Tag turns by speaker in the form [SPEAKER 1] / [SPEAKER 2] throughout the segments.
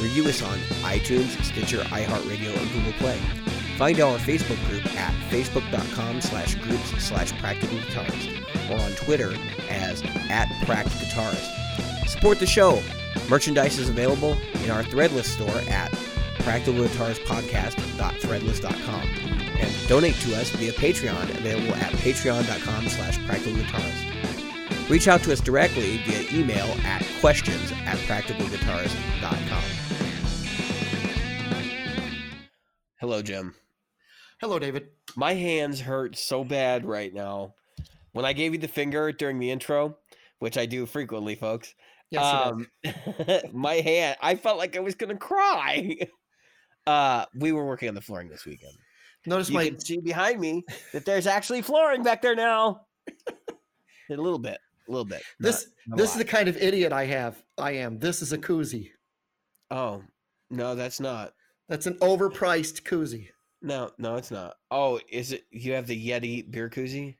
[SPEAKER 1] Review us on iTunes, Stitcher, iHeartRadio, or Google Play. Find our Facebook group at facebook.com slash groups slash practical guitarist or on Twitter as at pract. Support the show. Merchandise is available in our Threadless store at practicalguitaristpodcast.threadless.com and donate to us via Patreon available at patreon.com slash practicalguitarist. Reach out to us directly via email at questions at practicalguitarist.com. Hello, Jim.
[SPEAKER 2] Hello, David.
[SPEAKER 1] My hands hurt so bad right now. When I gave you the finger during the intro, which I do frequently, folks,
[SPEAKER 2] Yes,
[SPEAKER 1] um, my hand, I felt like I was going to cry. Uh, we were working on the flooring this weekend.
[SPEAKER 2] notice
[SPEAKER 1] You
[SPEAKER 2] my
[SPEAKER 1] can see behind me that there's actually flooring back there now. a little bit, a little bit.
[SPEAKER 2] this.
[SPEAKER 1] not a
[SPEAKER 2] this is the kind of idiot I have. I am. This is a koozie.
[SPEAKER 1] Oh, no, that's not.
[SPEAKER 2] That's an overpriced koozie.
[SPEAKER 1] No, no, it's not. Oh, is it? You have the Yeti beer koozie?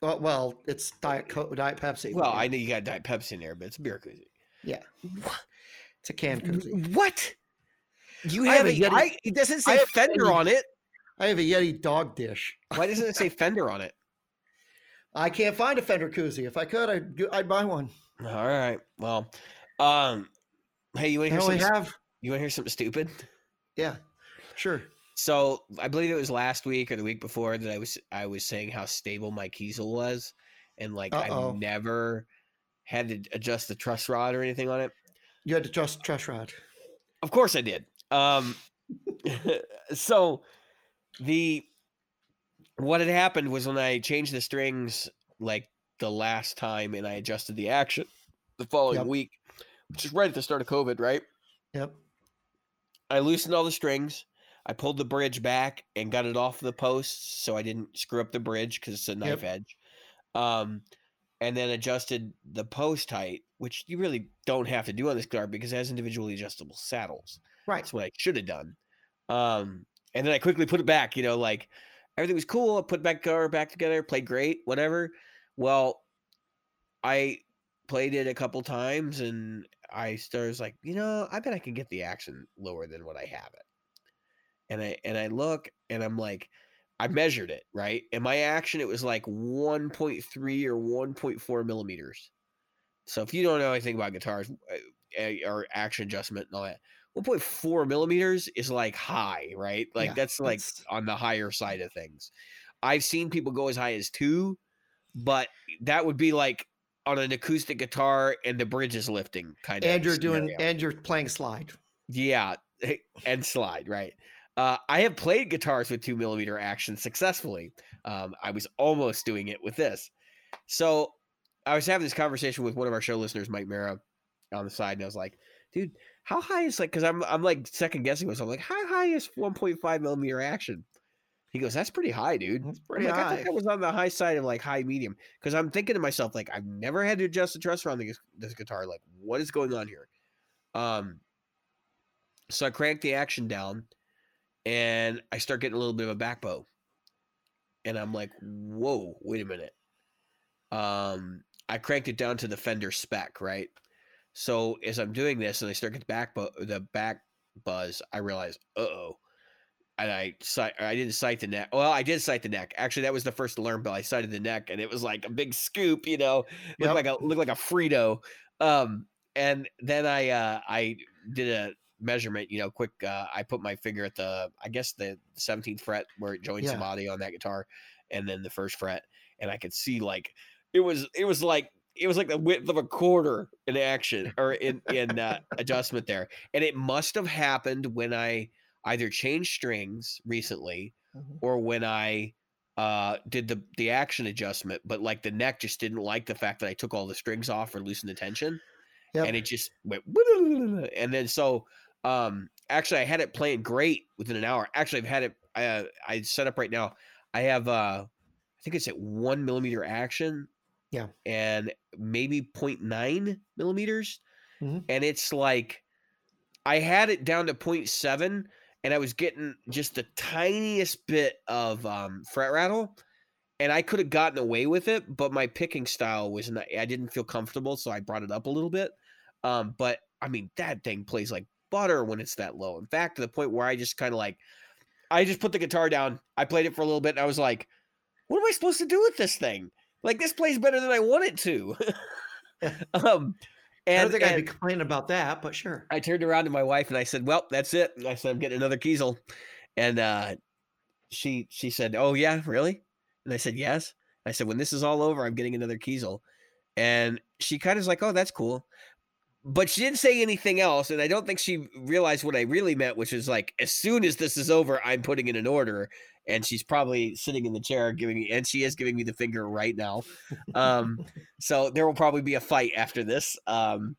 [SPEAKER 2] Well, well it's diet Co- diet Pepsi.
[SPEAKER 1] Well, I know you got Diet Pepsi in there, but it's a beer koozie.
[SPEAKER 2] yeah. It's a can koozie.
[SPEAKER 1] What? You
[SPEAKER 2] I
[SPEAKER 1] have,
[SPEAKER 2] have
[SPEAKER 1] a
[SPEAKER 2] a Yeti-
[SPEAKER 1] I- it doesn't say
[SPEAKER 2] have
[SPEAKER 1] Fender
[SPEAKER 2] Yeti-
[SPEAKER 1] on it.
[SPEAKER 2] I have a Yeti dog dish.
[SPEAKER 1] Why doesn't it say Fender on it?
[SPEAKER 2] I can't find a Fender koozie. If I could, I'd I'd buy one.
[SPEAKER 1] All right. Well, um, hey, you want
[SPEAKER 2] I
[SPEAKER 1] to hear
[SPEAKER 2] only
[SPEAKER 1] something?
[SPEAKER 2] have.
[SPEAKER 1] You want to hear something stupid?
[SPEAKER 2] Yeah. Sure.
[SPEAKER 1] So I believe it was last week or the week before that I was I was saying how stable my Kiesel was, and like
[SPEAKER 2] Uh-oh.
[SPEAKER 1] I've never had to adjust the truss rod or anything on it.
[SPEAKER 2] You had to trust truss rod.
[SPEAKER 1] Of course I did. Um, so the what had happened was when I changed the strings like the last time, and I adjusted the action the following
[SPEAKER 2] Yep.
[SPEAKER 1] week, which is right at the start of COVID, right?
[SPEAKER 2] Yep.
[SPEAKER 1] I loosened all the strings. I pulled the bridge back and got it off the posts so I didn't screw up the bridge because it's a knife edge. Um, and then adjusted the post height, which you really don't have to do on this guitar because it has individually adjustable saddles.
[SPEAKER 2] Right.
[SPEAKER 1] That's what I should have done. Um, and then I quickly put it back. You know, like everything was cool. I put back guitar back together, played great, whatever. Well, I played it a couple times and I started like, you know, I bet I can get the action lower than what I have it. And I and I look and I'm like, I measured it right, and my action it was like 1.3 or 1.4 millimeters. So if you don't know anything about guitars uh, or action adjustment and all that, 1.4 millimeters is like high, right? Like
[SPEAKER 2] Yeah,
[SPEAKER 1] that's like
[SPEAKER 2] that's-
[SPEAKER 1] on the higher side of things. I've seen people go as high as two, but that would be like on an acoustic guitar and the bridge is lifting kind of.
[SPEAKER 2] And you're doing and you're playing slide.
[SPEAKER 1] yeah, and slide right. Uh, I have played guitars with two millimeter action successfully. Um, I was almost doing it with this. So I was having this conversation with one of our show listeners, Mike Mara, on the side, and I was like, "Dude, how high is like?" Because I'm I'm like second guessing myself. Like, how high is 1.5 millimeter action? He goes, "That's pretty high, dude."
[SPEAKER 2] That's pretty
[SPEAKER 1] like, I
[SPEAKER 2] high.
[SPEAKER 1] think that was on the high side of like high medium. Because I'm thinking to myself, like, I've never had to adjust the truss around this, this guitar. Like, what is going on here? Um, so I crank the action down, and I start getting a little bit of a back bow, and I'm like, whoa, wait a minute. Um, I cranked it down to the Fender spec, right? So as I'm doing this, and I start getting back bu- the back buzz, I realize, uh oh. And I I didn't sight the neck. Well, I did sight the neck. Actually, that was the first learn, but I sighted the neck, and it was like a big scoop, you know, looked
[SPEAKER 2] Yep.
[SPEAKER 1] like a looked like a Frito. Um, and then I uh I did a measurement, you know, quick. Uh, I put my finger at the, I guess the 17th fret where it joins
[SPEAKER 2] Yeah.
[SPEAKER 1] the body on that guitar, and then the first fret, and I could see like it was, it was like it was like the width of a quarter in action or in in uh, adjustment there, and it must have happened when I either changed strings recently
[SPEAKER 2] Mhm.
[SPEAKER 1] or when I uh did the the action adjustment but like the neck just didn't like the fact that I took all the strings off or loosened the tension
[SPEAKER 2] Yep.
[SPEAKER 1] and it just went and then so um actually I had it playing great within an hour actually I've had it uh, I set up right now I have uh I think it's at one millimeter action
[SPEAKER 2] Yeah.
[SPEAKER 1] and maybe 0.9 millimeters
[SPEAKER 2] Mhm.
[SPEAKER 1] and it's like I had it down to 0.7 and I was getting just the tiniest bit of um, fret rattle, and I could have gotten away with it, but my picking style was not. I didn't feel comfortable, so I brought it up a little bit. Um, but I mean, that thing plays like butter when it's that low. In fact, to the point where I just kind of like, I just put the guitar down. I played it for a little bit, and I was like, "What am I supposed to do with this thing? Like, this plays better than I want it to." um, and
[SPEAKER 2] I don't think I'd be complaining about that, but sure.
[SPEAKER 1] I turned around to my wife and I said, "Well, that's it." And I said, "I'm getting another Kiesel," and uh, she she said, "Oh yeah, really?" And I said, "Yes." I said, "When this is all over, I'm getting another Kiesel," and she kind of was like, "Oh, that's cool," but she didn't say anything else, and I don't think she realized what I really meant, which is like, as soon as this is over, I'm putting in an order. And she's probably sitting in the chair giving me, and she is giving me the finger right now. Um, so there will probably be a fight after this. Um,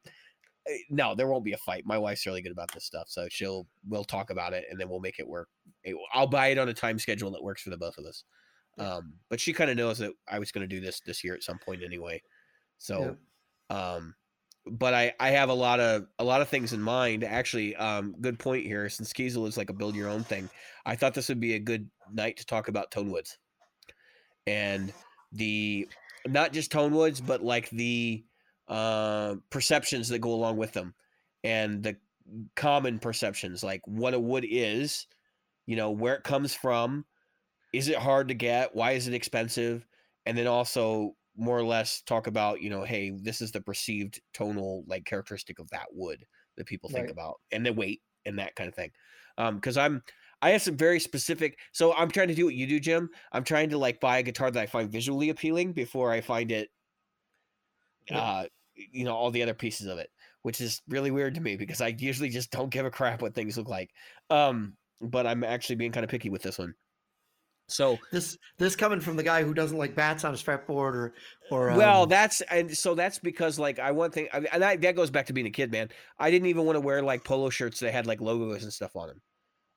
[SPEAKER 1] eh, no, there won't be a fight. My wife's really good about this stuff, so she'll we'll talk about it and then we'll make it work. I'll buy it on a time schedule that works for the both of us. Um, but she kind of knows that I was going to do this this year at some point anyway. So, um, but I I have a lot of a lot of things in mind. Actually, um, good point here. Since Kiesel is like a build your own thing, I thought this would be a good night to talk about tone woods and the not just tone woods, but like the uh, perceptions that go along with them and the common perceptions, like what a wood is, you know, where it comes from, is it hard to get, why is it expensive, and then also more or less talk about, you know, hey, this is the perceived tonal like characteristic of that wood that people think
[SPEAKER 2] Right.
[SPEAKER 1] about, and the weight and that kind of thing. Um, because I'm I have some very specific. So I'm trying to do what you do, Jim. I'm trying to like buy a guitar that I find visually appealing before I find it.
[SPEAKER 2] Yeah.
[SPEAKER 1] Uh, you know all the other pieces of it, which is really weird to me because I usually just don't give a crap what things look like. Um, but I'm actually being kind of picky with this one. So
[SPEAKER 2] This this coming from the guy who doesn't like bats on his fretboard or or
[SPEAKER 1] well,
[SPEAKER 2] um,
[SPEAKER 1] that's and so that's because like I one thing, I and I, that goes back to being a kid, man. I didn't even want to wear like polo shirts that had like logos and stuff on them.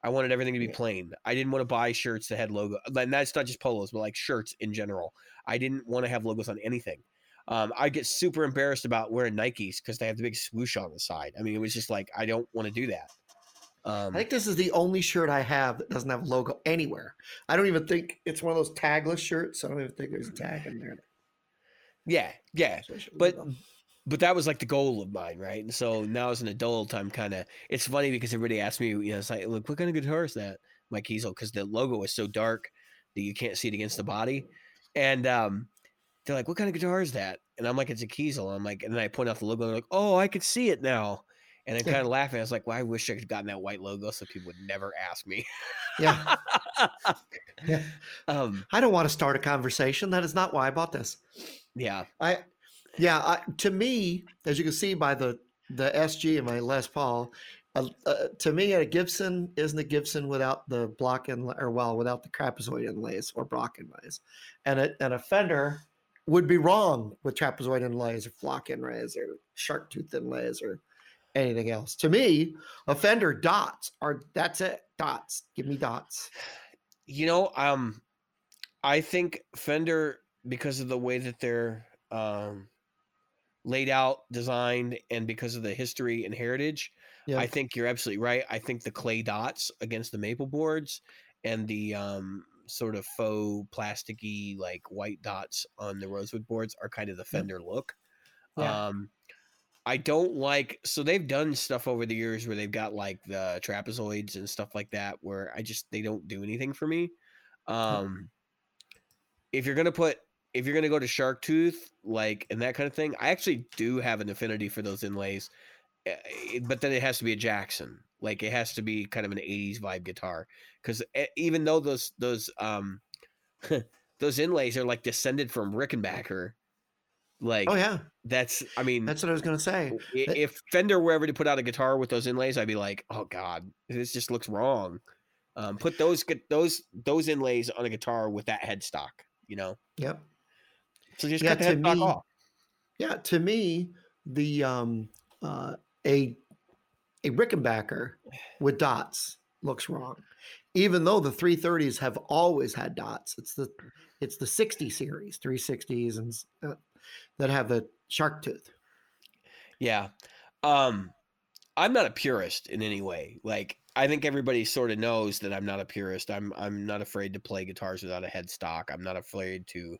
[SPEAKER 1] I wanted everything to be plain. I didn't want to buy shirts that had logo, and that's not just polos, but like shirts in general. I didn't want to have logos on anything. Um, I get super embarrassed about wearing Nikes because they have the big swoosh on the side. I mean, it was just like I don't want to do that. Um,
[SPEAKER 2] I think this is the only shirt I have that doesn't have a logo anywhere. I don't even think it's one of those tagless shirts. I don't even think there's a tag in there.
[SPEAKER 1] yeah, yeah.
[SPEAKER 2] So I should
[SPEAKER 1] But but that was like the goal of mine, right? And so now as an adult, I'm kind of. It's funny because everybody asks me, you know, it's like, look, what kind of guitar is that, my Kiesel? Because the logo is so dark that you can't see it against the body, and um, they're like, what kind of guitar is that? And I'm like, it's a Kiesel. I'm like, and then I point out the logo, and they're like, oh, I could see it now. And I'm kind of laughing. I was like, well, I wish I could have gotten that white logo so people would never ask me.
[SPEAKER 2] yeah, yeah.
[SPEAKER 1] um,
[SPEAKER 2] I don't want to start a conversation. That is not why I bought this.
[SPEAKER 1] yeah,
[SPEAKER 2] I, yeah. I, to me, as you can see by the the SG in my Les Paul, uh, uh, to me, a Gibson isn't a Gibson without the block and or well, without the trapezoid inlays or block inlays, and a, and a Fender would be wrong with trapezoid inlays or flock inlays or shark tooth inlays or anything else. To me, a Fender dots are that's it. Dots. Give me dots.
[SPEAKER 1] You know, um, I think Fender because of the way that they're um, laid out, designed, and because of the history and heritage,
[SPEAKER 2] Yeah.
[SPEAKER 1] I think you're absolutely right. I think the clay dots against the maple boards and the um, sort of faux plasticky like white dots on the rosewood boards are kind of the Fender look.
[SPEAKER 2] Yeah.
[SPEAKER 1] Um, I don't like so they've done stuff over the years where they've got like the trapezoids and stuff like that where I just they don't do anything for me. Um if you're gonna put if you're gonna go to shark tooth like and that kind of thing, I actually do have an affinity for those inlays. eh, but then it has to be a Jackson. Like it has to be kind of an '80s vibe guitar because even though those those um those inlays are like descended from Rickenbacker, like
[SPEAKER 2] Oh yeah,
[SPEAKER 1] that's I mean
[SPEAKER 2] that's what I was gonna say.
[SPEAKER 1] if Fender were ever to put out a guitar with those inlays, I'd be like, oh god, this just looks wrong. Um, put those those those inlays on a guitar with that headstock, you know.
[SPEAKER 2] Yep.
[SPEAKER 1] So just
[SPEAKER 2] Yeah,
[SPEAKER 1] cut the
[SPEAKER 2] to
[SPEAKER 1] headstock
[SPEAKER 2] me-
[SPEAKER 1] off.
[SPEAKER 2] Yeah, to me, the um uh a a Rickenbacker with dots looks wrong. Even though the 330s have always had dots. It's the it's the 60 series, 360s and uh, that have a shark tooth.
[SPEAKER 1] Yeah. Um I'm not a purist in any way. Like I think everybody sort of knows that I'm not a purist. I'm I'm not afraid to play guitars without a headstock. I'm not afraid to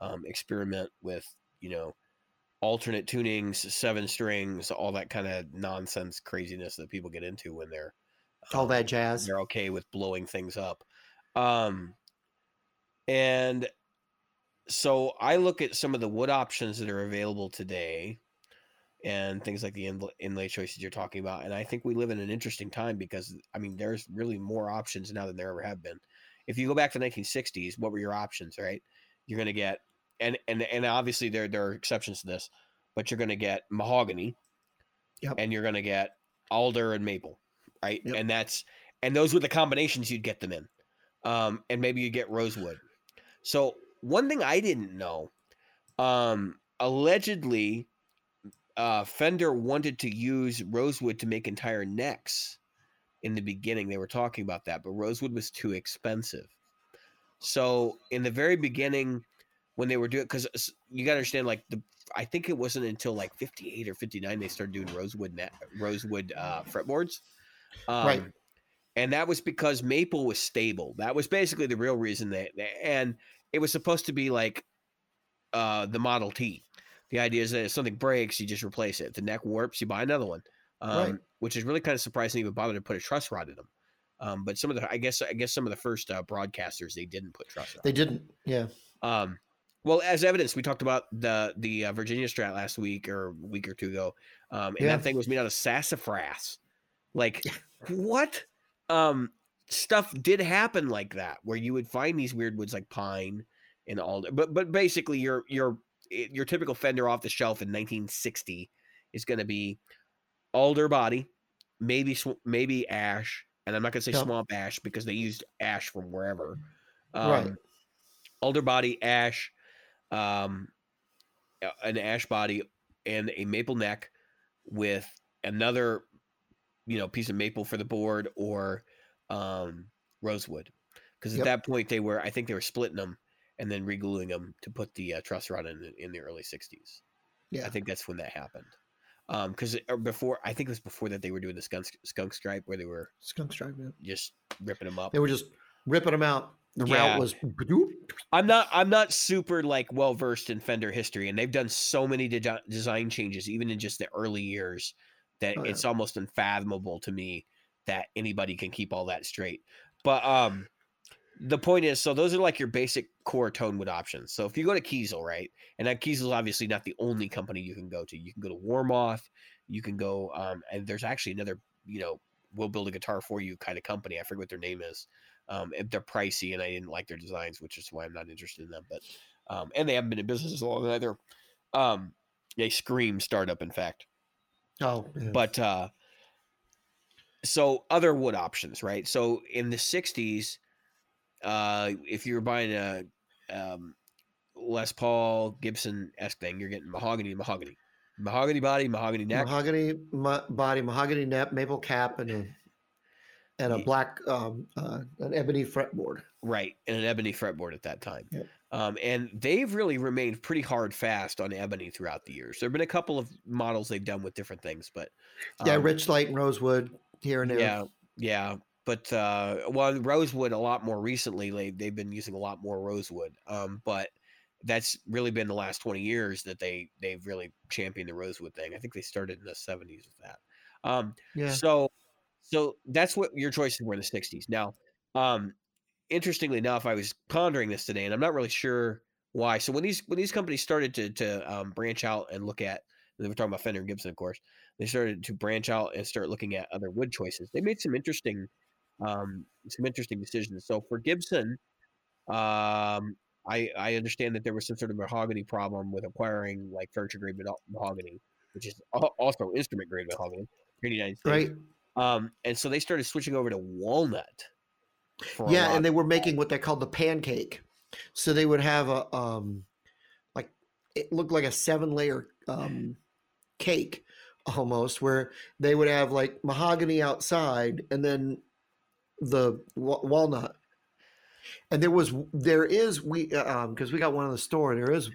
[SPEAKER 1] um, experiment with, you know, alternate tunings, seven strings, all that kind of nonsense craziness that people get into when they're
[SPEAKER 2] All
[SPEAKER 1] um,
[SPEAKER 2] that jazz.
[SPEAKER 1] they're okay with blowing things up. Um, and so I look at some of the wood options that are available today and things like the inlay, inlay choices you're talking about. And I think we live in an interesting time because, I mean, there's really more options now than there ever have been. If you go back to the 1960s, what were your options, right? You're going to get, and, and, and obviously there, there are exceptions to this, but you're going to get mahogany
[SPEAKER 2] Yep.
[SPEAKER 1] and you're going to get alder and maple, right?
[SPEAKER 2] Yep.
[SPEAKER 1] And that's, and those were the combinations you'd get them in. Um, and maybe you get rosewood. So one thing I didn't know, um, allegedly, uh, Fender wanted to use rosewood to make entire necks. In the beginning, they were talking about that, but rosewood was too expensive. So in the very beginning, when they were doing, because you got to understand, like the, I think it wasn't until like '58 or '59 they started doing rosewood net, rosewood uh, fretboards. Um,
[SPEAKER 2] Right.
[SPEAKER 1] And that was because maple was stable. That was basically the real reason that, and it was supposed to be like uh, the Model T. The idea is that if something breaks, you just replace it. If the neck warps, you buy another one, um,
[SPEAKER 2] Right.
[SPEAKER 1] which is really kind of surprising. They even bother to put a truss rod in them. Um, but some of the, I guess, I guess some of the first uh, broadcasters they didn't put truss rods.
[SPEAKER 2] They didn't. Yeah.
[SPEAKER 1] Um, well, as evidence, we talked about the the uh, Virginia Strat last week or a week or two ago, um, and
[SPEAKER 2] Yeah.
[SPEAKER 1] that thing was made out of sassafras. Like what? Um, stuff did happen like that, where you would find these weird woods like pine and alder, but but basically your your your typical Fender off the shelf in 1960 is going to be alder body, maybe sw- maybe ash, and I'm not going to say
[SPEAKER 2] Yep.
[SPEAKER 1] swamp ash because they used ash from wherever. Um,
[SPEAKER 2] Right.
[SPEAKER 1] Alder body, ash, um, an ash body, and a maple neck with another, you know, piece of maple for the board or um, rosewood. Because at
[SPEAKER 2] Yep.
[SPEAKER 1] that point they were, I think they were splitting them and then regluing them to put the uh, truss rod in in the early '60s.
[SPEAKER 2] Yeah.
[SPEAKER 1] I think that's when that happened. Um, because before, I think it was before that they were doing the skunk skunk stripe where they were
[SPEAKER 2] Skunk stripe. Yeah.
[SPEAKER 1] just ripping them up.
[SPEAKER 2] They were just ripping them out. The
[SPEAKER 1] Yeah.
[SPEAKER 2] route was.
[SPEAKER 1] I'm not I'm not super like well versed in Fender history, and they've done so many de- design changes, even in just the early years, that
[SPEAKER 2] Oh, yeah.
[SPEAKER 1] it's almost unfathomable to me that anybody can keep all that straight. But um, the point is, so those are like your basic core tonewood options. So if you go to Kiesel, right, and that Kiesel is obviously not the only company you can go to. You can go to Warmoth, you can go, um, and there's actually another, you know, we'll build a guitar for you kind of company. I forget what their name is. Um, they're pricey, and I didn't like their designs, which is why I'm not interested in them. But um, and they haven't been in business as long either. Um, they scream startup, in fact.
[SPEAKER 2] Oh. Yeah.
[SPEAKER 1] But uh, so other wood options, right? So in the '60s, uh, if you're buying a um, Les Paul Gibson esque thing, you're getting mahogany, mahogany, mahogany body, mahogany neck.
[SPEAKER 2] mahogany ma- body, mahogany net, maple cap, and a and a black um, uh, an ebony fretboard.
[SPEAKER 1] Right, and an ebony fretboard at that time.
[SPEAKER 2] Yep.
[SPEAKER 1] Um, and they've really remained pretty hard fast on ebony throughout the years. There have been a couple of models they've done with different things, but
[SPEAKER 2] Yeah,
[SPEAKER 1] um,
[SPEAKER 2] Richlite and rosewood here and there.
[SPEAKER 1] yeah, yeah. But uh, well, rosewood a lot more recently. They they've been using a lot more rosewood. Um, but that's really been the last twenty years that they they've really championed the rosewood thing. I think they started in the seventies with that. Um,
[SPEAKER 2] yeah.
[SPEAKER 1] so, so that's what your choices were in the '60s. Now, um, interestingly enough, I was pondering this today, and I'm not really sure why. So when these when these companies started to to um, branch out and look at, they were talking about Fender and Gibson, of course. They started to branch out and start looking at other wood choices. They made some interesting, um, some interesting decisions. So for Gibson, um, I I understand that there was some sort of mahogany problem with acquiring like furniture grade mahogany, which is also instrument grade mahogany in the United States. Right. Um, and so they started switching over to walnut.
[SPEAKER 2] Yeah, and they were making what they called the pancake. So they would have a um, like it looked like a seven layer um cake almost, where they would have like mahogany outside and then the walnut. And there was there is we uh, um because we got one in the store there is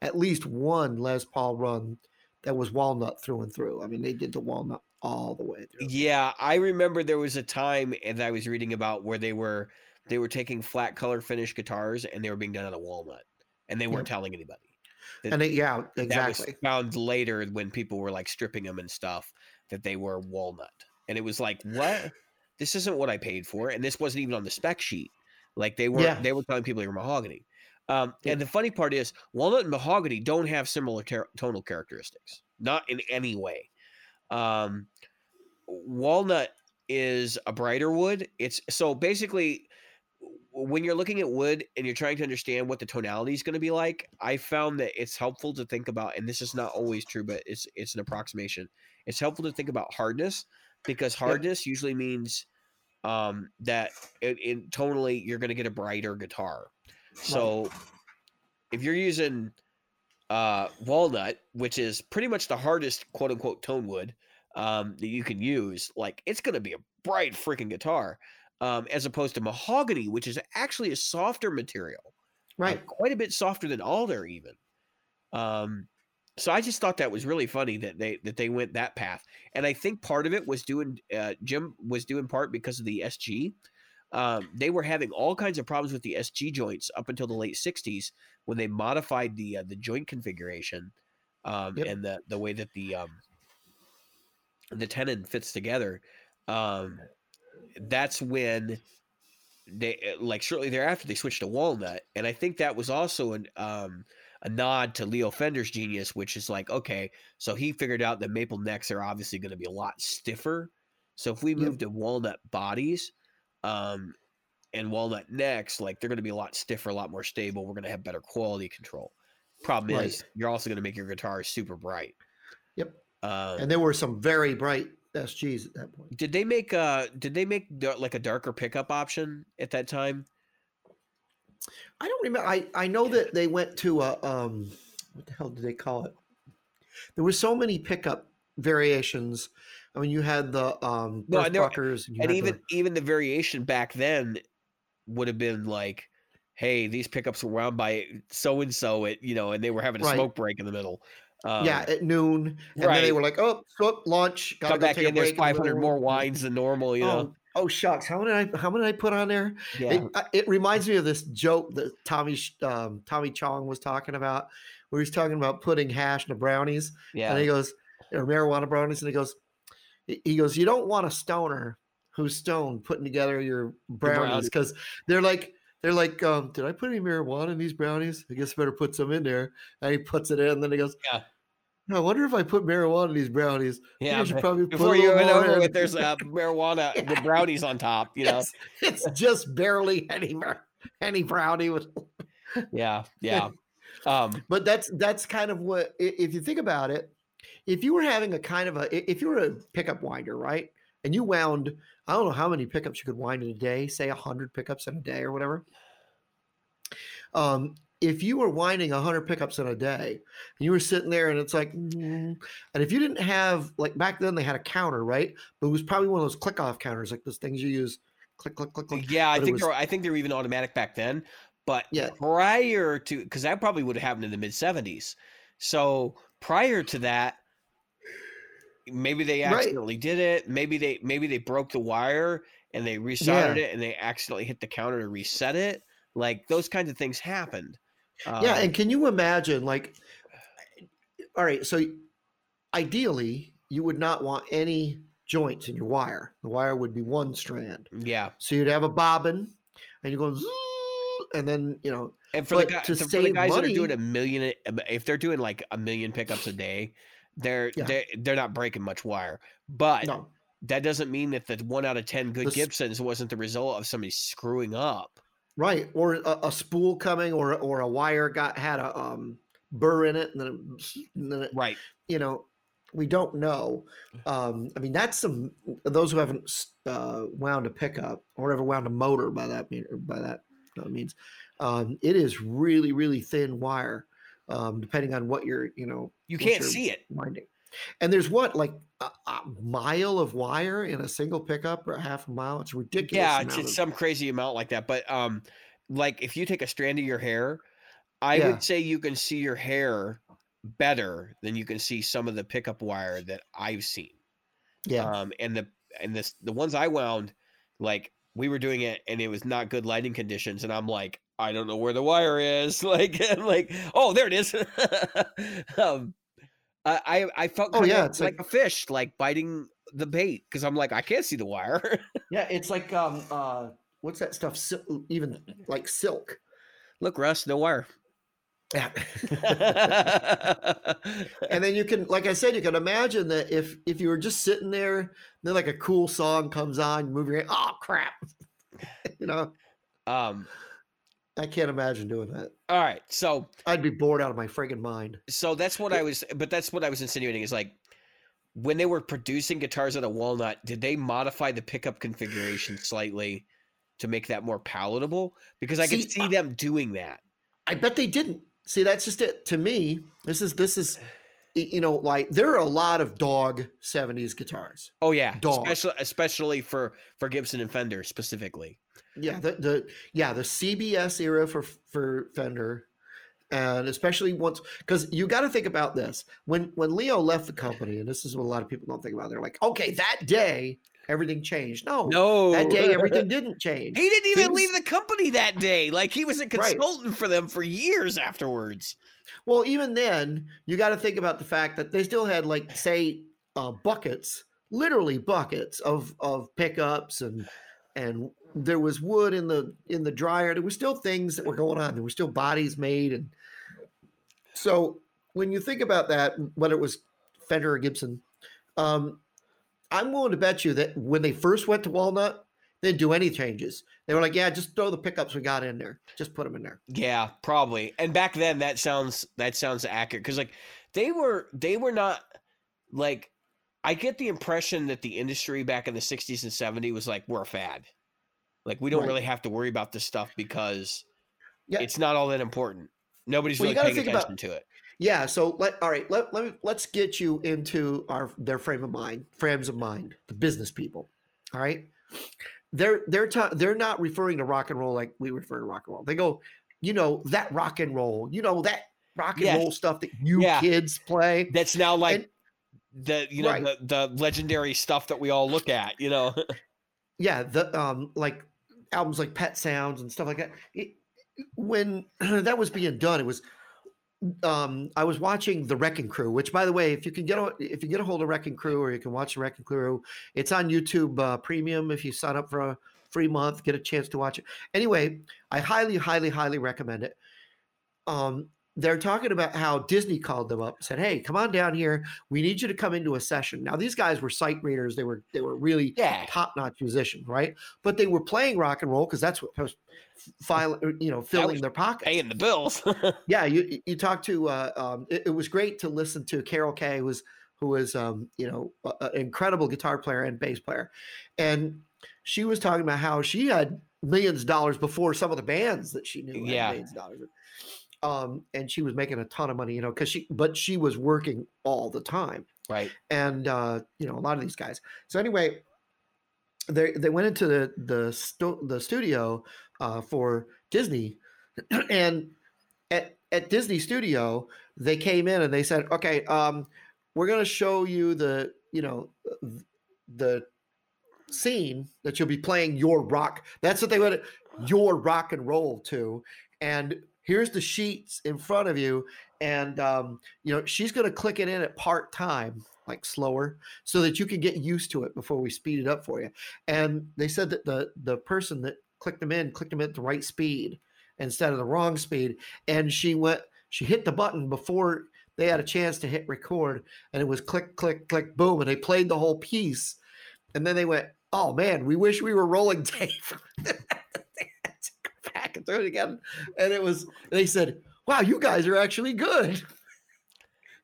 [SPEAKER 2] at least one les paul run that was walnut through and through. I mean they did the walnut all the way through.
[SPEAKER 1] Yeah i remember there was a time and i was reading about where they were they were taking flat color finish guitars and they were being done out of walnut and they weren't telling anybody
[SPEAKER 2] that, and it, yeah exactly
[SPEAKER 1] found later when people were like stripping them and stuff that they were walnut and it was like what this isn't what i paid for and this wasn't even on the spec sheet like they were yeah. they were telling people they were mahogany. Um, yeah. And the funny part is, walnut and mahogany don't have similar ter- tonal characteristics, not in any way. Um, walnut is a brighter wood. It's so basically when you're looking at wood and you're trying to understand what the tonality is going to be like, I found that it's helpful to think about, and this is not always true, but it's it's an approximation. It's helpful to think about hardness because hardness yep. usually means um, that in, in tonally you're going to get a brighter guitar. So if you're using uh, walnut, which is pretty much the hardest quote unquote tone wood um, that you can use, like it's going to be a bright freaking guitar, um, as opposed to mahogany, which is actually a softer material,
[SPEAKER 2] right? Uh,
[SPEAKER 1] quite a bit softer than alder, even. Um, so I just thought that was really funny that they that they went that path, and I think part of it was doing uh, Jim was doing part because of the SG. Um, they were having all kinds of problems with the SG joints up until the late '60s when they modified the uh, the joint configuration um, yep. and the the way that the um, the tenon fits together. Um, that's when they like shortly thereafter they switched to walnut, and I think that was also an um, a nod to Leo Fender's genius, which is like, okay, so he figured out that maple necks are obviously going to be a lot stiffer. So if we move yep. to walnut bodies, um, and walnut necks, like they're going to be a lot stiffer, a lot more stable. We're going to have better quality control. Problem right. is, you're also going to make your guitar super bright.
[SPEAKER 2] Yep. Um, and there were some very bright SGs at that point.
[SPEAKER 1] Did they make uh Did they make like a darker pickup option at that time?
[SPEAKER 2] I don't remember. I, I know that they went to a um, what the hell did they call it? There were so many pickup variations. I mean, you had the um, no, and, there, and,
[SPEAKER 1] and even the, even the variation back then would have been like, "Hey, these pickups were wound by so and so," it you know, and they were having a right. smoke break in the middle.
[SPEAKER 2] Um, yeah, at noon, and right. then they were like, "Oh, so lunch,
[SPEAKER 1] got to back in." There's 500 more wines than normal, you oh, know.
[SPEAKER 2] Oh shucks, how many I how many I put on there? Yeah. It, it reminds me of this joke that Tommy um, Tommy Chong was talking about, where he's talking about putting hash in the brownies. Yeah. And he goes, or marijuana brownies, and he goes, he goes, you don't want a stoner who's stoned putting together your brownies because they're like they're like, um, did I put any marijuana in these brownies? I guess I better put some in there. And he puts it in, and then he goes,
[SPEAKER 1] yeah.
[SPEAKER 2] I wonder if I put marijuana in these brownies.
[SPEAKER 1] Yeah, I should probably before you went over with there's uh, marijuana yeah. with brownies on top. You know,
[SPEAKER 2] it's, it's just barely any any brownie with.
[SPEAKER 1] yeah, yeah. Um,
[SPEAKER 2] but that's that's kind of what if you think about it. If you were having a kind of a if you were a pickup winder, right, and you wound I don't know how many pickups you could wind in a day, say a hundred pickups in a day or whatever. Um, if you were winding 100 pickups in a day and you were sitting there and it's like mm, and if you didn't have like back then they had a counter right but it was probably one of those click off counters like those things you use click click click click
[SPEAKER 1] yeah i think was, they're i think they were even automatic back then but yeah. prior to because that probably would have happened in the mid 70s so prior to that maybe they accidentally right. did it maybe they maybe they broke the wire and they restarted yeah. it and they accidentally hit the counter to reset it like those kinds of things happened
[SPEAKER 2] yeah, and um, can you imagine, like, all right, so ideally, you would not want any joints in your wire. The wire would be one strand.
[SPEAKER 1] Yeah.
[SPEAKER 2] So you'd have a bobbin, and you go, and then you know.
[SPEAKER 1] And for the, guy, to for the guys money, that are doing a million, if they're doing like a million pickups a day, they're
[SPEAKER 2] Yeah.
[SPEAKER 1] they they're not breaking much wire. But
[SPEAKER 2] No.
[SPEAKER 1] that doesn't mean that the one out of ten good
[SPEAKER 2] The
[SPEAKER 1] Gibsons wasn't the result of somebody screwing up.
[SPEAKER 2] Right, or a, a spool coming, or or a wire got had a um, burr in it, and then, it, and then it,
[SPEAKER 1] Right.
[SPEAKER 2] you know, we don't know. Um, I mean, that's some those who haven't uh, wound a pickup or ever wound a motor by that mean by that means. Um, it is really really thin wire, um, depending on what you're you know
[SPEAKER 1] You can't see it.
[SPEAKER 2] winding. And there's what like a, a mile of wire in a single pickup or a half a mile. It's ridiculous.
[SPEAKER 1] Yeah, it's, it's
[SPEAKER 2] of-
[SPEAKER 1] some crazy amount like that. But um, like if you take a strand of your hair, I
[SPEAKER 2] Yeah.
[SPEAKER 1] would say you can see your hair better than you can see some of the pickup wire that I've seen.
[SPEAKER 2] yeah.
[SPEAKER 1] Um, and the and this the ones I wound, like we were doing it and it was not good lighting conditions, and I'm like, I don't know where the wire is. Like, I'm like, oh, there it is. um, I I, felt
[SPEAKER 2] Oh, yeah, it's
[SPEAKER 1] like,
[SPEAKER 2] like-
[SPEAKER 1] a fish, like biting the bait, because I'm like, I can't see the wire.
[SPEAKER 2] Yeah, it's like um uh what's that stuff? Sil- even like silk.
[SPEAKER 1] Look, Russ, no wire.
[SPEAKER 2] Yeah. and then you can, like I said, you can imagine that if if you were just sitting there, then like a cool song comes on, you move your hand, oh crap, you know.
[SPEAKER 1] um,
[SPEAKER 2] I can't imagine doing that.
[SPEAKER 1] all right, so
[SPEAKER 2] I'd be bored out of my friggin' mind.
[SPEAKER 1] so that's what I was, but that's what I was insinuating is like when they were producing guitars out of walnut, did they modify the pickup configuration slightly to make that more palatable? Because I
[SPEAKER 2] See,
[SPEAKER 1] could see them doing that.
[SPEAKER 2] I bet they didn't. See, that's just it. To me, this is this is, you know, like there are a lot of dog '70s guitars.
[SPEAKER 1] Oh yeah,
[SPEAKER 2] Dog.
[SPEAKER 1] especially especially for for Gibson and Fender specifically.
[SPEAKER 2] Yeah, the, the yeah the CBS era for for Fender, and especially once because you got to think about this when when Leo left the company, and this is what a lot of people don't think about. They're like, okay, that day everything changed. No,
[SPEAKER 1] No,
[SPEAKER 2] that day everything didn't change.
[SPEAKER 1] He didn't even
[SPEAKER 2] Things-
[SPEAKER 1] leave the company that day. Like he was a
[SPEAKER 2] Right.
[SPEAKER 1] consultant for them for years afterwards.
[SPEAKER 2] Well, even then, you got to think about the fact that they still had like say uh, buckets, literally buckets of of pickups and and there was wood in the in the dryer. There were still things that were going on. There were still bodies made, and so when you think about that, whether it was Fender or Gibson, um, I'm willing to bet you that when they first went to Walnut, they didn't do any changes. They were like, "Yeah, just throw the pickups we got in there. Just put them in there."
[SPEAKER 1] Yeah, probably. And back then, that sounds that sounds accurate because like they were they were not like I get the impression that the industry back in the '60s and '70s was like we're a fad, like we don't
[SPEAKER 2] Right.
[SPEAKER 1] really have to worry about this stuff because
[SPEAKER 2] Yeah.
[SPEAKER 1] it's not all that important. Nobody's
[SPEAKER 2] Well,
[SPEAKER 1] really paying
[SPEAKER 2] think about-
[SPEAKER 1] attention to it.
[SPEAKER 2] Yeah, so let all right, let, let me let's get you into our their frame of mind, frames of mind, the business people. All right. They're they're ta- they're not referring to rock and roll like we refer to rock and roll. They go, you know, that rock and roll, you know, that rock and
[SPEAKER 1] Yes.
[SPEAKER 2] roll stuff that you
[SPEAKER 1] Yeah.
[SPEAKER 2] kids play.
[SPEAKER 1] That's now like
[SPEAKER 2] And-
[SPEAKER 1] the you know
[SPEAKER 2] Right.
[SPEAKER 1] the, the legendary stuff that we all look at. You know,
[SPEAKER 2] Yeah, the um like albums like Pet Sounds and stuff like that. It, when that was being done, it was um I was watching The Wrecking Crew, which by the way, if you can get a, if you get a hold of Wrecking Crew or you can watch The Wrecking Crew, it's on YouTube uh, Premium. If you sign up for a free month, get a chance to watch it. Anyway, I highly, highly, highly recommend it. Um, they're talking about how Disney called them up and said, "Hey, come on down here. We need you to come into a session." Now, these guys were sight readers. They were they were really
[SPEAKER 1] yeah,
[SPEAKER 2] top-notch musicians, right? But they were playing rock and roll because that's what was file, you know, filling their pockets.
[SPEAKER 1] paying the bills.
[SPEAKER 2] Yeah, you you talked to. Uh, um, it, it was great to listen to Carol Kaye, who was who was um, you know an incredible guitar player and bass player, and she was talking about how she had millions of dollars before some of the bands that she knew. had
[SPEAKER 1] Yeah.
[SPEAKER 2] millions of dollars. Um, and she was making a ton of money, you know, because she but she was working all the time
[SPEAKER 1] right.
[SPEAKER 2] and uh, you know a lot of these guys. So anyway, they they went into the the stu- the studio uh, for Disney, and at at Disney Studio they came in and they said, okay, um, we're gonna show you the you know the scene that you'll be playing your rock. That's what they went your rock and roll to, and here's the sheets in front of you and um, you know she's going to click it in at part time like slower so that you can get used to it before we speed it up for you and they said that the the person that clicked them in clicked them at the right speed instead of the wrong speed and she went she hit the button before they had a chance to hit record, and it was click, click, click, boom, and they played the whole piece, and then they went, "Oh man, we wish we were rolling tape." they had to go back and throw it again, and it was. They said, "Wow, you guys are actually good."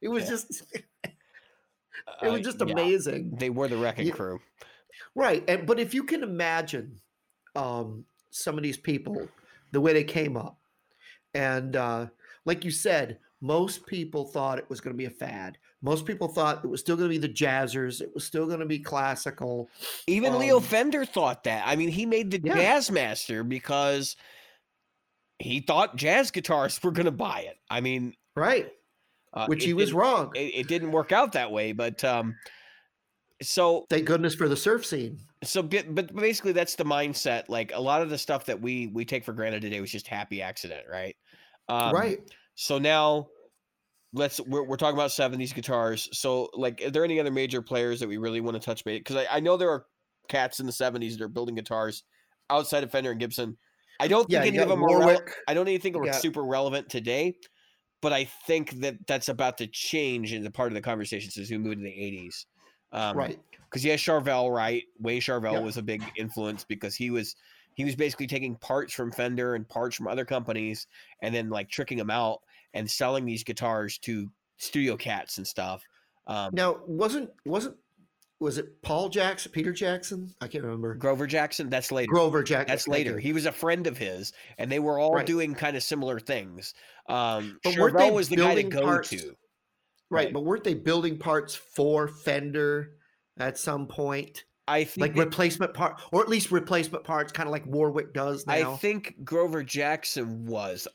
[SPEAKER 2] It was
[SPEAKER 1] Yeah.
[SPEAKER 2] just, it was
[SPEAKER 1] Uh,
[SPEAKER 2] just
[SPEAKER 1] yeah,
[SPEAKER 2] amazing.
[SPEAKER 1] They were the wrecking
[SPEAKER 2] Yeah.
[SPEAKER 1] crew.
[SPEAKER 2] Right. And but if you can imagine um some of these people, the way they came up, and uh like you said, most people thought it was going to be a fad. Most people thought it was still going to be the jazzers. It was still going to be classical.
[SPEAKER 1] Even Leo
[SPEAKER 2] Um,
[SPEAKER 1] Fender thought that. I mean, he made the
[SPEAKER 2] Yeah.
[SPEAKER 1] Jazzmaster because he thought jazz guitarists were going to buy it. I mean,
[SPEAKER 2] Right.
[SPEAKER 1] uh,
[SPEAKER 2] Which he was wrong.
[SPEAKER 1] It, it didn't work out that way, but um, so
[SPEAKER 2] Thank goodness for the surf scene.
[SPEAKER 1] so but, but basically that's the mindset. Like a lot of the stuff that we we take for granted today was just happy accident, right? Um,
[SPEAKER 2] right.
[SPEAKER 1] So now let's we're, we're talking about 70s guitars. So like are there any other major players that we really want to touch base? Because I, I know there are cats in the 70s that are building guitars outside of Fender and Gibson. I don't
[SPEAKER 2] Yeah,
[SPEAKER 1] think any of them are rele- I don't even think
[SPEAKER 2] Yeah.
[SPEAKER 1] super relevant today. But I think that that's about to change in the part of the conversations as we move into the 80s. Um,
[SPEAKER 2] right.
[SPEAKER 1] because yeah, Charvel, right? Wayne Charvel
[SPEAKER 2] Yeah.
[SPEAKER 1] was a big influence because he was he was basically taking parts from Fender and parts from other companies and then like tricking them out and selling these guitars to studio cats and stuff. Um,
[SPEAKER 2] Now, wasn't wasn't was it Paul Jackson, Peter Jackson? I can't remember.
[SPEAKER 1] Grover Jackson, that's later.
[SPEAKER 2] Grover Jackson.
[SPEAKER 1] That's later. He was a friend of his, and they were all
[SPEAKER 2] Right.
[SPEAKER 1] doing kind of similar things. Um,
[SPEAKER 2] But weren't they
[SPEAKER 1] was the guy to go
[SPEAKER 2] parts-
[SPEAKER 1] to.
[SPEAKER 2] Right,
[SPEAKER 1] Right.
[SPEAKER 2] but weren't they building parts for Fender at some point?
[SPEAKER 1] I think
[SPEAKER 2] Like
[SPEAKER 1] that-
[SPEAKER 2] replacement part, or at least replacement parts, kind of like Warwick does now.
[SPEAKER 1] I think Grover Jackson was.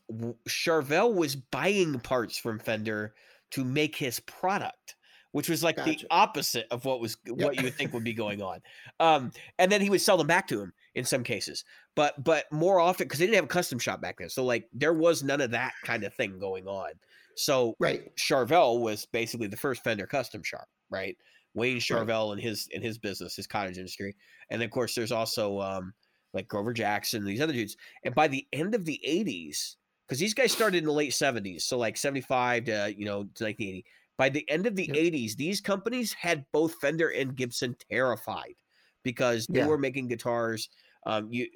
[SPEAKER 1] Charvel was buying parts from Fender to make his product, which was like the opposite of what was what you would think would be going on. Um, and then he would sell them back to him in some cases, but but more often because they didn't have a custom shop back then, so like there was none of that kind of thing going on. So
[SPEAKER 2] right,
[SPEAKER 1] Charvel was basically the first Fender custom shop, right? Wayne
[SPEAKER 2] Right.
[SPEAKER 1] Charvel and his and his business, his cottage industry, and of course there's also um, like Grover Jackson and these other dudes. And by the end of the '80s, because these guys started in the late '70s, so like '75 to you know to 1980. By the end of the
[SPEAKER 2] Yep.
[SPEAKER 1] '80s, these companies had both Fender and Gibson terrified because they
[SPEAKER 2] Yeah.
[SPEAKER 1] were making guitars um, you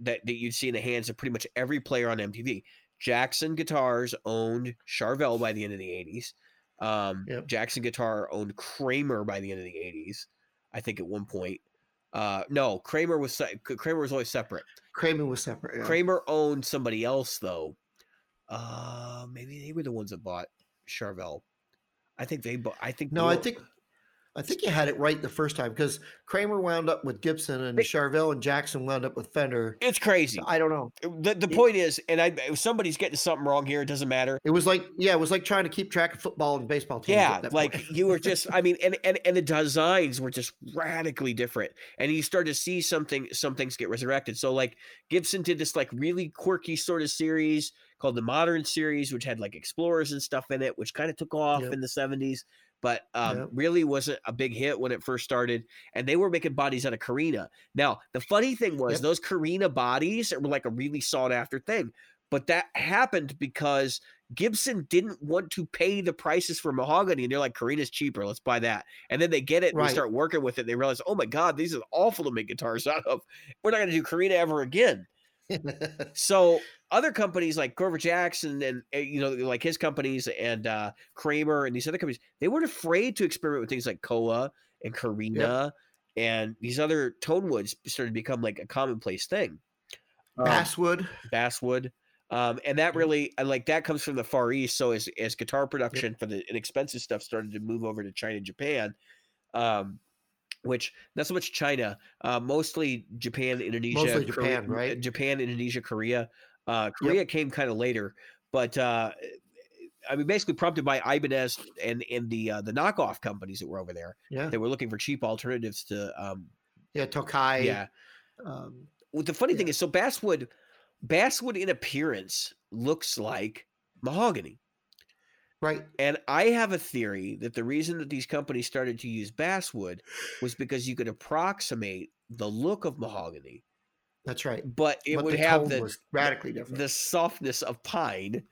[SPEAKER 1] that, that you'd see in the hands of pretty much every player on MTV. Jackson Guitars owned Charvel by the end of the 80s. Um,
[SPEAKER 2] Yep.
[SPEAKER 1] Jackson Guitar owned Kramer by the end of the 80s, I think at one point. Uh, no, Kramer was se- Kramer was always separate.
[SPEAKER 2] Kramer was separate. yeah.
[SPEAKER 1] Kramer owned somebody else though. Uh, maybe they were the ones that bought Charvel. I think they. I think
[SPEAKER 2] No, I think I think you had it right the first time because Kramer wound up with Gibson and Charvel and Jackson wound up with Fender.
[SPEAKER 1] it's crazy.
[SPEAKER 2] I don't know.
[SPEAKER 1] Uh, the the
[SPEAKER 2] It-
[SPEAKER 1] point is, and I if somebody's getting something wrong here, it doesn't matter.
[SPEAKER 2] It was like yeah, it was like trying to keep track of football and baseball teams.
[SPEAKER 1] Yeah, like you were just I mean and, and and the designs were just radically different. And you start to see something some things get resurrected. So like Gibson did this like really quirky sort of series called the Modern series which had like explorers and stuff in it which kind of took off
[SPEAKER 2] Yep.
[SPEAKER 1] in the 70s but um,
[SPEAKER 2] Yep.
[SPEAKER 1] really wasn't a big hit when it first started and they were making bodies out of Korina. Now, the funny thing was
[SPEAKER 2] Yep.
[SPEAKER 1] those Korina bodies were like a really sought after thing. But that happened because Gibson didn't want to pay the prices for mahogany, and they're like, "Korina's cheaper. Let's buy that." And then they get it, and they
[SPEAKER 2] Right.
[SPEAKER 1] start working with it. And they realize, "Oh my god, these are awful to make guitars out of. We're not going to do Korina ever again." So other companies like Grover Jackson and uh, you know like his companies and uh, Kramer and these other companies, they weren't afraid to experiment with things like Koa and Korina and these other tone woods started to become like a commonplace thing. Um,
[SPEAKER 2] Basswood.
[SPEAKER 1] basswood um, and that really and like that comes from the far east so as, as guitar production for the inexpensive stuff started to move over to china and japan um, which not so much china uh, mostly japan indonesia
[SPEAKER 2] Mostly
[SPEAKER 1] Korea-
[SPEAKER 2] Japan, right?
[SPEAKER 1] japan indonesia korea uh, korea came kind of later but uh, I mean, basically prompted by Ibanez and and the uh, the knockoff companies that were over there.
[SPEAKER 2] Yeah,
[SPEAKER 1] They were looking for cheap alternatives to um,
[SPEAKER 2] yeah. Tokai.
[SPEAKER 1] yeah,
[SPEAKER 2] Um,
[SPEAKER 1] well, the funny thing is, so basswood, basswood in appearance looks like mahogany,
[SPEAKER 2] right.
[SPEAKER 1] and I have a theory that the reason that these companies started to use basswood was because you could approximate the look of mahogany,
[SPEAKER 2] That's right.
[SPEAKER 1] but it
[SPEAKER 2] but
[SPEAKER 1] would
[SPEAKER 2] the
[SPEAKER 1] have the
[SPEAKER 2] radically different.
[SPEAKER 1] the softness of pine,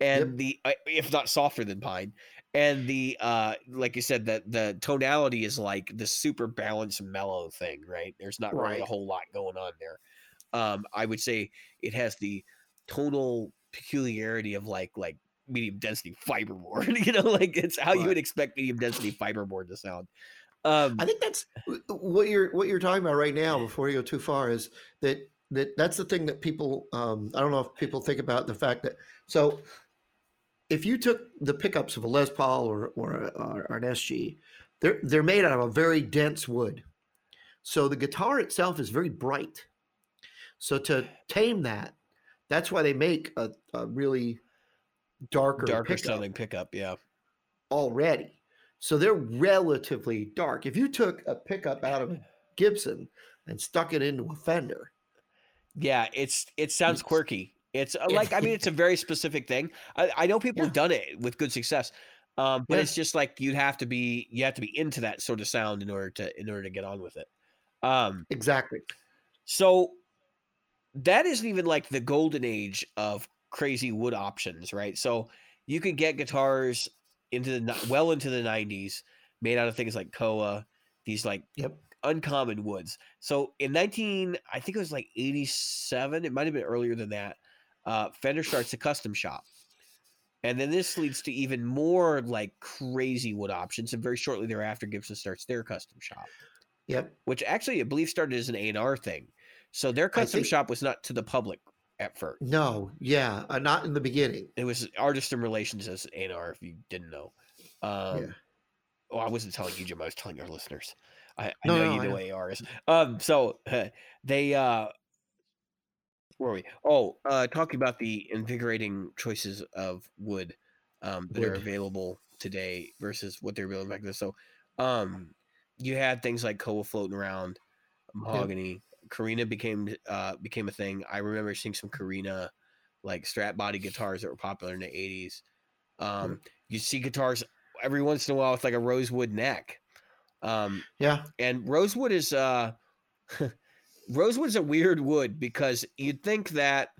[SPEAKER 1] and the uh, if not softer than pine, and the uh like you said that the tonality is like the super balanced mellow thing right there's not really a whole lot going on there um i would say it has the tonal peculiarity of like like medium density fiberboard you know like it's how you would expect medium density fiberboard to sound um
[SPEAKER 2] I think that's what you're what you're talking about right now. Before you go too far, is that that that's the thing that people. Um, I don't know if people think about the fact that so if you took the pickups of a Les Paul or or, or an SG, they're they're made out of a very dense wood, so the guitar itself is very bright. So to tame that, that's why they make a, a really darker,
[SPEAKER 1] darker
[SPEAKER 2] pickup
[SPEAKER 1] sounding pickup yeah
[SPEAKER 2] already. So they're relatively dark. If you took a pickup out of Gibson and stuck it into a Fender,
[SPEAKER 1] Yeah, it's it sounds quirky. It's uh, like I mean, it's a very specific thing. I, I know people
[SPEAKER 2] Yeah.
[SPEAKER 1] have done it with good success, um, but
[SPEAKER 2] Yeah.
[SPEAKER 1] it's just like you'd have to be you have to be into that sort of sound in order to in order to get on with it. Um,
[SPEAKER 2] exactly.
[SPEAKER 1] so that isn't even like the golden age of crazy wood options, right? So you could get guitars into the well into the '90s made out of things like koa, these like
[SPEAKER 2] Yep.
[SPEAKER 1] uncommon woods. So in 19, I think it was like 87, it might have been earlier than that. Uh, Fender starts a custom shop. And then this leads to even more like crazy wood options. And very shortly thereafter, Gibson starts their custom shop,
[SPEAKER 2] Yep.
[SPEAKER 1] which actually I believe started as an A&R thing. So their custom
[SPEAKER 2] think-
[SPEAKER 1] shop was not to the public at first.
[SPEAKER 2] No. Yeah. Uh, not in the beginning.
[SPEAKER 1] It was artist in relations as A&R, if you didn't know. Um,
[SPEAKER 2] Yeah.
[SPEAKER 1] Well, I wasn't telling you, Jim. I was telling our listeners. I, I
[SPEAKER 2] No,
[SPEAKER 1] know
[SPEAKER 2] no,
[SPEAKER 1] you know
[SPEAKER 2] know.
[SPEAKER 1] AR is. Um, so they uh, where are we? Oh, uh, talking about the invigorating choices of wood um, that are available today versus what they're available back then. So, um, you had things like Koa floating around, mahogany. Korina became uh became a thing. I remember seeing some Korina like strap body guitars that were popular in the eighties. Um, you see guitars every once in a while with like a rosewood neck. Um,
[SPEAKER 2] Yeah.
[SPEAKER 1] and rosewood is uh rosewood is a weird wood because you'd think that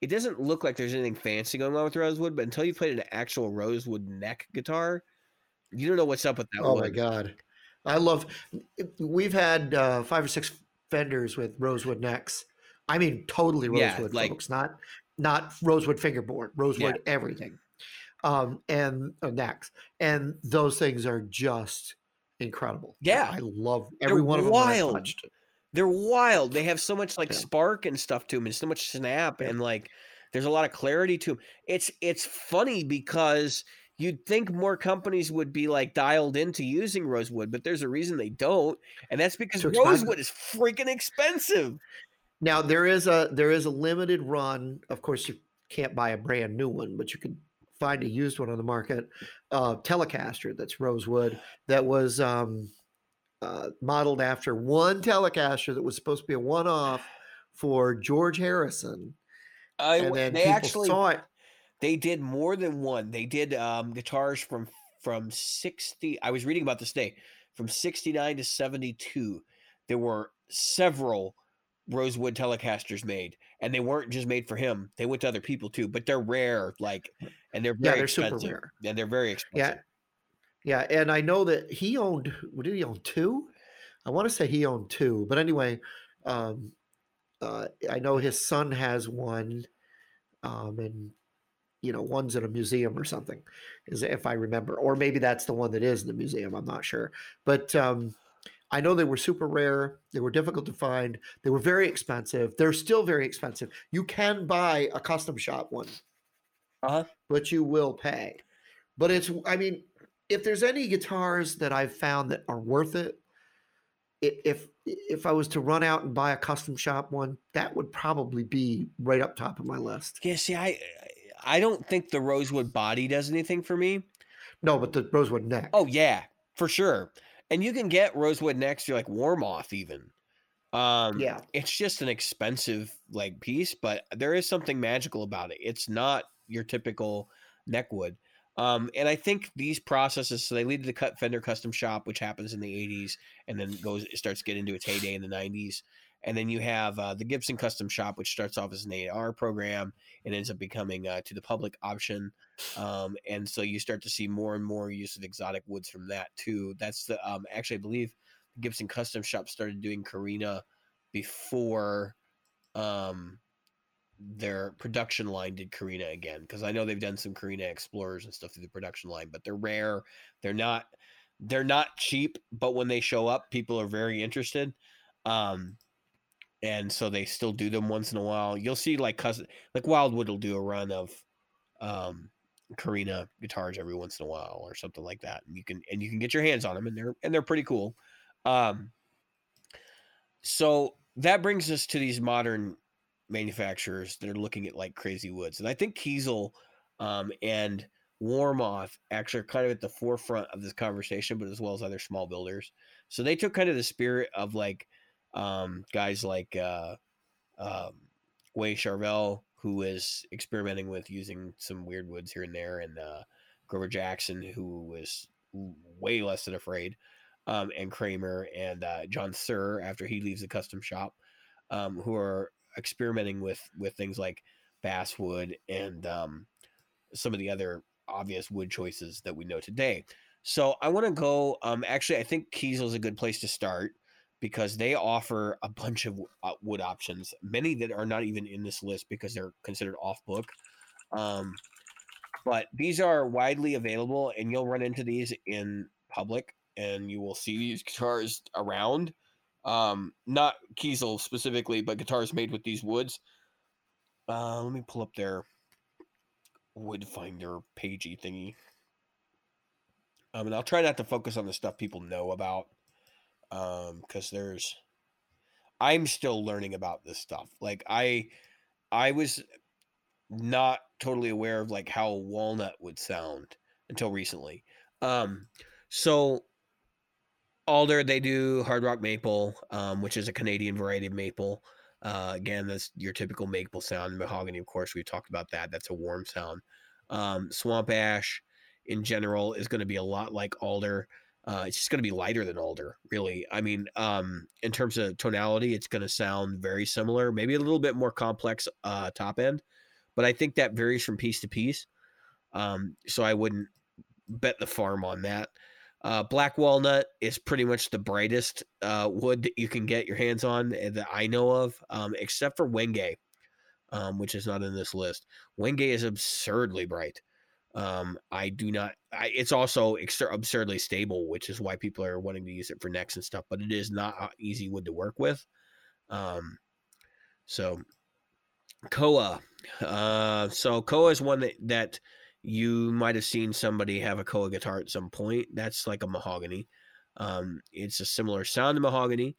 [SPEAKER 1] it doesn't look like there's anything fancy going on with rosewood, but until you played an actual rosewood neck guitar, you don't know what's up with that
[SPEAKER 2] Oh
[SPEAKER 1] wood.
[SPEAKER 2] my God. I love. We've had uh, five or six Fenders with rosewood necks. I mean, totally
[SPEAKER 1] Yeah,
[SPEAKER 2] rosewood,
[SPEAKER 1] like-
[SPEAKER 2] folks. Not not rosewood fingerboard. Rosewood everything. Um, and uh, necks, and those things are just incredible.
[SPEAKER 1] Yeah.
[SPEAKER 2] I love every one of them.
[SPEAKER 1] wild. They're wild. They have so much like
[SPEAKER 2] Yeah.
[SPEAKER 1] spark and stuff to them, and so much snap,
[SPEAKER 2] Yeah.
[SPEAKER 1] and like there's a lot of clarity to them. It's it's funny because you'd think more companies would be like dialed into using rosewood, but there's a reason they don't, and that's because rosewood is freaking expensive.
[SPEAKER 2] Now there is a there is a limited run. Of course, you can't buy a brand new one, but you can find a used one on the market. Uh, Telecaster that's rosewood that was um, uh, modeled after one Telecaster that was supposed to be a one off for George Harrison,
[SPEAKER 1] I,
[SPEAKER 2] and then
[SPEAKER 1] they
[SPEAKER 2] people
[SPEAKER 1] actually
[SPEAKER 2] saw it.
[SPEAKER 1] They did more than one. They did um, guitars from from sixty. I was reading about this day from sixty nine to seventy two. There were several rosewood telecasters made, and they weren't just made for him. They went to other people too, but they're rare. Like, and they're
[SPEAKER 2] Yeah, they're super
[SPEAKER 1] expensive.
[SPEAKER 2] rare.
[SPEAKER 1] And they're very expensive.
[SPEAKER 2] Yeah, yeah, and I know that he owned. What did he own? Two. I want to say he owned two, but anyway, um, uh, I know his son has one, um, and you know, one's in a museum or something, is if I remember, or maybe that's the one that is in the museum. I'm not sure, but um, I know they were super rare. They were difficult to find. They were very expensive. They're still very expensive. You can buy a custom shop one,
[SPEAKER 1] Uh-huh.
[SPEAKER 2] but you will pay. But it's, I mean, if there's any guitars that I've found that are worth it, if if I was to run out and buy a custom shop one, that would probably be right up top of my list.
[SPEAKER 1] Yeah. See, I I don't think the rosewood body does anything for me.
[SPEAKER 2] No, but the rosewood neck.
[SPEAKER 1] Oh yeah, for sure. And you can get rosewood next to like Warmoth even. Um
[SPEAKER 2] yeah,
[SPEAKER 1] it's just an expensive like piece, but there is something magical about it. It's not your typical neck wood. Um, and I think these processes, so they lead to the cut fender custom shop, which happens in the 80s and then goes it starts getting into its heyday in the 90s. And then you have uh, the Gibson Custom Shop, which starts off as an AR program and ends up becoming uh, to the public option. Um, and so you start to see more and more use of exotic woods from that too. That's the um, actually I believe the Gibson Custom Shop started doing Korina before um, their production line did Korina again because I know they've done some Korina Explorers and stuff through the production line, but they're rare. They're not they're not cheap, but when they show up, people are very interested. Um, and so they still do them once in a while. You'll see like custom, like Wildwood will do a run of um Korina guitars every once in a while or something like that. And you can and you can get your hands on them and they're and they're pretty cool. Um so that brings us to these modern manufacturers that are looking at like crazy woods. And I think Kiesel um and Warmoth actually are kind of at the forefront of this conversation, but as well as other small builders. So they took kind of the spirit of like um, guys like uh, um, Wayne Charvel, who is experimenting with using some weird woods here and there, and uh, Grover Jackson, who was way less than afraid, um, and Kramer and uh, John Suhr after he leaves the custom shop, um, who are experimenting with with things like basswood and um, some of the other obvious wood choices that we know today. So I want to go. Um, actually, I think Kiesel is a good place to start because they offer a bunch of uh, wood options, many that are not even in this list because they're considered off book. Um, but these are widely available, and you'll run into these in public, and you will see these guitars around. Um, not Kiesel specifically, but guitars made with these woods. Uh, let me pull up their wood finder pagey thingy. Um, and I'll try not to focus on the stuff people know about um because there's i'm still learning about this stuff like i i was not totally aware of like how walnut would sound until recently um so alder they do hard rock maple um which is a canadian variety of maple uh again that's your typical maple sound mahogany of course we've talked about that that's a warm sound um swamp ash in general is going to be a lot like alder uh, it's just going to be lighter than alder, really. I mean, um, in terms of tonality, it's going to sound very similar, maybe a little bit more complex uh, top end, but I think that varies from piece to piece. Um, so I wouldn't bet the farm on that. Uh, black walnut is pretty much the brightest uh, wood that you can get your hands on eh, that I know of, um, except for Wenge, um, which is not in this list. Wenge is absurdly bright. Um, I do not. I, it's also absurdly stable, which is why people are wanting to use it for necks and stuff. But it is not easy wood to work with. Um, so Koa. Uh, so Koa is one that that you might have seen somebody have a Koa guitar at some point. That's like a mahogany. Um, it's a similar sound to mahogany.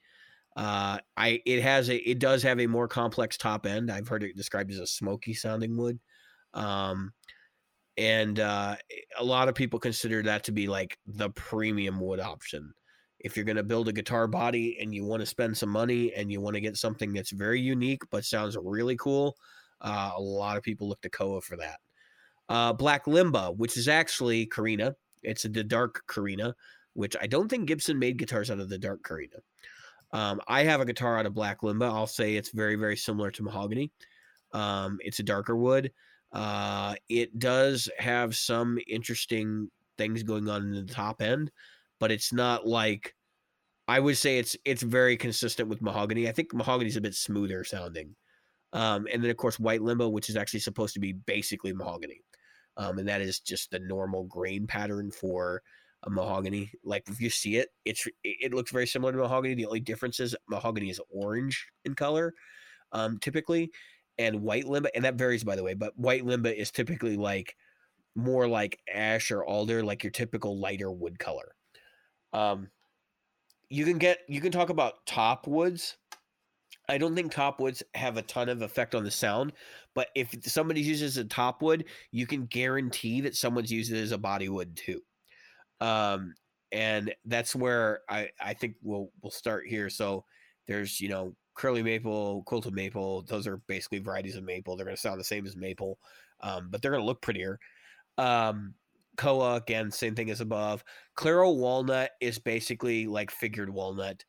[SPEAKER 1] Uh, I it has a it does have a more complex top end. I've heard it described as a smoky sounding wood. Um, and uh, a lot of people consider that to be like the premium wood option. If you're going to build a guitar body and you want to spend some money and you want to get something that's very unique but sounds really cool uh, a lot of people look to koa for that. Uh, black limba which is actually korina it's the dark korina which i don't think gibson made guitars out of the dark korina um, i have a guitar out of black limba i'll say it's very very similar to mahogany. Um, it's a darker wood uh, it does have some interesting things going on in the top end, but it's not like I would say it's it's very consistent with mahogany. I think mahogany is a bit smoother sounding. Um, and then of course white limba, which is actually supposed to be basically mahogany. Um, and that is just the normal grain pattern for a mahogany. Like if you see it, it's it looks very similar to mahogany. The only difference is mahogany is orange in color, um, typically, and white limba, and that varies by the way, but white limba is typically like more like ash or alder, like your typical lighter wood color. Um, you can get you can talk about top woods. I don't think top woods have a ton of effect on the sound, but if somebody uses a top wood, you can guarantee that someone's used it as a body wood too. Um, and that's where I I think we'll we'll start here. So there's you know curly maple, quilted maple. Those are basically varieties of maple. They're going to sound the same as maple, um, but they're going to look prettier. Um, Koa again, same thing as above. Claro walnut is basically like figured walnut.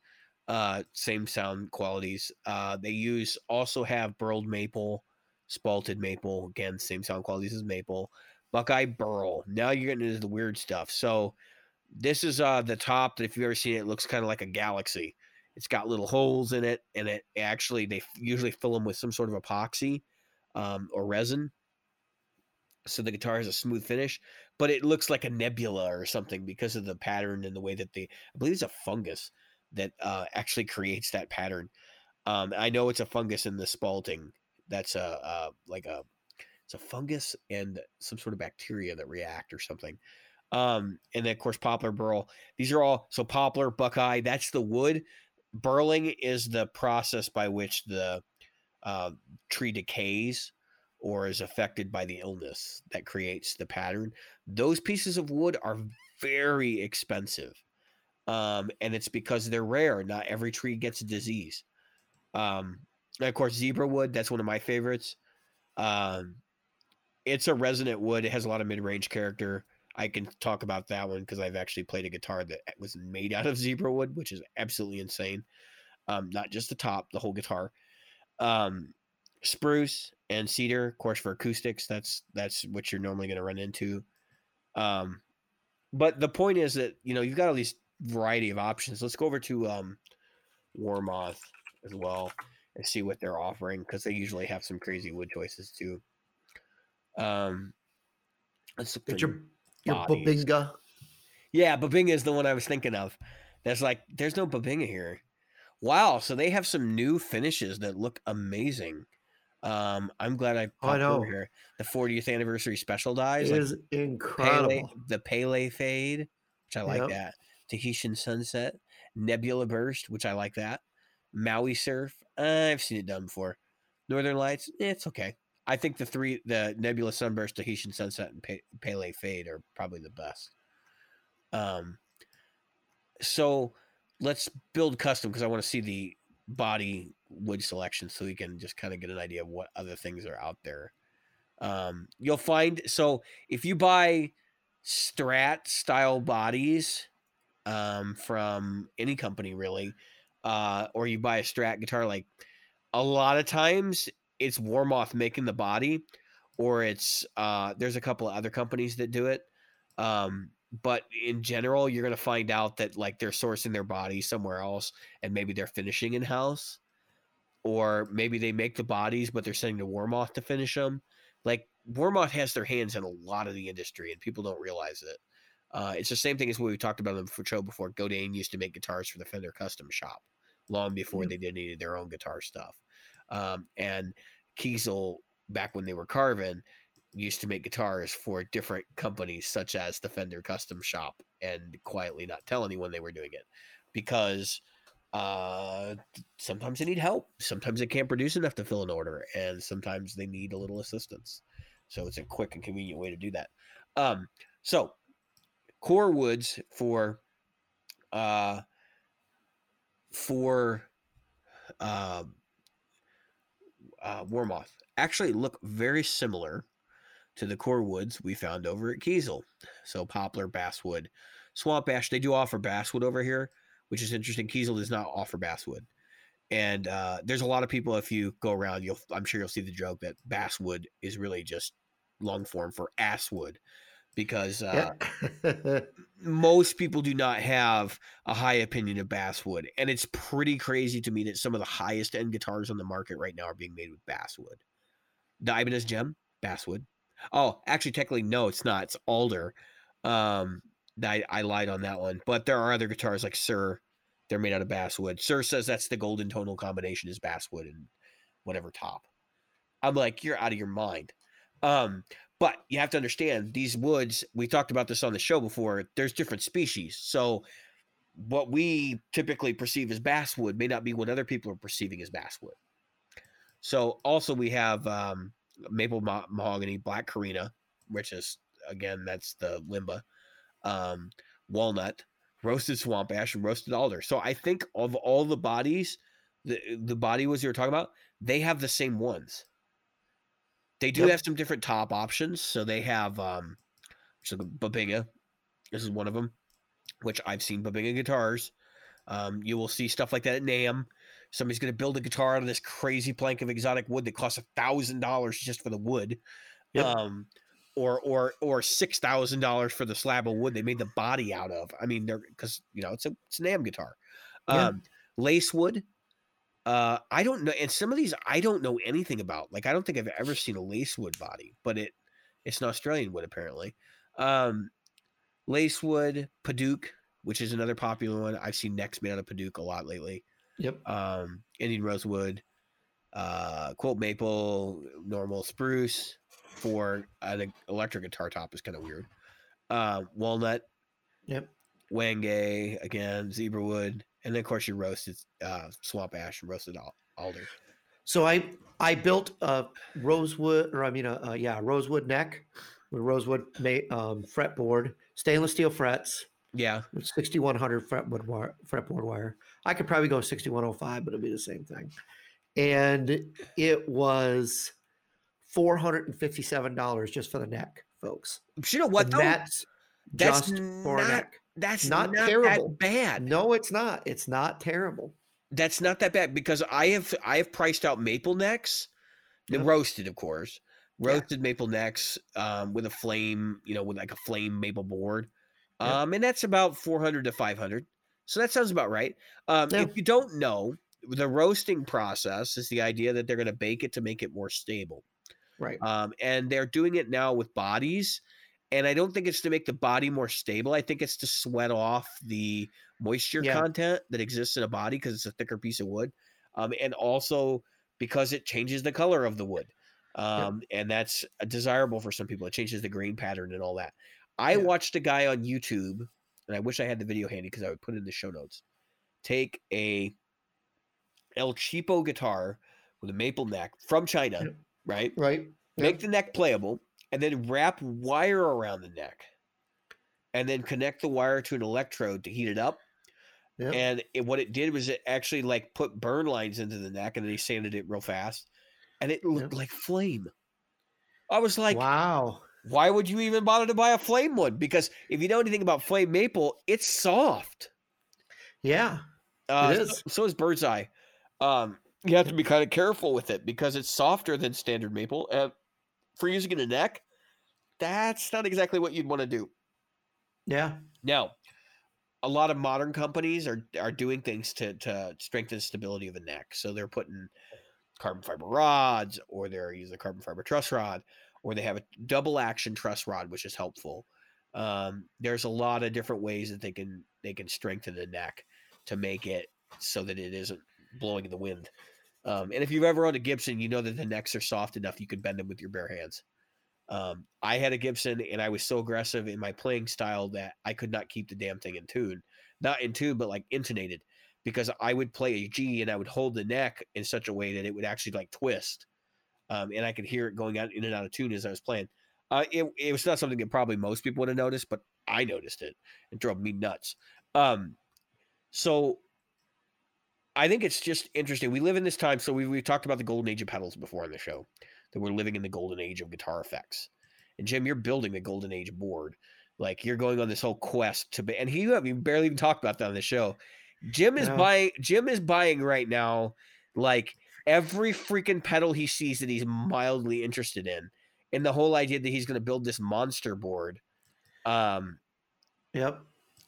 [SPEAKER 1] uh, same sound qualities. Uh, they use also have burled maple, spalted maple. Again, same sound qualities as maple. Buckeye burl. Now you're getting into the weird stuff. So this is uh the top that if you've ever seen it, it looks kind of like a galaxy. It's got little holes in it, and it actually they usually fill them with some sort of epoxy um, or resin, so the guitar has a smooth finish. But it looks like a nebula or something because of the pattern and the way that they. I believe it's a fungus that uh, actually creates that pattern. Um, I know it's a fungus in the spalting. That's a, a like a it's a fungus and some sort of bacteria that react or something. Um, and then of course poplar burl. These are all so poplar, buckeye. That's the wood. Burling is the process by which the uh, tree decays or is affected by the illness that creates the pattern. Those pieces of wood are very expensive um, and it's because they're rare. Not every tree gets a disease. Um, and of course, zebra wood. That's one of my favorites. Um, it's a resonant wood. It has a lot of mid-range character. I can talk about that one because I've actually played a guitar that was made out of zebra wood, which is absolutely insane. Um, not just the top, the whole guitar. Um, spruce and cedar, of course, for acoustics. That's that's what you're normally going to run into. Um, but the point is that you know you've got all these variety of options. Let's go over to um, Warmoth as well and see what they're offering because they usually have some crazy wood choices too. Um, let's look
[SPEAKER 2] Get your your. Bubinga.
[SPEAKER 1] Yeah, Bubinga is the one I was thinking of. That's like, there's no Bubinga here. Wow, so they have some new finishes that look amazing. Um, I'm glad I
[SPEAKER 2] Oh, I
[SPEAKER 1] popped over here. The 40th anniversary special dies,
[SPEAKER 2] It
[SPEAKER 1] like
[SPEAKER 2] is
[SPEAKER 1] Pele,
[SPEAKER 2] incredible.
[SPEAKER 1] the Pele fade, which I like
[SPEAKER 2] Yep.
[SPEAKER 1] that. Tahitian sunset, Nebula burst, which I like that. Maui surf, uh, I've seen it done before. Northern lights, eh, it's okay. I think the three, the Nebula sunburst, Tahitian sunset, and Pe- Pele fade are probably the best. Um, so let's build custom because I want to see the body wood selection so we can just kind of get an idea of what other things are out there. Um, you'll find so if you buy Strat style bodies um, from any company really, uh, or you buy a Strat guitar, like a lot of times it's Warmoth making the body, or it's uh, there's a couple of other companies that do it. Um, but in general, you're gonna find out that like they're sourcing their body somewhere else, and maybe they're finishing in house, or maybe they make the bodies, but they're sending to Warmoth to finish them. Like Warmoth has their hands in a lot of the industry, and people don't realize it. Uh, it's the same thing as what we talked about on the show before. Godin used to make guitars for the Fender Custom Shop long before
[SPEAKER 2] Mhm.
[SPEAKER 1] they did any of their own guitar stuff. Um, and Kiesel, back when they were Carvin, used to make guitars for different companies such as the Fender Custom Shop and quietly not tell anyone they were doing it because uh, sometimes they need help. Sometimes they can't produce enough to fill an order, and sometimes they need a little assistance. So it's a quick and convenient way to do that. Um, so core woods for uh, for uh, uh, Warmoth actually look very similar to the core woods we found over at Kiesel. So poplar, basswood, swamp ash. They do offer basswood over here, which is interesting. Kiesel does not offer basswood. And uh, there's a lot of people. If you go around, you'll I'm sure you'll see the joke that basswood is really just long form for asswood, because uh,
[SPEAKER 2] Yeah.
[SPEAKER 1] most people do not have a high opinion of basswood and it's pretty crazy to me that some of the highest end guitars on the market right now are being made with basswood. The ibanez JEM basswood. Oh actually technically no it's not it's alder. Um I, I lied on that one but there are other guitars like Suhr they're made out of basswood. Suhr says that's the golden tonal combination is basswood and whatever top. I'm like you're out of your mind. Um but you have to understand these woods, we talked about this on the show before, there's different species. So what we typically perceive as basswood may not be what other people are perceiving as basswood. So also we have um, maple ma- mahogany, black korina, which is again that's the limba, um, walnut, roasted swamp ash, and roasted alder. So I think of all the bodies, the the body woods you were talking about, they have the same ones. They do
[SPEAKER 2] Yep.
[SPEAKER 1] have some different top options. So they have um so the Bubinga. This is one of them, which I've seen Bubinga guitars. Um, you will see stuff like that at NAMM. Somebody's going to build a guitar out of this crazy plank of exotic wood that costs a thousand dollars just for the wood,
[SPEAKER 2] Yep.
[SPEAKER 1] um, or or or six thousand dollars for the slab of wood they made the body out of. I mean, they're because you know it's a it's a NAMM guitar.
[SPEAKER 2] Yeah.
[SPEAKER 1] Um, lace wood. Uh, I don't know, and some of these I don't know anything about. Like I don't think I've ever seen a lacewood body, but it it's an Australian wood apparently. Um, lacewood, Padauk, which is another popular one. I've seen necks made out of Padauk a lot lately.
[SPEAKER 2] Yep.
[SPEAKER 1] Um, Indian rosewood, uh, quilt maple, normal spruce for an electric guitar top is kind of weird. Uh, walnut,
[SPEAKER 2] Yep.
[SPEAKER 1] Wenge, again, zebra wood, and then of course your roasted uh, swamp ash and roasted alder.
[SPEAKER 2] So I I built a rosewood, or I mean a, a yeah rosewood neck with rosewood um, fretboard, stainless steel frets,
[SPEAKER 1] Yeah,
[SPEAKER 2] with 6100 fretwood wire, fretboard wire. I could probably go 6105, but it'd be the same thing. And it was $457 just for the neck, folks.
[SPEAKER 1] but you know what?
[SPEAKER 2] And
[SPEAKER 1] Though?
[SPEAKER 2] that's
[SPEAKER 1] That's
[SPEAKER 2] just for a
[SPEAKER 1] not-
[SPEAKER 2] neck.
[SPEAKER 1] That's
[SPEAKER 2] not
[SPEAKER 1] not,
[SPEAKER 2] terrible.
[SPEAKER 1] that bad.
[SPEAKER 2] No, it's not. It's not terrible.
[SPEAKER 1] That's not that bad because I have I have priced out maple necks, the
[SPEAKER 2] Yep.
[SPEAKER 1] roasted, of course,
[SPEAKER 2] Yeah.
[SPEAKER 1] roasted maple necks um, with a flame, you know, with like a flame maple board,
[SPEAKER 2] Yep.
[SPEAKER 1] um, and that's about four hundred to five hundred. So that sounds about right. Um,
[SPEAKER 2] Yeah.
[SPEAKER 1] If you don't know, the roasting process is the idea that they're going to bake it to make it more stable,
[SPEAKER 2] Right.
[SPEAKER 1] um, and they're doing it now with bodies. And I don't think it's to make the body more stable. I think it's to sweat off the moisture
[SPEAKER 2] Yeah.
[SPEAKER 1] content that exists in a body because it's a thicker piece of wood, um, and also because it changes the color of the wood, um, and that's desirable for some people. It changes the grain pattern and all that. I
[SPEAKER 2] Yeah.
[SPEAKER 1] watched a guy on YouTube, and I wish I had the video handy because I would put it in the show notes. Take a El Cheapo guitar with a maple neck from China, right?
[SPEAKER 2] Right.
[SPEAKER 1] make the neck playable, and then wrap wire around the neck, and then connect the wire to an electrode to heat it up.
[SPEAKER 2] Yep.
[SPEAKER 1] And it, what it did was it actually like put burn lines into the neck, and then he sanded it real fast, and it looked
[SPEAKER 2] Yep.
[SPEAKER 1] like flame. I was like,
[SPEAKER 2] wow.
[SPEAKER 1] why would you even bother to buy a flame one? Because if you know anything about flame maple, it's soft.
[SPEAKER 2] Yeah.
[SPEAKER 1] Uh,
[SPEAKER 2] It
[SPEAKER 1] so-
[SPEAKER 2] is.
[SPEAKER 1] So, is bird's eye. Um, you have to be kind of careful with it because it's softer than standard maple. And for using in a neck, that's not exactly what you'd want to do.
[SPEAKER 2] Yeah.
[SPEAKER 1] Now, a lot of modern companies are are doing things to to strengthen stability of the neck. So they're putting carbon fiber rods, or they're using a carbon fiber truss rod, or they have a double action truss rod, which is helpful. Um, there's a lot of different ways that they can they can strengthen the neck to make it so that it isn't blowing in the wind. Um, and if you've ever owned a Gibson, you know that the necks are soft enough you can bend them with your bare hands. Um, I had a Gibson and I was so aggressive in my playing style that I could not keep the damn thing in tune. Not in tune, but like intonated because I would play a G and I would hold the neck in such a way that it would actually like twist. Um, and I could hear it going out in and out of tune as I was playing. Uh, it, it was not something that probably most people would have noticed, but I noticed it. and drove me nuts. Um, so I think it's just interesting. We live in this time, so we we talked about the golden age of pedals before on the show. That we're living in the golden age of guitar effects. And Jim, you're building the golden age board. Like you're going on this whole quest to be, and he you haven't barely even talked about that on the show. Jim is
[SPEAKER 2] No.
[SPEAKER 1] buying. Jim is buying right now, like every freaking pedal he sees that he's mildly interested in, and the whole idea that he's going to build this monster board. Um,
[SPEAKER 2] Yep.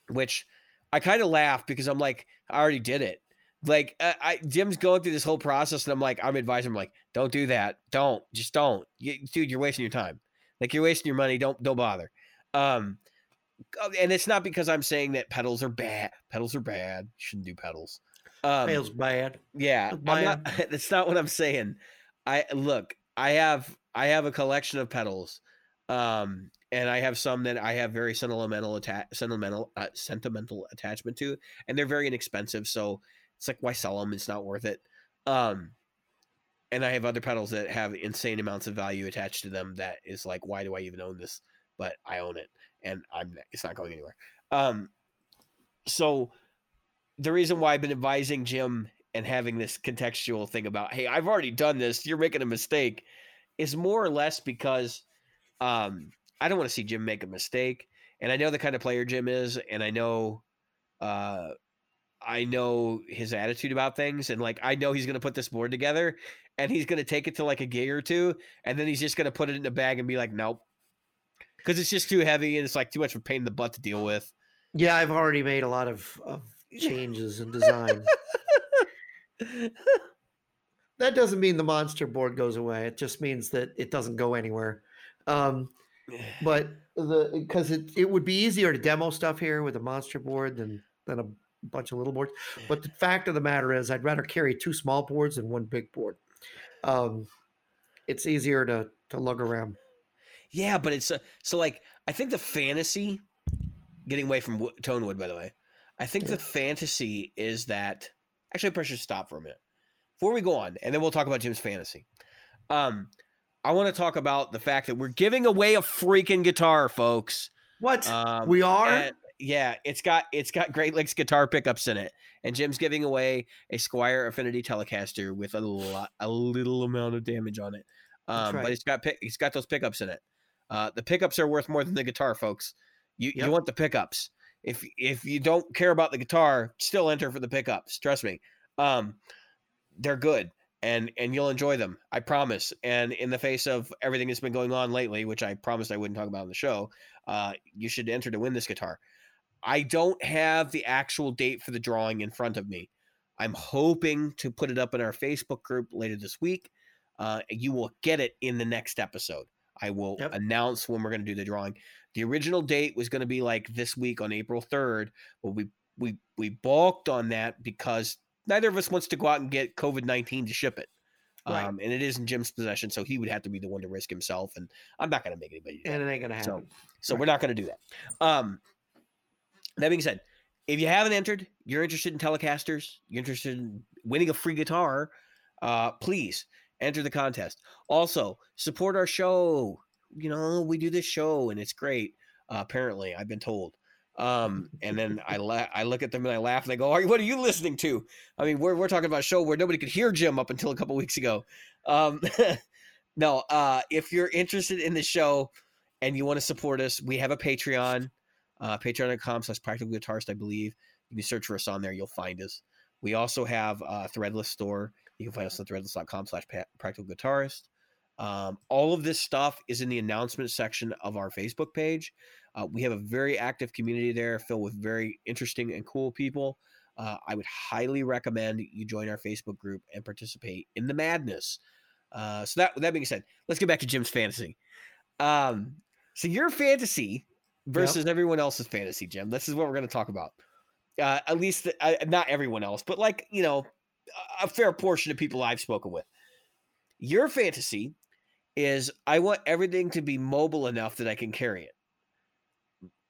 [SPEAKER 1] which I kind of laugh because I'm like, I already did it. Like, I, I Jim's going through this whole process, and I'm like, I'm advising him, like, don't do that. Don't, just don't, you, dude. You're wasting your time. Like, you're wasting your money. Don't, don't bother. Um, uh, and it's not because I'm saying that pedals are bad. Pedals are bad. Shouldn't do pedals. Um,
[SPEAKER 2] Feels bad.
[SPEAKER 1] yeah, not, that's not what I'm saying. I look, I have I have a collection of pedals, um, and I have some that I have very sentimental atta- sentimental uh, sentimental attachment to, and they're very inexpensive. So it's like why sell them? It's not worth it. Um, and I have other pedals that have insane amounts of value attached to them. That is like, why do I even own this? But I own it, and I'm it's not going anywhere. Um, so the reason why I've been advising Jim and having this contextual thing about, hey, I've already done this, you're making a mistake, is more or less because um, I don't want to see Jim make a mistake. And I know the kind of player Jim is, and I know uh, I know his attitude about things, and like I know he's gonna put this board together, and he's gonna take it to like a gig or two, and then he's just gonna put it in a bag and be like, nope, because it's just too heavy and it's like too much of a pain in the butt to deal with.
[SPEAKER 2] Yeah, I've already made a lot of, of changes in design. that doesn't mean the monster board goes away. It just means that it doesn't go anywhere. Um, but the because it, it would be easier to demo stuff here with a monster board than than a bunch of little boards. But the fact of the matter is, I'd rather carry two small boards than one big board. Um, it's easier to to lug around.
[SPEAKER 1] Yeah, but it's a, so like I think the fantasy, getting away from tone wood, by the way, I think
[SPEAKER 2] Yeah.
[SPEAKER 1] the fantasy is that actually I should stop for a minute before we go on, and then we'll talk about Jim's fantasy. Um, I want to talk about the fact that we're giving away a freaking guitar, folks.
[SPEAKER 2] What
[SPEAKER 1] Um,
[SPEAKER 2] we are?
[SPEAKER 1] and- yeah, it's got it's got Great Lakes guitar pickups in it, and Jim's giving away a Squier Affinity Telecaster with a lot, a little amount of damage on it. Um,
[SPEAKER 2] right.
[SPEAKER 1] but it's got pick, it's got those pickups in it. Uh, the pickups are worth more than the guitar, folks. You
[SPEAKER 2] Yep.
[SPEAKER 1] you want the pickups. If if you don't care about the guitar, still enter for the pickups. Trust me. Um, they're good and and you'll enjoy them. I promise. And in the face of everything that's been going on lately, which I promised I wouldn't talk about on the show, uh, you should enter to win this guitar. I don't have the actual date for the drawing in front of me. I'm hoping to put it up in our Facebook group later this week. Uh, you will get it in the next episode. I will
[SPEAKER 2] Yep.
[SPEAKER 1] announce when we're going to do the drawing. The original date was going to be like this week on April 3rd, but we we we balked on that because neither of us wants to go out and get COVID 19 to ship it.
[SPEAKER 2] Right.
[SPEAKER 1] Um, and it is in Jim's possession, so he would have to be the one to risk himself. And I'm not going to make anybody
[SPEAKER 2] and it ain't gonna
[SPEAKER 1] So-
[SPEAKER 2] happen.
[SPEAKER 1] So
[SPEAKER 2] Right.
[SPEAKER 1] we're not going to do that. Um, that being said, if you haven't entered, you're interested in Telecasters, you're interested in winning a free guitar, uh, please enter the contest. Also, support our show. You know, we do this show and it's great. Uh, apparently, I've been told. Um, and then I la- I look at them and I laugh and I go, "Are? What are you listening to?" I mean, we're we're talking about a show where nobody could hear Jim up until a couple weeks ago. Um, no, uh, if you're interested in the show and you want to support us, we have a Patreon, uh, patreon.com slash practical guitarist, I believe. You can search for us on there, you'll find us. We also have a threadless store. You can find us on threadless.com slash practical guitarist. Um, all of this stuff is in the announcement section of our Facebook page. Uh, we have a very active community there filled with very interesting and cool people. Uh, I would highly recommend you join our Facebook group and participate in the madness. Uh, so that that being said, let's get back to Jim's fantasy. Um, so your fantasy versus everyone else's fantasy, Jim. This is what we're going to talk about. Uh, at least uh, not everyone else, but like you know, a fair portion of people I've spoken with. Your fantasy is I want everything to be mobile enough that I can carry it.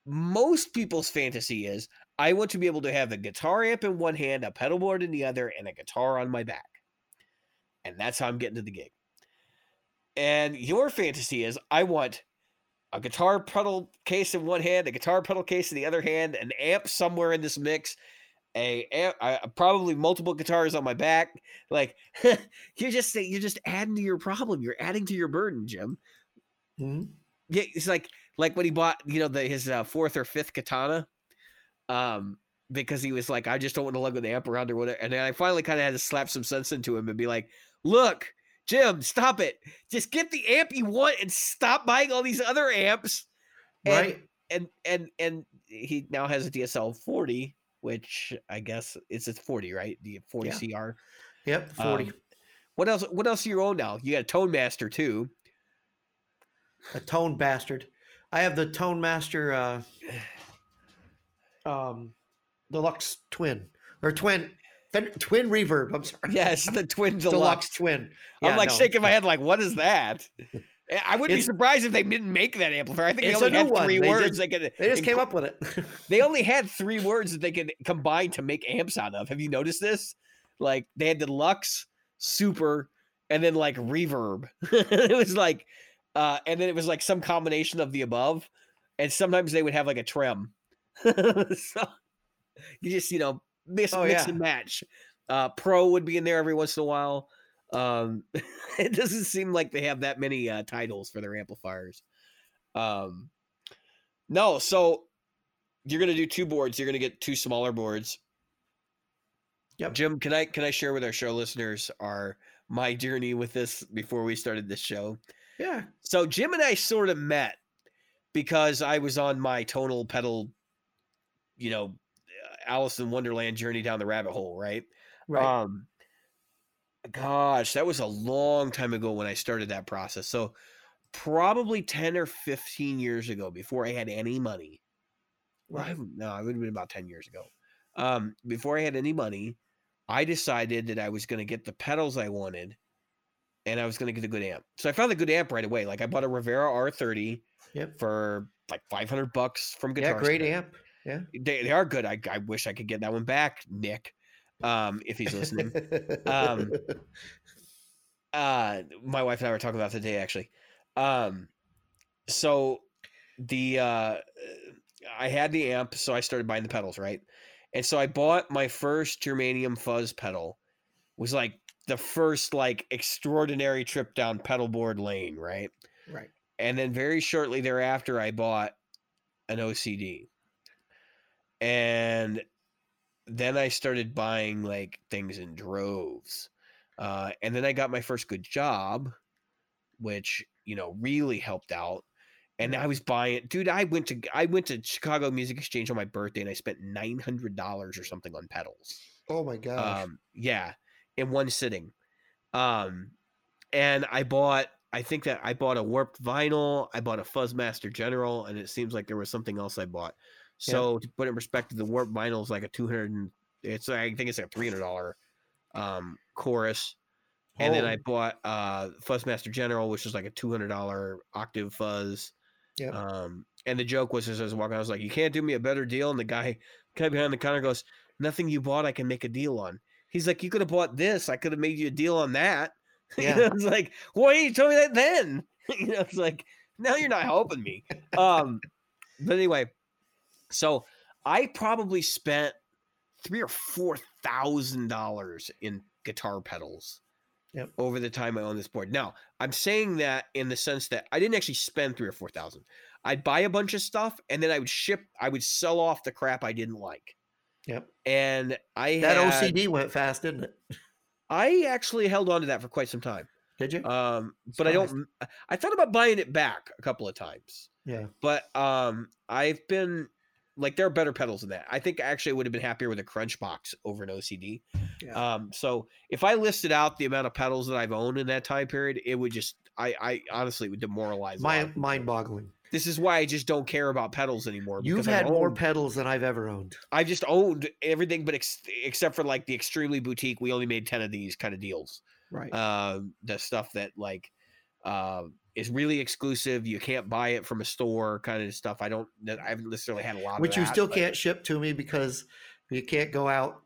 [SPEAKER 1] Most people's fantasy is I want to be able to have a guitar amp in one hand, a pedal board in the other, and a guitar on my back. And that's how I'm getting to the gig. And your fantasy is I want a guitar pedal case in one hand, a guitar pedal case in the other hand, an amp somewhere in this mix, a, amp, uh, probably multiple guitars on my back. Like you're just you're just adding to your problem. You're adding to your burden, Jim.
[SPEAKER 2] Mhm.
[SPEAKER 1] Yeah, it's like like when he bought you know the his uh, fourth or fifth katana, um, because he was like, I just don't want to lug an amp around or whatever. And then I finally kind of had to slap some sense into him and be like, Look, Jim, stop it. Just get the amp you want and stop buying all these other amps. And,
[SPEAKER 2] Right.
[SPEAKER 1] And and and he now has a DSL 40, which I guess it's a 40, right? The 40 CR.
[SPEAKER 2] Yep. Forty.
[SPEAKER 1] Um, what else? What else do you own now? You got a Tone Master too.
[SPEAKER 2] a tone bastard. I have the Tone Master uh, um, Deluxe Twin or Twin Twin Reverb. I'm sorry.
[SPEAKER 1] Yes, the Twin
[SPEAKER 2] Deluxe,
[SPEAKER 1] Deluxe.
[SPEAKER 2] Twin.
[SPEAKER 1] I'm like
[SPEAKER 2] no.
[SPEAKER 1] shaking my head, like, what is that? Eh, I wouldn't be surprised if they didn't make that amplifier. I think they
[SPEAKER 2] It's
[SPEAKER 1] only had three
[SPEAKER 2] They
[SPEAKER 1] words
[SPEAKER 2] just-
[SPEAKER 1] they could.
[SPEAKER 2] They just came up with it.
[SPEAKER 1] They only had three words that they could combine to make amps out of. Have you noticed this? Like they had deluxe, super, and then like reverb. it was like, uh, and then it was like some combination of the above. And sometimes they would have like a trim. so you just you know mix,
[SPEAKER 2] Oh,
[SPEAKER 1] mix
[SPEAKER 2] yeah.
[SPEAKER 1] and match. Uh, Pro would be in there every once in a while. Um, it doesn't seem like they have that many uh, titles for their amplifiers. Um, no, so you're gonna do two boards. You're gonna get two smaller boards.
[SPEAKER 2] Yep.
[SPEAKER 1] Jim, can I can I share with our show listeners our my journey with this before we started this show?
[SPEAKER 2] Yeah.
[SPEAKER 1] So Jim and I sort of met because I was on my tonal pedal, you know, Alice in Wonderland journey down the rabbit hole, right?
[SPEAKER 2] Right.
[SPEAKER 1] Um, gosh, that was a long time ago when I started that process. So probably 10 or 15 years ago before I had any money. Well, I
[SPEAKER 2] right.
[SPEAKER 1] haven't- no, it would have been about 10 years ago. Um, before I had any money, I decided that I was going to get the pedals I wanted and I was going to get a good amp. So I found a good amp right away. Like I bought a Rivera R30
[SPEAKER 2] Yep.
[SPEAKER 1] for like 500 bucks from
[SPEAKER 2] Yeah.
[SPEAKER 1] Guitar
[SPEAKER 2] Great
[SPEAKER 1] Center.
[SPEAKER 2] amp. Yeah.
[SPEAKER 1] They, they are good. I, I wish I could get that one back, Nick, um, if he's listening. Um, uh my wife and I were talking about today actually. Um so the uh I had the amp, so I started buying the pedals, right? And so I bought my first germanium fuzz pedal. Was like the first like extraordinary trip down pedal board lane, right?
[SPEAKER 2] right.
[SPEAKER 1] And then very shortly thereafter I bought an OCD. And then I started buying like things in droves. Uh, and then I got my first good job, which you know really helped out. And I was buying, dude. I went to I went to Chicago Music Exchange on my birthday, and I spent nine hundred dollars or something on pedals.
[SPEAKER 2] Oh my gosh.
[SPEAKER 1] Um, yeah, in one sitting. Um, and I bought. I think that I bought a warped vinyl. I bought a Fuzzmaster General, and it seems like there was something else I bought.
[SPEAKER 2] Yeah.
[SPEAKER 1] So to put it in perspective, the warp vinyl is like a two hundred. and It's I think it's like a three hundred dollar um, chorus. And then I
[SPEAKER 2] Oh,
[SPEAKER 1] bought uh Fuzzmaster General, which is like a two hundred dollar octave fuzz.
[SPEAKER 2] Yep.
[SPEAKER 1] Um, and the joke was as I was walking, I was like, "You can't do me a better deal." And the guy, guy behind the counter goes, "Nothing you bought, I can make a deal on." He's like, "You could have bought this. I could have made you a deal on that." You
[SPEAKER 2] Yeah.
[SPEAKER 1] know, it's like, why didn't you tell me that then? you know, it's like now you're not helping me. Um, but anyway, so I probably spent three or four thousand dollars in guitar pedals
[SPEAKER 2] Yep.
[SPEAKER 1] over the time I owned this board. Now, I'm saying that in the sense that I didn't actually spend three or four thousand. I'd buy a bunch of stuff and then I would ship, I would sell off the crap I didn't like.
[SPEAKER 2] Yep.
[SPEAKER 1] And I
[SPEAKER 2] That
[SPEAKER 1] had,
[SPEAKER 2] OCD went fast, didn't it?
[SPEAKER 1] I actually held on to that for quite some time.
[SPEAKER 2] Did you?
[SPEAKER 1] Um, but I don't. I thought about buying it back a couple of times,
[SPEAKER 2] yeah.
[SPEAKER 1] but um, I've been like there are better pedals than that. I think actually I would have been happier with a Crunch Box over an OCD.
[SPEAKER 2] Yeah.
[SPEAKER 1] Um, so if I listed out the amount of pedals that I've owned in that time period, it would just I I honestly would demoralize. My
[SPEAKER 2] mind boggling.
[SPEAKER 1] This is why I just don't care about pedals anymore.
[SPEAKER 2] You've had more pedals than I've ever owned.
[SPEAKER 1] I've just owned everything, but ex- except for like the extremely boutique, we only made ten of these kind of deals.
[SPEAKER 2] Right.
[SPEAKER 1] um, the stuff that like uh, is really exclusive. You can't buy it from a store, kind of stuff. I don't. I haven't necessarily had a lot.
[SPEAKER 2] Which you still can't ship to me because you can't go out.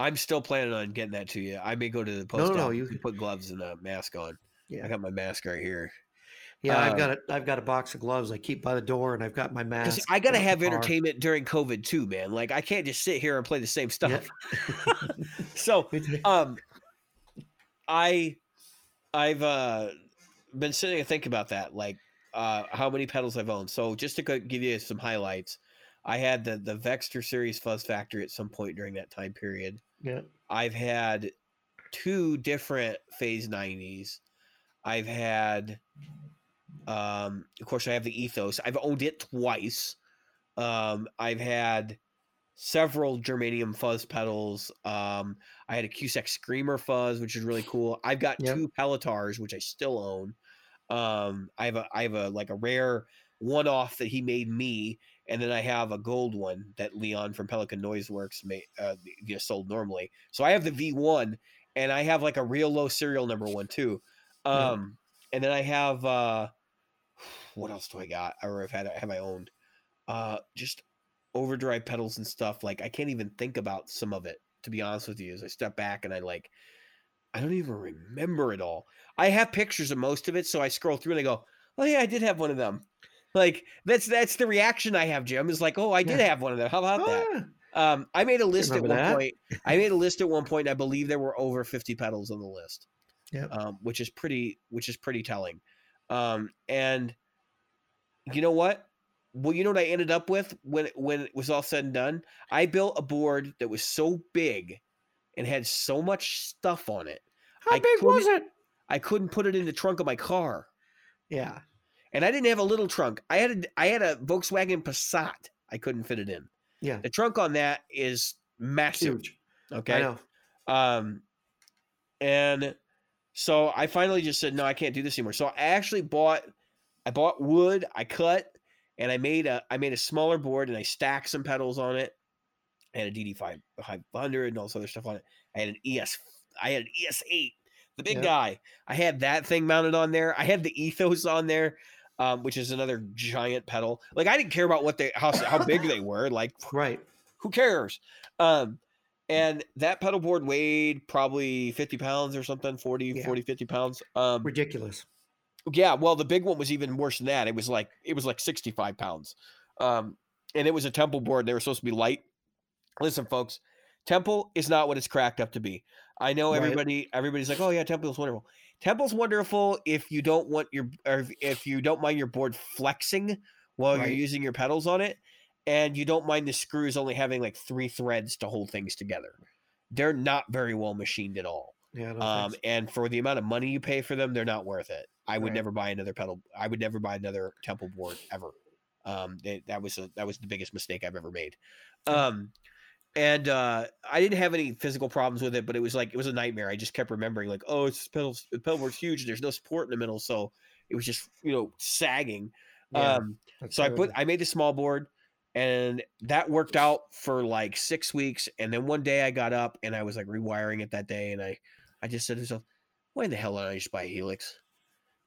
[SPEAKER 1] I'm still planning on getting that to you. I may go to the post
[SPEAKER 2] no, no, you-
[SPEAKER 1] can put gloves and a mask on.
[SPEAKER 2] Yeah.
[SPEAKER 1] I got my mask right here.
[SPEAKER 2] Yeah, I've
[SPEAKER 1] Uh,
[SPEAKER 2] got a I've got a box of gloves I keep by the door, and I've got my mask.
[SPEAKER 1] I got to
[SPEAKER 2] in the
[SPEAKER 1] have
[SPEAKER 2] car.
[SPEAKER 1] entertainment during COVID too, man. Like I can't just sit here and play the same
[SPEAKER 2] Yeah.
[SPEAKER 1] stuff. so um i i've uh been sitting and thinking about that like uh how many pedals i've owned. So just to give you some highlights i had the the vexter series fuzz factory at some point during that time period.
[SPEAKER 2] Yeah,
[SPEAKER 1] i've had two different phase 90s i've had um of course i have the ethos. I've owned it twice. Um i've had several germanium fuzz pedals. Um i had a cusack screamer fuzz which is really cool. I've got
[SPEAKER 2] Yep.
[SPEAKER 1] two pelletars which i still own um i have a i have a like a rare one-off that he made me and then i have a gold one that leon from pelican noise works made uh you know, sold normally. So i have the v1 and i have like a real low serial number one too.
[SPEAKER 2] Yeah.
[SPEAKER 1] um and then i have uh what else do i got? Or i've had have i owned uh just overdrive pedals and stuff like i can't even think about some of it to be honest with you as i step back and i like i don't even remember it all i have pictures of most of it so i scroll through and i go oh yeah i did have one of them like that's that's the reaction i have jim is like oh i did
[SPEAKER 2] Yeah.
[SPEAKER 1] have one of them how about that
[SPEAKER 2] Ah,
[SPEAKER 1] um i made a list at one
[SPEAKER 2] that.
[SPEAKER 1] point i made a list at one point and i believe there were over 50 pedals on the list
[SPEAKER 2] Yep.
[SPEAKER 1] um which is pretty which is pretty telling um and you know what well you know what i ended up with when it- when it was all said and done i built a board that was so big and had so much stuff on it.
[SPEAKER 2] How
[SPEAKER 1] I
[SPEAKER 2] big was it?
[SPEAKER 1] I couldn't put it in the trunk of my car.
[SPEAKER 2] Yeah.
[SPEAKER 1] And I didn't have a little trunk. I had a I had a Volkswagen Passat. I couldn't fit it in.
[SPEAKER 2] Yeah.
[SPEAKER 1] The trunk on that is massive.
[SPEAKER 2] Huge. I
[SPEAKER 1] Okay.
[SPEAKER 2] know.
[SPEAKER 1] Um, and so I finally just said, no, I can't do this anymore. So I actually bought, I bought wood, I cut, and I made a, I made a smaller board and I stacked some pedals on it. I had a DD five hundred and all this other stuff on it. I had an ES, I had an ES eight, the big guy. I had that thing mounted on there. I had the Ethos on there. Um, which is another giant pedal. Like I didn't care about what they how how big they were. Like
[SPEAKER 2] Right.
[SPEAKER 1] who cares? Um, and that pedal board weighed probably 50 pounds or something, 40,
[SPEAKER 2] Yeah.
[SPEAKER 1] 40, 50 pounds. Um,
[SPEAKER 2] Ridiculous.
[SPEAKER 1] yeah, well, the big one was even worse than that. It was like, it was like 65 pounds. Um, and it was a temple board. They were supposed to be light. Listen, folks, temple is not what it's cracked up to be. I know
[SPEAKER 2] Right.
[SPEAKER 1] everybody, everybody's like, oh yeah, Temple's wonderful. Temple's wonderful if you don't want your, or if- if you don't mind your board flexing while
[SPEAKER 2] Right.
[SPEAKER 1] you're using your pedals on it, and you don't mind the screws only having like three threads to hold things together. They're not very well machined at all.
[SPEAKER 2] Yeah.
[SPEAKER 1] Um,
[SPEAKER 2] thanks.
[SPEAKER 1] and for the amount of money you pay for them, they're not worth it. I would
[SPEAKER 2] Right.
[SPEAKER 1] never buy another pedal. I would never buy another temple board ever. Um, they, that was a, that was the biggest mistake I've ever made. Um, and uh, I didn't have any physical problems with it, but it was like it was a nightmare. I just kept remembering like, oh, it's pedal the pedal board's huge. And there's no support in the middle, so it was just you know sagging.
[SPEAKER 2] Yeah,
[SPEAKER 1] um, so I put. I made the small board and that worked out for like six weeks. And then one day I got up and I was like rewiring it that day and I I just said to myself, why in the hell did I just buy Helix?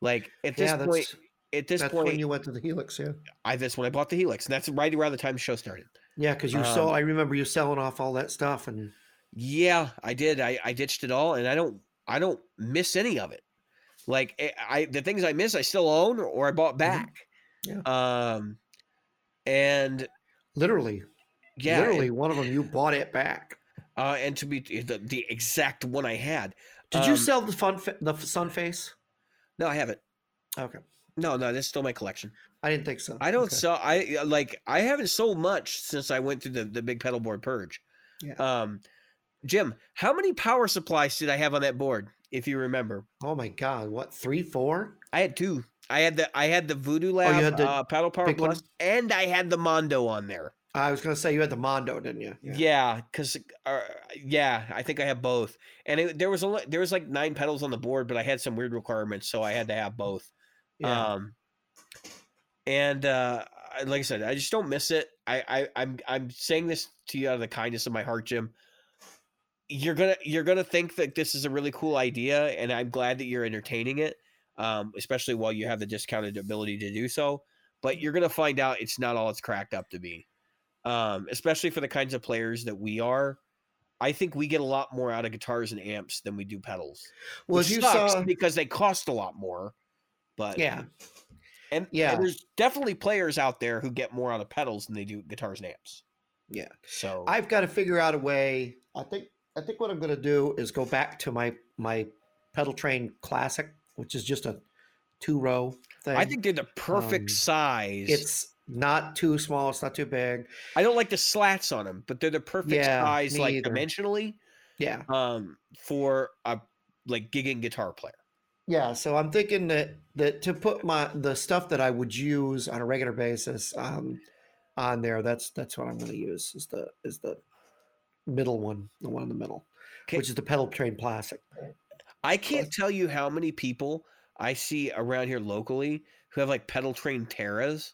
[SPEAKER 1] Like at this
[SPEAKER 2] yeah,
[SPEAKER 1] point at this point
[SPEAKER 2] when you went to the Helix. Yeah.
[SPEAKER 1] I that's when I bought the Helix. And that's right around the time the show started.
[SPEAKER 2] Yeah, because you
[SPEAKER 1] Um,
[SPEAKER 2] saw. I remember you selling off all that stuff, and
[SPEAKER 1] Yeah, I did. I, I ditched it all and I don't I don't miss any of it. Like eh, I the things I miss I still own or I bought back.
[SPEAKER 2] Yeah.
[SPEAKER 1] Um and
[SPEAKER 2] literally,
[SPEAKER 1] yeah, and-
[SPEAKER 2] literally, one of them you bought it back.
[SPEAKER 1] uh, and to be the, the exact one I had.
[SPEAKER 2] Did you
[SPEAKER 1] Um,
[SPEAKER 2] sell the fun fa- the sun face?
[SPEAKER 1] No, I haven't.
[SPEAKER 2] Okay,
[SPEAKER 1] No, no, that's still my collection.
[SPEAKER 2] I didn't think so.
[SPEAKER 1] I don't
[SPEAKER 2] Okay.
[SPEAKER 1] sell. I uh, like. I haven't sold much since I went through the the big pedal board purge.
[SPEAKER 2] Yeah.
[SPEAKER 1] Um, Jim, how many power supplies did I have on that board? If you remember,
[SPEAKER 2] Oh my god, what three, four?
[SPEAKER 1] I had two. I had the I had the Voodoo Lab
[SPEAKER 2] Oh, had the
[SPEAKER 1] uh, Pedal Power? Plus, and I had the Mondo on there.
[SPEAKER 2] I was gonna say you had the Mondo, didn't you?
[SPEAKER 1] Yeah, because uh, yeah, I think I have both. And it, there was only there was like nine pedals on the board, but I had some weird requirements, so I had to have both.
[SPEAKER 2] Yeah.
[SPEAKER 1] Um, and uh, like I said, I just don't miss it. I, I I'm I'm saying this to you out of the kindness of my heart, Jim. You're gonna you're gonna think that this is a really cool idea, and I'm glad that you're entertaining it, um, especially while you have the discounted ability to do so. But you're gonna find out it's not all it's cracked up to be, um, especially for the kinds of players that we are. I think we get a lot more out of guitars and amps than we do pedals.
[SPEAKER 2] well, you
[SPEAKER 1] sucks
[SPEAKER 2] saw,
[SPEAKER 1] because they cost a lot more. But
[SPEAKER 2] yeah,
[SPEAKER 1] and
[SPEAKER 2] Yeah.
[SPEAKER 1] and there's definitely players out there who get more out of pedals than they do guitars and amps.
[SPEAKER 2] yeah,
[SPEAKER 1] So
[SPEAKER 2] I've got to figure out a way. I think I think what I'm gonna do is go back to my my Pedaltrain classic, which is just a two row thing.
[SPEAKER 1] I think they're the perfect
[SPEAKER 2] um,
[SPEAKER 1] size.
[SPEAKER 2] it's not too small. It's not too big.
[SPEAKER 1] I don't like the slats on them, but they're the perfect
[SPEAKER 2] Yeah,
[SPEAKER 1] size, like
[SPEAKER 2] either.
[SPEAKER 1] dimensionally,
[SPEAKER 2] Yeah,
[SPEAKER 1] um, for a like gigging guitar player.
[SPEAKER 2] Yeah. So I'm thinking that that to put my the stuff that I would use on a regular basis um, on there. That's that's what I'm going to use. Is the is the middle one, the one in the middle,
[SPEAKER 1] Okay.
[SPEAKER 2] which is the Pedaltrain plastic.
[SPEAKER 1] I can't tell you how many people I see around here locally who have like Pedaltrain Terras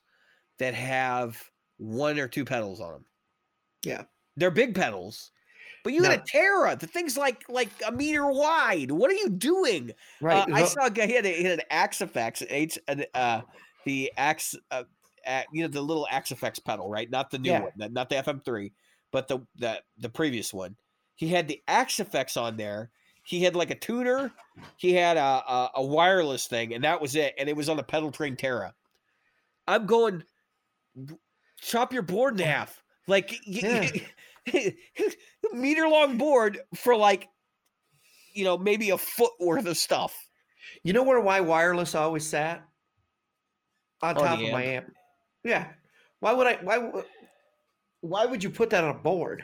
[SPEAKER 1] that have one or two pedals on them.
[SPEAKER 2] Yeah.
[SPEAKER 1] They're big pedals. But you got
[SPEAKER 2] No.
[SPEAKER 1] a Terra. The thing's like like a meter wide. What are you doing?
[SPEAKER 2] Right.
[SPEAKER 1] Uh, I saw a guy he had a, he had an Axe-Fx, H, uh, the Axe, uh, you know, the little Axe-Fx pedal, right? Not the new
[SPEAKER 2] Yeah.
[SPEAKER 1] one, not- the FM3, but the the the previous one. He had the Axe-Fx on there. He had like a tuner. He had a, a a wireless thing, and that was it. And it was on a Pedaltrain Terra. I'm going, chop your board in half, like y- meter long board for like, you know, maybe a foot worth of stuff.
[SPEAKER 2] You know where my wireless always sat? On
[SPEAKER 1] On
[SPEAKER 2] top of my amp. Yeah. Why would I why would why would you put that on a board?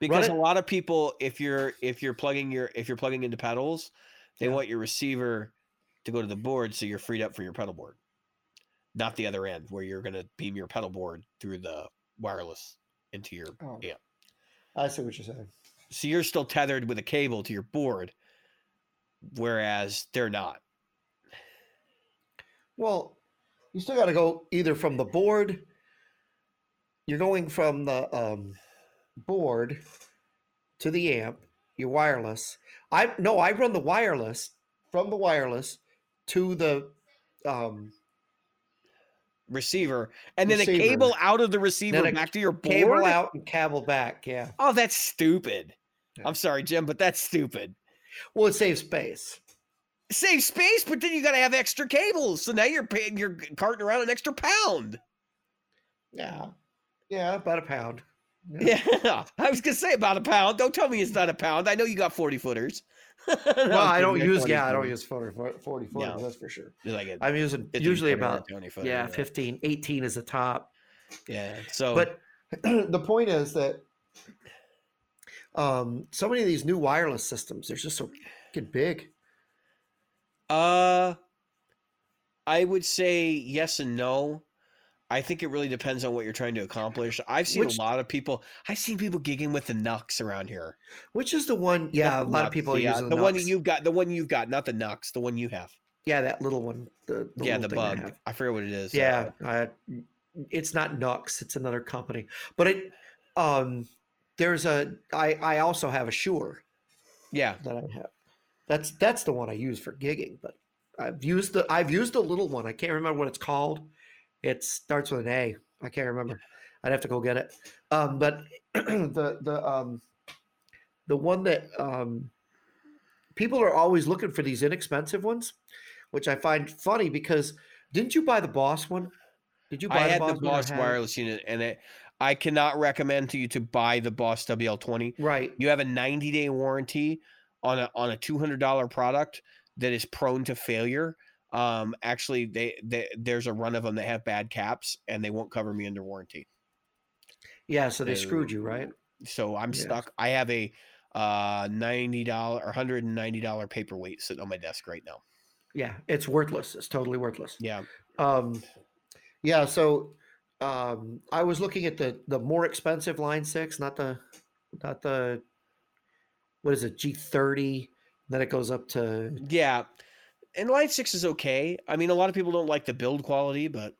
[SPEAKER 1] because a lot of people if you're if you're plugging your if you're plugging into pedals they
[SPEAKER 2] Yeah.
[SPEAKER 1] want your receiver to go to the board so you're freed up for your pedal board not the other end where you're going to beam your pedal board through the wireless into your
[SPEAKER 2] Oh,
[SPEAKER 1] Yeah.
[SPEAKER 2] I see what you're saying.
[SPEAKER 1] so you're still tethered with a cable to your board whereas they're not
[SPEAKER 2] Well, you still got to go either from the board. You're going from the um, board to the amp. Your wireless. I no, I run the wireless from the wireless to the um,
[SPEAKER 1] receiver and then a cable out of the receiver back to your board
[SPEAKER 2] cable out and cable back. Yeah.
[SPEAKER 1] oh that's stupid
[SPEAKER 2] Yeah.
[SPEAKER 1] i'm sorry jim but that's stupid
[SPEAKER 2] Well, it saves space.
[SPEAKER 1] save space, but then you got to have extra cables. So now you're paying, you're carting around an extra pound.
[SPEAKER 2] Yeah. Yeah, about a pound.
[SPEAKER 1] Yeah, I was gonna say about a pound. Don't tell me it's not a pound. I know you got forty footers.
[SPEAKER 2] Well, I don't use. Yeah, I don't use 40, 40 foot.
[SPEAKER 1] No.
[SPEAKER 2] That's for sure.
[SPEAKER 1] like a
[SPEAKER 2] I'm using
[SPEAKER 1] 50
[SPEAKER 2] usually about
[SPEAKER 1] 20 footer,
[SPEAKER 2] yeah, 15, 18 is the top.
[SPEAKER 1] yeah. So,
[SPEAKER 2] But the point is that um, so many of these new wireless systems, they're just so big.
[SPEAKER 1] uh, I would say yes and no. I think it really depends on what you're trying to accomplish. I've seen
[SPEAKER 2] Which-
[SPEAKER 1] a lot of people. I've seen people gigging with the Nux around here.
[SPEAKER 2] Which is the one? Yeah,
[SPEAKER 1] Not
[SPEAKER 2] a
[SPEAKER 1] the
[SPEAKER 2] lot of
[SPEAKER 1] Nux,
[SPEAKER 2] people are
[SPEAKER 1] the, uh, the one you've got. The one you've got, not the Nux. The one you have.
[SPEAKER 2] Yeah, that little one. The, the
[SPEAKER 1] yeah, the
[SPEAKER 2] thing I
[SPEAKER 1] bug. I forget what it is. uh,
[SPEAKER 2] Yeah, I, it's not Nux. It's another company. But it, um, there's a. I I also have a Shure
[SPEAKER 1] yeah.
[SPEAKER 2] that I have. That's that's the one I use for gigging. But I've used the I've used the little one. I can't remember what it's called. It starts with an A. I can't remember. I'd have to go get it. Um, but the the um the one that um people are always looking for these inexpensive ones, which I find funny because didn't you buy the Boss one? Did you buy
[SPEAKER 1] I
[SPEAKER 2] the
[SPEAKER 1] had
[SPEAKER 2] Boss
[SPEAKER 1] the Boss wireless unit, and it, I cannot recommend to you to buy the Boss WL20.
[SPEAKER 2] Right.
[SPEAKER 1] You have a 90 day warranty on a on a $200 product that is prone to failure. Um, actually, they, they there's a run of them that have bad caps, and they won't cover me under warranty.
[SPEAKER 2] Yeah. So they screwed you, right?
[SPEAKER 1] So I'm
[SPEAKER 2] Yeah.
[SPEAKER 1] stuck. I have a uh ninety dollar or hundred and ninety dollar paperweight sitting on my desk right now.
[SPEAKER 2] Yeah. It's worthless. It's totally worthless.
[SPEAKER 1] Yeah,
[SPEAKER 2] Um, yeah, so um, I was looking at the the more expensive Line Six, not the not the what is it G thirty. Then it goes up to
[SPEAKER 1] yeah. And Line Six is okay. I mean, a lot of people don't like the build quality, but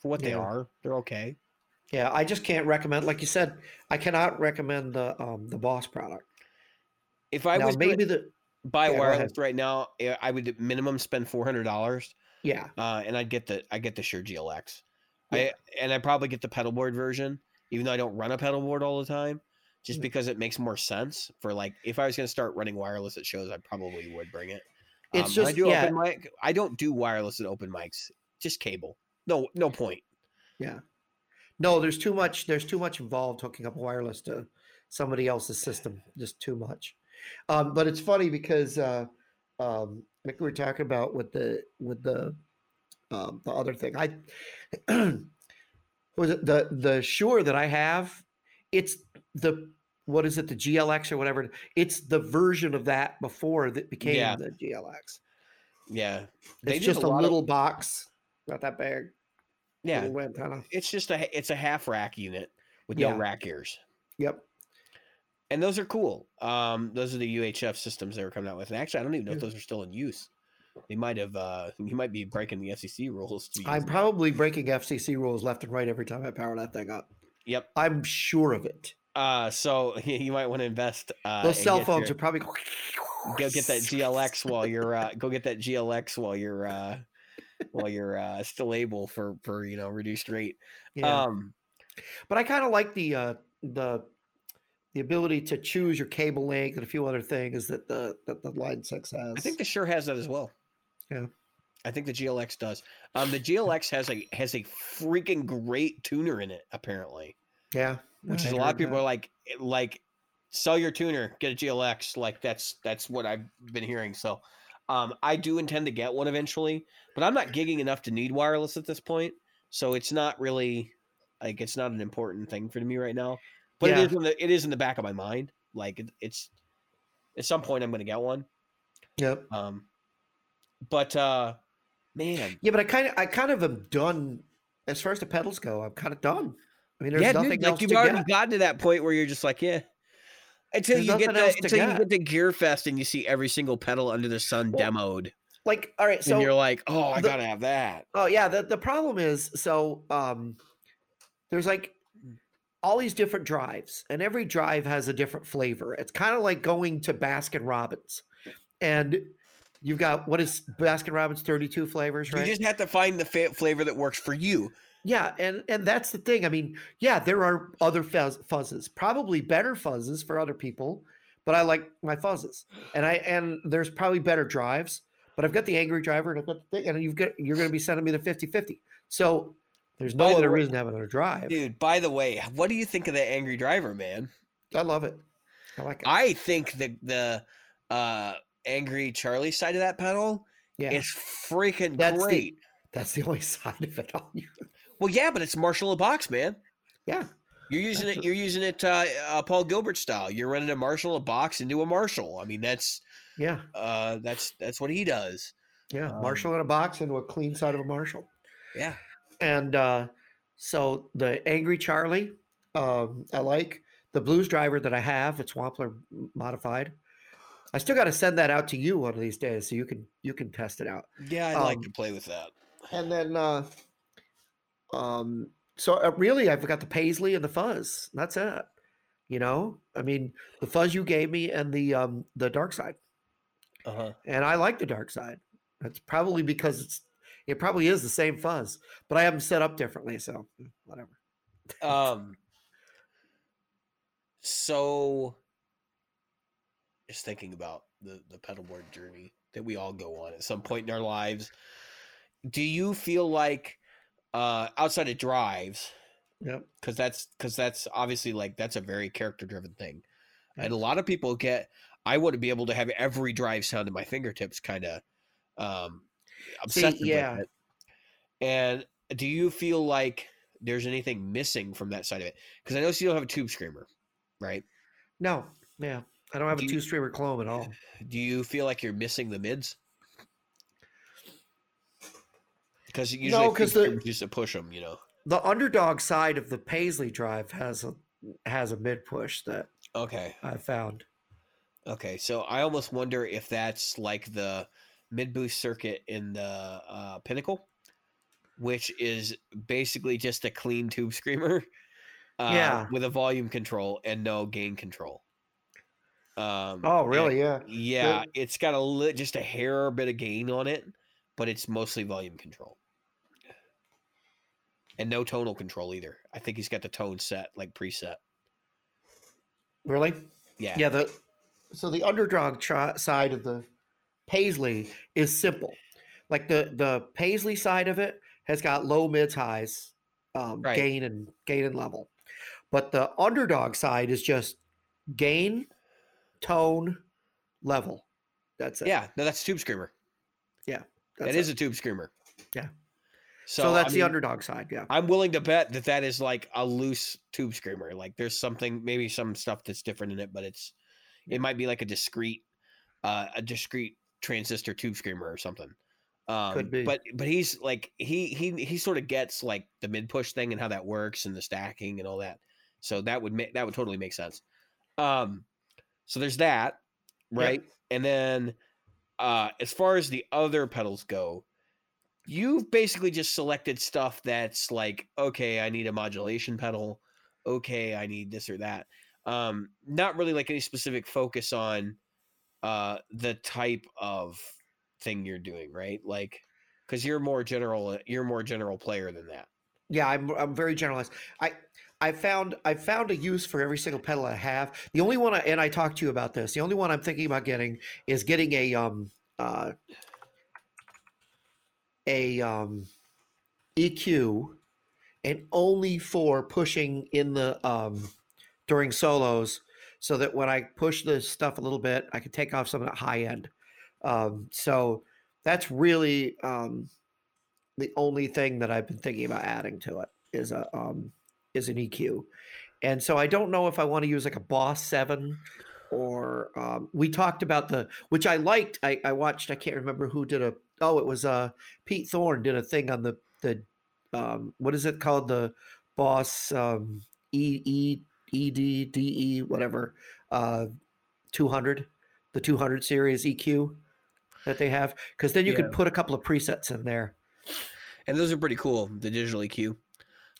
[SPEAKER 1] for what they
[SPEAKER 2] Yeah.
[SPEAKER 1] are, they're okay.
[SPEAKER 2] yeah. I just can't recommend, like you said, I cannot recommend the um the Boss product.
[SPEAKER 1] If I
[SPEAKER 2] now
[SPEAKER 1] was maybe
[SPEAKER 2] the
[SPEAKER 1] buy
[SPEAKER 2] yeah,
[SPEAKER 1] wireless right now, eh, I would minimum spend four hundred dollars,
[SPEAKER 2] yeah
[SPEAKER 1] uh, and I'd get the I get the Shure GLX.
[SPEAKER 2] Yeah.
[SPEAKER 1] I and I probably get the pedal board version, even though I don't run a pedal board all the time, just
[SPEAKER 2] Mm.
[SPEAKER 1] because it makes more sense for like if I was going to start running wireless at shows, I probably would bring it.
[SPEAKER 2] It's
[SPEAKER 1] Um, when I
[SPEAKER 2] just-
[SPEAKER 1] do
[SPEAKER 2] yeah.
[SPEAKER 1] open mic. I don't do wireless at open mics, just cable. No, no point. Yeah.
[SPEAKER 2] No, there's too much. There's too much involved hooking up wireless to somebody else's system. Just too much. Um, but it's funny because uh, um, like we were talking about with the with the um, the other thing. I was it the the Shure that I have. It's the what is it the GLX or whatever. It's the version of that before that became
[SPEAKER 1] Yeah.
[SPEAKER 2] the GLX.
[SPEAKER 1] Yeah,
[SPEAKER 2] It's just a,
[SPEAKER 1] of-
[SPEAKER 2] little box, not that big.
[SPEAKER 1] yeah.
[SPEAKER 2] antenna.
[SPEAKER 1] It's just a it's a half rack unit with
[SPEAKER 2] Yeah.
[SPEAKER 1] no rack ears.
[SPEAKER 2] Yep.
[SPEAKER 1] and those are cool. Um, those are the UHF systems they were coming out with. And actually, I don't even know if those are still in use. They might have. Uh, you might be breaking the FCC rules. To
[SPEAKER 2] I'm probably breaking FCC rules left and right every time I power that thing up.
[SPEAKER 1] Yep.
[SPEAKER 2] I'm sure of it.
[SPEAKER 1] Uh, so you might want to invest. Uh,
[SPEAKER 2] Those cell phones
[SPEAKER 1] your-
[SPEAKER 2] are probably
[SPEAKER 1] go get that GLX while you're uh, go get that GLX while you're uh, while you're uh, still able for for you know reduced rate.
[SPEAKER 2] Yeah.
[SPEAKER 1] Um,
[SPEAKER 2] but I kind of like the uh, the the ability to choose your cable length and a few other things that the that the Line Six has.
[SPEAKER 1] I think the Shure has that as well.
[SPEAKER 2] Yeah.
[SPEAKER 1] I think the GLX does. Um, the GLX has a has a freaking great tuner in it apparently.
[SPEAKER 2] yeah,
[SPEAKER 1] which
[SPEAKER 2] I
[SPEAKER 1] is a lot of people
[SPEAKER 2] that.
[SPEAKER 1] are like eh, like sell your tuner get a glx like that's that's what i've been hearing so um i do intend to get one eventually but i'm not gigging enough to need wireless at this point so it's not really like it's not an important thing for me right now but
[SPEAKER 2] Yeah.
[SPEAKER 1] it is in the it is in the back of my mind. Like it, it's at some point I'm going to get one.
[SPEAKER 2] Yep.
[SPEAKER 1] Um, but uh, man,
[SPEAKER 2] Yeah, but I kind of I kind of am done as far as the pedals go. I'm kind of done. I mean, there's
[SPEAKER 1] yeah,
[SPEAKER 2] nothing
[SPEAKER 1] dude, like you've already
[SPEAKER 2] get.
[SPEAKER 1] gotten to that point where you're just like, yeah. Until
[SPEAKER 2] There's
[SPEAKER 1] you get
[SPEAKER 2] nothing
[SPEAKER 1] to
[SPEAKER 2] else to
[SPEAKER 1] until you
[SPEAKER 2] get.
[SPEAKER 1] get to Gear Fest and you see every single pedal under the sun
[SPEAKER 2] Well,
[SPEAKER 1] demoed,
[SPEAKER 2] Like, all right, so
[SPEAKER 1] and you're like, oh, I
[SPEAKER 2] the-
[SPEAKER 1] gotta have that.
[SPEAKER 2] Oh yeah, the the problem is so um there's like all these different drives and every drive has a different flavor. It's kind of like going to Baskin Robbins. And you've got what is Baskin Robbins 32 flavors, right?
[SPEAKER 1] You just have to find the fa- flavor that works for you.
[SPEAKER 2] Yeah, and and that's the thing. I mean, yeah, there are other fuzz, fuzzes, probably better fuzzes for other people, but I like my fuzzes. And I and there's probably better drives, but I've got the angry driver and I've got the thing, and you've got you're going to be sending me the 50-50. So there's no
[SPEAKER 1] By the
[SPEAKER 2] other
[SPEAKER 1] way-
[SPEAKER 2] reason to have another drive.
[SPEAKER 1] Dude, by the way, what do you think of the angry driver, man?
[SPEAKER 2] I love it. I like it.
[SPEAKER 1] I think the the uh angry Charlie side of that pedal
[SPEAKER 2] yeah,
[SPEAKER 1] is freaking
[SPEAKER 2] That's the-
[SPEAKER 1] great.
[SPEAKER 2] that's the only side of it on you.
[SPEAKER 1] Well, yeah, but it's Marshall a box, man.
[SPEAKER 2] Yeah,
[SPEAKER 1] You're using
[SPEAKER 2] That's
[SPEAKER 1] it.
[SPEAKER 2] a-
[SPEAKER 1] You're using it, uh, uh, Paul Gilbert style. You're running a Marshall a box into a Marshall. I mean, that's
[SPEAKER 2] yeah,
[SPEAKER 1] uh, that's that's what he does.
[SPEAKER 2] yeah.
[SPEAKER 1] Um,
[SPEAKER 2] Marshall in a box into a clean side of a Marshall.
[SPEAKER 1] Yeah.
[SPEAKER 2] And uh, so the Angry Charlie, um, I like the Blues driver that I have. It's Wampler modified. I still got to send that out to you one of these days, so you can you can test it out.
[SPEAKER 1] Yeah, I'd like
[SPEAKER 2] Um,
[SPEAKER 1] to play with that.
[SPEAKER 2] And then, uh, um, so uh, really, I've got the Paisley and the Fuzz. That's it. You know, I mean, the Fuzz you gave me and the um the Dark Side,
[SPEAKER 1] Uh huh.
[SPEAKER 2] and I like the Dark Side. That's probably because it's it probably is the same Fuzz, but I have them set up differently, so mm, whatever.
[SPEAKER 1] Um. So, just thinking about the the pedalboard journey that we all go on at some point in our lives. Do you feel like, uh, outside of drives,
[SPEAKER 2] Yep.
[SPEAKER 1] because that's because that's obviously like that's a very character driven thing, and a lot of people get. I want to be able to have every drive sound at my fingertips, kind of um, obsessive
[SPEAKER 2] yeah.
[SPEAKER 1] with it. And do you feel like there's anything missing from that side of it? Because I know you don't have a tube screamer, right?
[SPEAKER 2] No, yeah, I don't have
[SPEAKER 1] Do
[SPEAKER 2] a tube screamer clone at all.
[SPEAKER 1] Do you feel like you're missing the mids? Because usually
[SPEAKER 2] No, 'cause the-
[SPEAKER 1] you used to push them, you know.
[SPEAKER 2] The underdog side of the Paisley drive has a has a mid push that
[SPEAKER 1] Okay.
[SPEAKER 2] I found.
[SPEAKER 1] Okay, so I almost wonder if that's like the mid boost circuit in the uh, Pinnacle, which is basically just a clean tube screamer, uh,
[SPEAKER 2] Yeah.
[SPEAKER 1] with a volume control and no gain control. Um,
[SPEAKER 2] Oh, really? Yeah.
[SPEAKER 1] yeah, it's got a li- just a hair bit of gain on it, but it's mostly volume control. And no tonal control either. I think he's got the tone set like preset.
[SPEAKER 2] Really?
[SPEAKER 1] Yeah.
[SPEAKER 2] Yeah. The so the underdog tri- side of the Paisley is simple. Like the the Paisley side of it has got low mids highs, um,
[SPEAKER 1] Right.
[SPEAKER 2] gain and gain and level, but the underdog side is just gain, tone, level. That's it.
[SPEAKER 1] Yeah, no, that's tube screamer. Yeah.
[SPEAKER 2] That's
[SPEAKER 1] That
[SPEAKER 2] it.
[SPEAKER 1] is a tube screamer.
[SPEAKER 2] Yeah.
[SPEAKER 1] So,
[SPEAKER 2] So, that's
[SPEAKER 1] I
[SPEAKER 2] the underdog side. Yeah.
[SPEAKER 1] I'm willing to bet that that is like a loose tube screamer. Like there's something, maybe some stuff that's different in it, but it's it might be like a discrete, uh, a discrete transistor tube screamer or something. Um,
[SPEAKER 2] Could be.
[SPEAKER 1] But but he's like he he he sort of gets like the mid push thing and how that works and the stacking and all that. So that would make that would totally make sense. Um, so there's that,
[SPEAKER 2] Yep.
[SPEAKER 1] right? And then uh, as far as the other pedals go, you've basically just selected stuff that's like, okay, I need a modulation pedal. Okay, I need this or that. Um, not really like any specific focus on uh, the type of thing you're doing, right? Like, because you're more general, you're more general player than that.
[SPEAKER 2] Yeah, I'm I'm very generalized. I I found I found a use for every single pedal I have. The only one I and I talked to you about this. The only one I'm thinking about getting is getting a um uh a um EQ and only for pushing in the um during solos so that when I push the stuff a little bit, I can take off some of that high end. Um so that's really um the only thing that I've been thinking about adding to it is a um is an EQ. and so I don't know if I want to use like a Boss Seven or um, we talked about the which I liked. I, I watched. I can't remember who did a. Oh, it was uh Pete Thorne did a thing on the the um, what is it called the Boss um, E E E D D E whatever uh, two hundred the two hundred series EQ that they have because then you
[SPEAKER 1] Yeah.
[SPEAKER 2] could put a couple of presets in there.
[SPEAKER 1] and those are pretty cool. The digital EQ.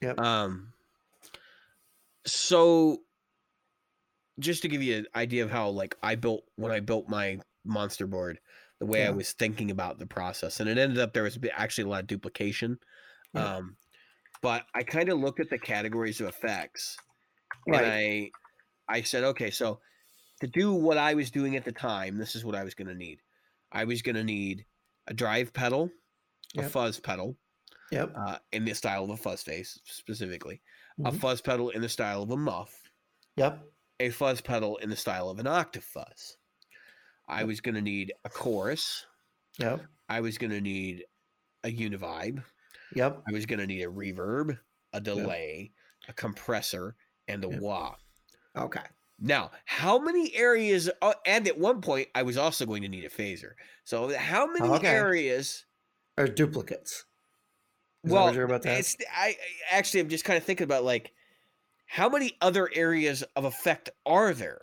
[SPEAKER 2] Yep.
[SPEAKER 1] Um. So, just to give you an idea of how like I built when I built my monster board, the way I was thinking about the process, and it ended up there was actually a lot of duplication.
[SPEAKER 2] Yeah.
[SPEAKER 1] Um, but I kind of looked at the categories of effects,
[SPEAKER 2] Right.
[SPEAKER 1] and I I said, okay, so to do what I was doing at the time, this is what I was going to need. I was going to need a drive pedal, a fuzz pedal,
[SPEAKER 2] Yep.
[SPEAKER 1] uh, in the style of a fuzz face specifically, a
[SPEAKER 2] Mhm.
[SPEAKER 1] fuzz pedal in the style of a muff,
[SPEAKER 2] Yep.
[SPEAKER 1] a fuzz pedal in the style of an octave fuzz. I was going to need a chorus.
[SPEAKER 2] Yep.
[SPEAKER 1] I was going to need a univibe.
[SPEAKER 2] Yep.
[SPEAKER 1] I was going to need a reverb, a delay, a compressor, and a
[SPEAKER 2] Yep.
[SPEAKER 1] wah.
[SPEAKER 2] Okay.
[SPEAKER 1] Now, how many areas? Oh, and at one point, I was also going to need a phaser. So, how many oh,
[SPEAKER 2] Okay.
[SPEAKER 1] areas?
[SPEAKER 2] are duplicates. Is
[SPEAKER 1] well,
[SPEAKER 2] about ask?
[SPEAKER 1] it's I, I actually I'm just kind of thinking about like how many other areas of effect are there?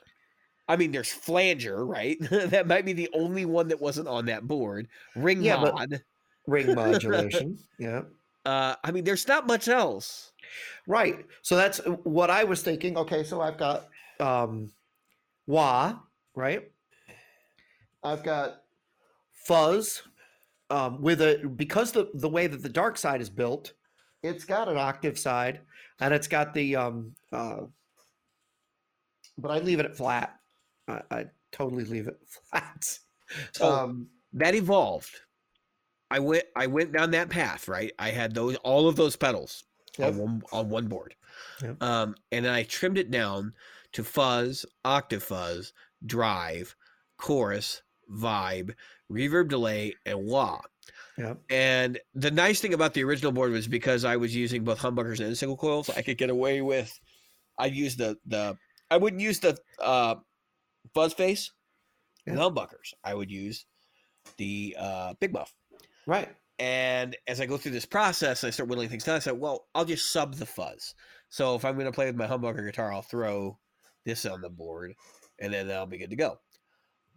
[SPEAKER 1] I mean, there's flanger, right? that might be the only one that wasn't on that board. Ring
[SPEAKER 2] Yeah,
[SPEAKER 1] mod.
[SPEAKER 2] ring modulation. yeah.
[SPEAKER 1] Uh, I mean, there's not much else.
[SPEAKER 2] Right. So that's uh, what I was thinking. Okay, so I've got um wah, right? I've got fuzz um with a because the the way that the dark side is built, it's got an octave side and it's got the um uh but I leave it at flat. I, I totally leave it flat.
[SPEAKER 1] So
[SPEAKER 2] um
[SPEAKER 1] that evolved. I went I went down that path, right? I had those all of those pedals
[SPEAKER 2] Yep.
[SPEAKER 1] on one on one board.
[SPEAKER 2] Yep.
[SPEAKER 1] Um, and then I trimmed it down to fuzz, octave fuzz, drive, chorus, vibe, reverb delay, and wah.
[SPEAKER 2] Yep.
[SPEAKER 1] And the nice thing about the original board was because I was using both humbuckers and single coils, I could get away with. I'd use the the I wouldn't use the uh, fuzz face and
[SPEAKER 2] Yeah.
[SPEAKER 1] humbuckers. I would use the uh, big muff.
[SPEAKER 2] right.
[SPEAKER 1] And as I go through this process, I start whittling things down. I said, well, I'll just sub the fuzz. So if I'm going to play with my humbucker guitar, I'll throw this on the board, and then I'll be good to go.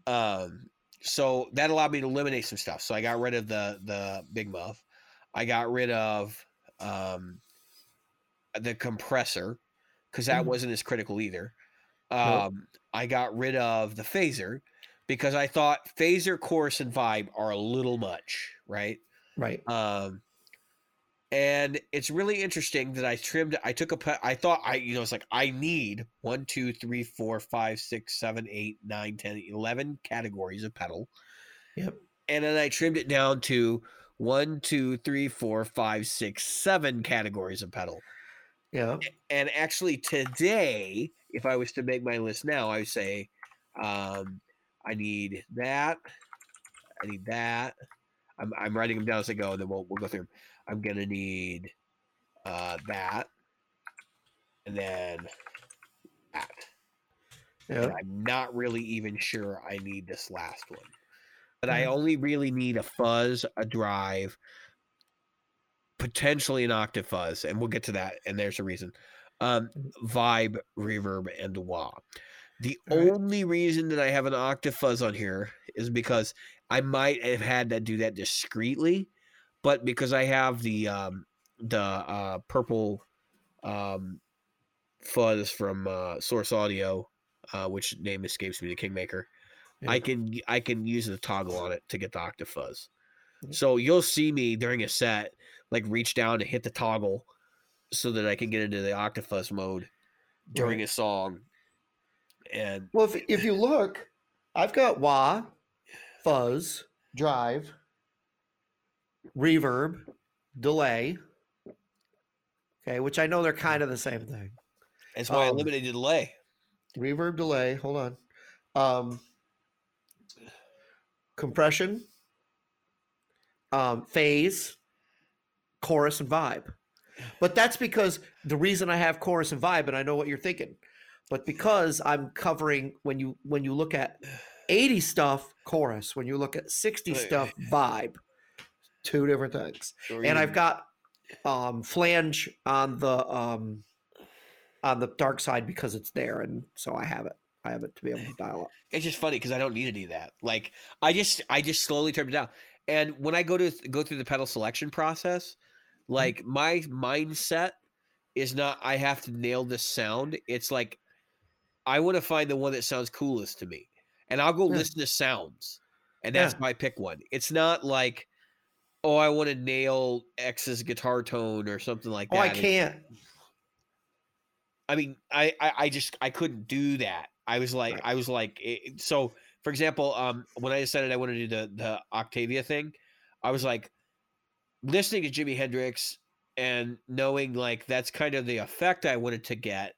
[SPEAKER 1] Um, so that allowed me to eliminate some stuff. So I got rid of the the big muff. I got rid of um, the compressor because that
[SPEAKER 2] Mhm.
[SPEAKER 1] wasn't as critical either.
[SPEAKER 2] Nope.
[SPEAKER 1] Um, I got rid of the phaser because I thought phaser, chorus, and vibe are a little much, right?
[SPEAKER 2] Right.
[SPEAKER 1] Um, and it's really interesting that I trimmed. I took a. I thought I, you know, it's like I need one, two, three, four, five, six, seven, eight, nine, ten, eleven categories of pedal,
[SPEAKER 2] Yep.
[SPEAKER 1] and then I trimmed it down to one, two, three, four, five, six, seven categories of pedal.
[SPEAKER 2] Yeah.
[SPEAKER 1] And actually, today, if I was to make my list now, I would say, um, I need that. I need that. I'm, I'm writing them down as I go, and then we'll, we'll go through 'em. I'm gonna need uh, that, and then that.
[SPEAKER 2] Yeah.
[SPEAKER 1] And I'm not really even sure I need this last one, but I
[SPEAKER 2] Mhm.
[SPEAKER 1] only really need a fuzz, a drive, potentially an octave fuzz, and we'll get to that. And there's a reason. Um, vibe, reverb, and wah. The
[SPEAKER 2] All right.
[SPEAKER 1] only reason that I have an octave fuzz on here is because I might have had to do that discreetly, but because I have the um, the uh, purple um, fuzz from uh, Source Audio, uh, which name escapes me, the Kingmaker. I can I can use the toggle on it to get the octave fuzz.
[SPEAKER 2] Mhm.
[SPEAKER 1] So you'll see me during a set like reach down to hit the toggle so that I can get into the fuzz mode during
[SPEAKER 2] Right.
[SPEAKER 1] a song. And
[SPEAKER 2] Well, if, if you look, I've got wah, fuzz, drive, reverb, delay. Okay, which I know they're kind of the same thing.
[SPEAKER 1] that's why I
[SPEAKER 2] Um,
[SPEAKER 1] eliminated delay.
[SPEAKER 2] Reverb, delay. Hold on. Um, compression, um, phase, chorus, and vibe. But that's because the reason I have chorus and vibe, and I know what you're thinking, but because I'm covering when you when you look at 80 stuff chorus, when you look at 60 stuff vibe, two different things.
[SPEAKER 1] Or
[SPEAKER 2] And I've got um flange on the um on the dark side because it's there, and so I have it. I have it to be able to dial up.
[SPEAKER 1] it's just funny because I don't need any of that. Like I just I just slowly turned it down. And when I go to go through the pedal selection process. Like my mindset is not I have to nail this sound. It's like I want to find the one that sounds coolest to me. And I'll go
[SPEAKER 2] Yeah.
[SPEAKER 1] listen to sounds. And that's
[SPEAKER 2] Yeah.
[SPEAKER 1] my pick one. It's not like oh I want to nail X's guitar tone or something like
[SPEAKER 2] Oh,
[SPEAKER 1] that.
[SPEAKER 2] I can't.
[SPEAKER 1] I mean, I, I, I just I couldn't do that. I was like,
[SPEAKER 2] Right.
[SPEAKER 1] I was like, it, so. For example, um, when I decided I wanted to do the the Octavia thing, I was like, listening to Jimi Hendrix and knowing like that's kind of the effect I wanted to get,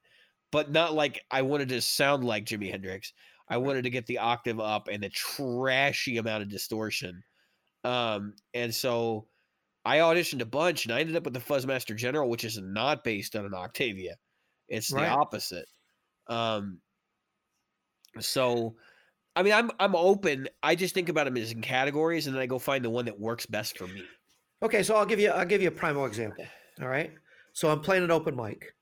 [SPEAKER 1] but not like I wanted to sound like Jimi Hendrix. I wanted to get the octave up and the trashy amount of distortion. Um, and so I auditioned a bunch and I ended up with the Fuzzmaster General, which is not based on an Octavia. It's the
[SPEAKER 2] Right.
[SPEAKER 1] opposite. Um, so I mean, I'm I'm open. I just think about them as in categories, and then I go find the one that works best for me.
[SPEAKER 2] Okay, so I'll give you I'll give you a primal example. All right. So I'm playing an open mic.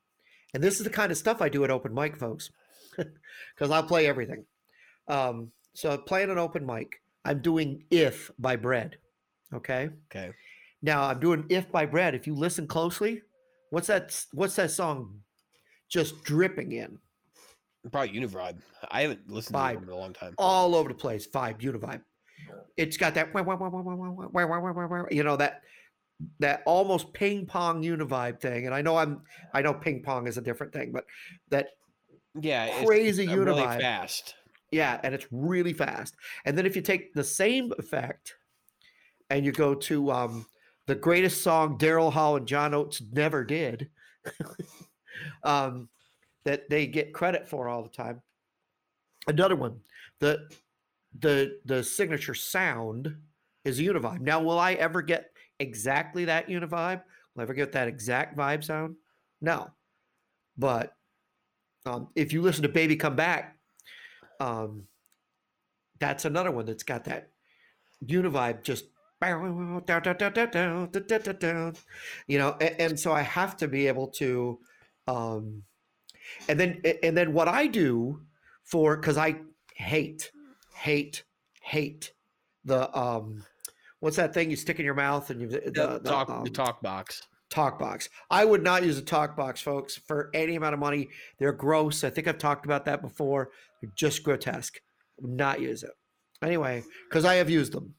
[SPEAKER 2] And this is the kind of stuff I do at open mic, folks. Because I'll play everything. Um, so I'm playing an open mic. I'm doing If by Bread. Okay.
[SPEAKER 1] Okay.
[SPEAKER 2] Now I'm doing If by Bread. If you listen closely, what's that what's that song just dripping in?
[SPEAKER 1] Probably Univibe. I haven't listened to
[SPEAKER 2] Vibe.
[SPEAKER 1] them in a long time.
[SPEAKER 2] all over the place. Vibe, Univibe. It's got that, you know, that that almost ping pong Univibe thing. And I know I'm, I know ping pong is a different thing, but that
[SPEAKER 1] Yeah, it's
[SPEAKER 2] crazy
[SPEAKER 1] uh, really
[SPEAKER 2] Univibe.
[SPEAKER 1] fast.
[SPEAKER 2] yeah, and it's really fast. And then if you take the same effect and you go to um, the greatest song Daryl Hall and John Oates never did, um, that they get credit for all the time. Another one, the the the signature sound is a univibe. Now, will I ever get exactly that univibe? Will I ever get that exact vibe sound? No. But um, if you listen to Baby Come Back, um, that's another one that's got that univibe just you know and, and so i have to be able to um and then and then what i do for because i hate hate hate the um what's that thing you stick in your mouth and you the,
[SPEAKER 1] The,
[SPEAKER 2] the,
[SPEAKER 1] talk
[SPEAKER 2] um,
[SPEAKER 1] the talk box.
[SPEAKER 2] talk box. I would not use a talk box, folks, for any amount of money. They're gross. I think I've talked about that before. They're just grotesque. Would not use it. Anyway, because I have used them.